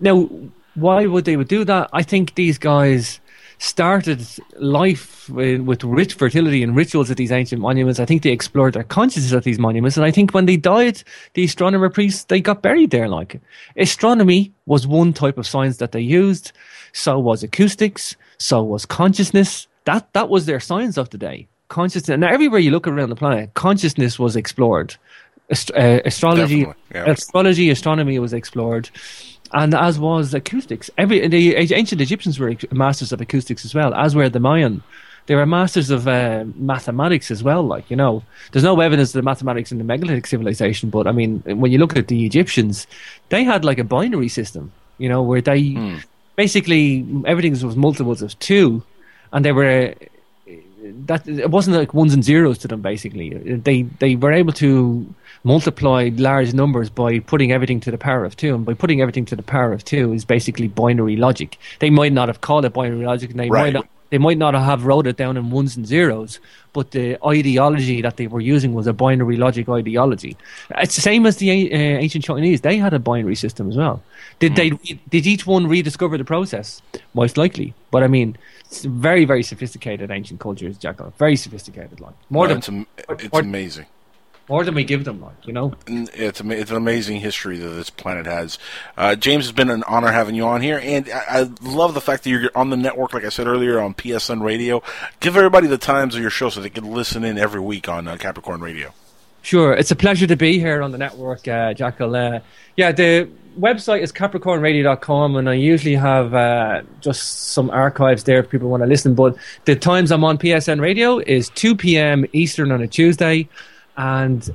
Now, why would they would do that? I think these guys started life with, with rich fertility and rituals at these ancient monuments. I think they explored their consciousness at these monuments, and I think when they died, the astronomer priests they got buried there. Like astronomy was one type of science that they used, so was acoustics, so was consciousness. That that was their science of the day. Consciousness, Now, everywhere you look around the planet, consciousness was explored. Ast- uh, astrology, yeah. astrology, astronomy was explored, and as was acoustics. Every the ancient Egyptians were masters of acoustics as well, as were the Mayan. They were masters of uh, mathematics as well. Like you know, there's no evidence of the mathematics in the megalithic civilization, but I mean, when you look at the Egyptians, they had like a binary system. You know, where they basically everything was multiples of two, and they were that it wasn't like ones and zeros to them. Basically, they they were able to multiply large numbers by putting everything to the power of two, and by putting everything to the power of two is basically binary logic. They might not have called it binary logic, and they Right. might not. They might not have wrote it down in ones and zeros, but the ideology that they were using was a binary logic ideology. It's the same as the uh, ancient Chinese; they had a binary system as well. Did they? Did each one rediscover the process? Most likely, but I mean, very, very sophisticated ancient cultures, Jackal. Very sophisticated, like more No, than it's, am- it's more- amazing. more than we give them, like you know. It's ama- it's an amazing history that this planet has. Uh, James, it's been an honor having you on here, and I, I love the fact that you're on the network. Like I said earlier, on PSN Radio. Give everybody the times of your show so they can listen in every week on uh, Capricorn Radio. Sure, it's a pleasure to be here on the network, uh, Jackal. Uh, yeah, the website is capricornradio.com, and I usually have uh, just some archives there if people want to listen. But the times I'm on PSN Radio is 2 p.m. Eastern on a Tuesday, and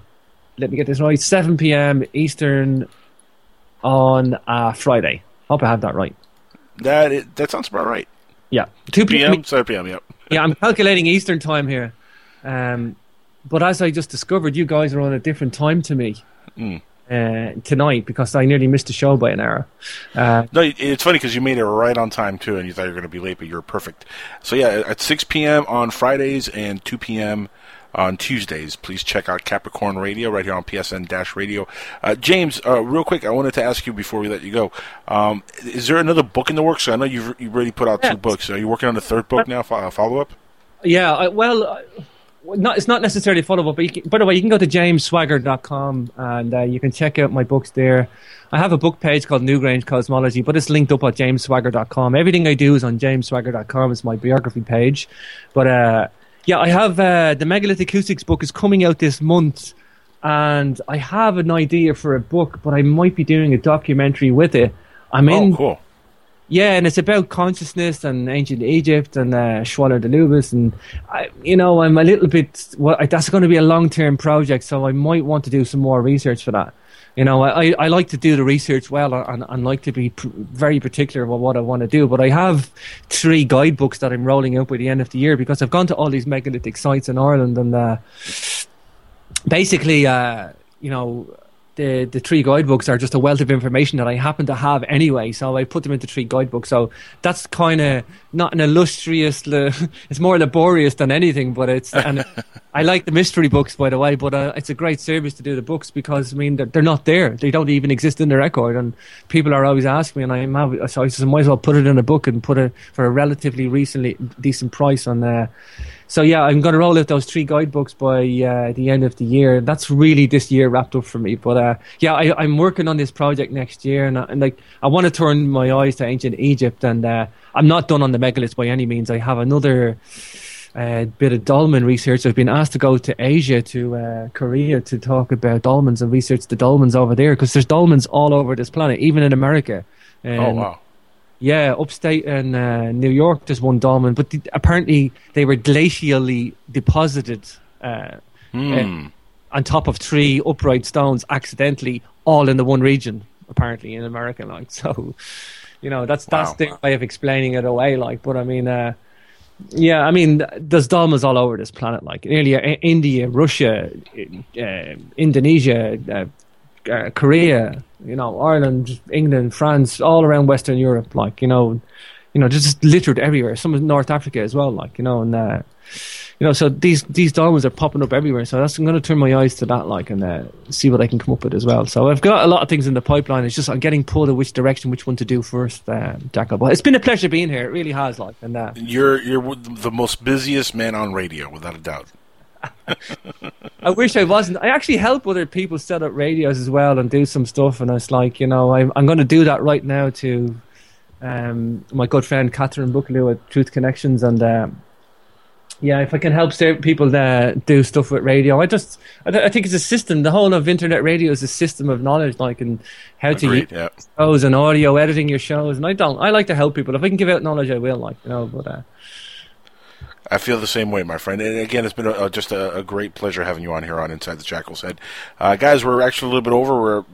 let me get this right, 7 p.m. Eastern on a Friday. Hope I have that right. That that sounds about right. Yeah, 2 p.m. p.m. 7 p.m. Yep. yeah, I'm calculating Eastern time here. Um, but as I just discovered, you guys are on a different time to me Mm. Uh, tonight because I nearly missed the show by an hour. Uh, No, it's funny because you made it right on time too, and you thought you were going to be late, but you're perfect. So yeah, at 6 p.m. on Fridays and 2 p.m. on Tuesdays, please check out Capricorn Radio right here on PSN Dash Radio. Uh, James, uh, real quick, I wanted to ask you before we let you go: um, Is there another book in the works? I know you've you've already put out Yeah. two books. Are you working on the third book now? Follow up? yeah, I, well, I, well, not, it's not necessarily follow up. But you can, by the way, you can go to jamesswagger.com and uh, you can check out my books there. I have a book page called Newgrange Cosmology, but it's linked up at jamesswagger.com. Everything I do is on jamesswagger.com. It's my biography page. But uh, yeah, I have uh, the Megalith Acoustics book is coming out this month, and I have an idea for a book, but I might be doing a documentary with it. I'm in. Oh, cool. Yeah, and it's about consciousness and ancient Egypt and uh, Schwaller de Lubicz, and I, you know, I'm a little bit. Well, I- that's going to be a long term project, so I might want to do some more research for that. You know, I, I like to do the research well and, and like to be pr- very particular about what I want to do. But I have three guidebooks that I'm rolling out by the end of the year because I've gone to all these megalithic sites in Ireland and uh, basically, uh, you know, the the three guidebooks are just a wealth of information that I happen to have anyway. So I put them into three guidebooks. So that's kind of not an illustrious. li- It's more laborious than anything, but it's and I like the mystery books by the way. But uh, it's a great service to do the books because I mean they're, they're not there. They don't even exist in the record, and people are always asking me, and I'm so I just might as well put it in a book and put it for a relatively recently decent price on. Uh, so yeah, I'm going to roll out those three guidebooks by uh, the end of the year. That's really this year wrapped up for me. But uh, yeah, I, I'm working on this project next year, and, I, and like I want to turn my eyes to ancient Egypt, and uh, I'm not done on the megaliths by any means. I have another uh, bit of dolmen research. I've been asked to go to Asia, to uh, Korea, to talk about dolmens and research the dolmens over there because there's dolmens all over this planet, even in America. oh wow. yeah, upstate in uh, New York, there's one dolmen, but the, apparently they were glacially deposited uh, Hmm. uh, on top of three upright stones accidentally, all in the one region. Apparently in America, like so, you know that's that's Wow. their way of explaining it away. Like, but I mean, uh, yeah, I mean, there's dolmens all over this planet. Like earlier, I- India, Russia, uh, Indonesia, uh, uh, Korea, you know, Ireland, England, France, all around Western Europe. Like, you know, you know, just littered everywhere. Some in North Africa as well. Like, you know, and uh, you know, so these these dolmens are popping up everywhere. So that's I'm going to turn my eyes to that, like, and uh, see what I can come up with as well. So I've got a lot of things in the pipeline. It's just I'm getting pulled in which direction, which one to do first, uh, Jacob. But it's been a pleasure being here. It really has, like, and uh, You're you're the most busiest man on radio, without a doubt. I wish I wasn't. I actually help other people set up radios as well and do some stuff. And it's like, you know, I'm, I'm going to do that right now to um, my good friend Catherine Buckaloo at Truth Connections. And uh, yeah, if I can help people uh, do stuff with radio, I just, I, th- I think it's a system. The whole of internet radio is a system of knowledge, like, and how to Agreed, use yeah. shows and audio, editing your shows. And I don't, I like to help people. If I can give out knowledge, I will, like, you know, but. Uh, I feel the same way, my friend. And again, it's been a, just a, a great pleasure having you on here on Inside the Jackal's Head. Uh, guys, we're actually a little bit over. We're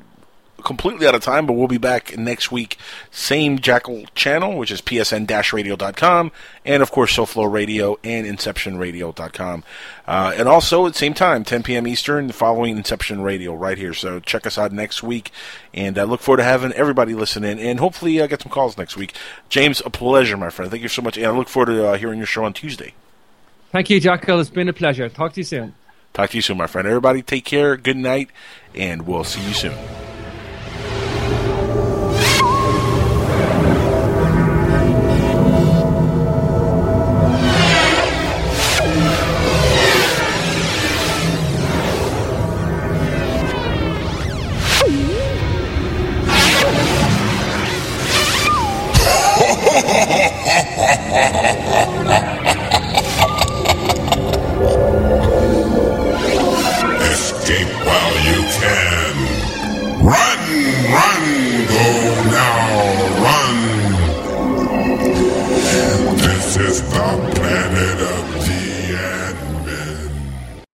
completely out of time, but we'll be back next week. Same Jackal channel, which is psn-radio.com, and of course SoFlo Radio and InceptionRadio.com. Uh, and also at the same time, 10 p.m. Eastern, following Inception Radio right here. So check us out next week, and I look forward to having everybody listen in, and hopefully uh, get some calls next week. James, a pleasure, my friend. Thank you so much, and I look forward to uh, hearing your show on Tuesday. Thank you, Jackal. It's been a pleasure. Talk to you soon. Talk to you soon, my friend. Everybody, take care. Good night, and we'll see you soon. Escape while you can. Run, run, go now, run. This is the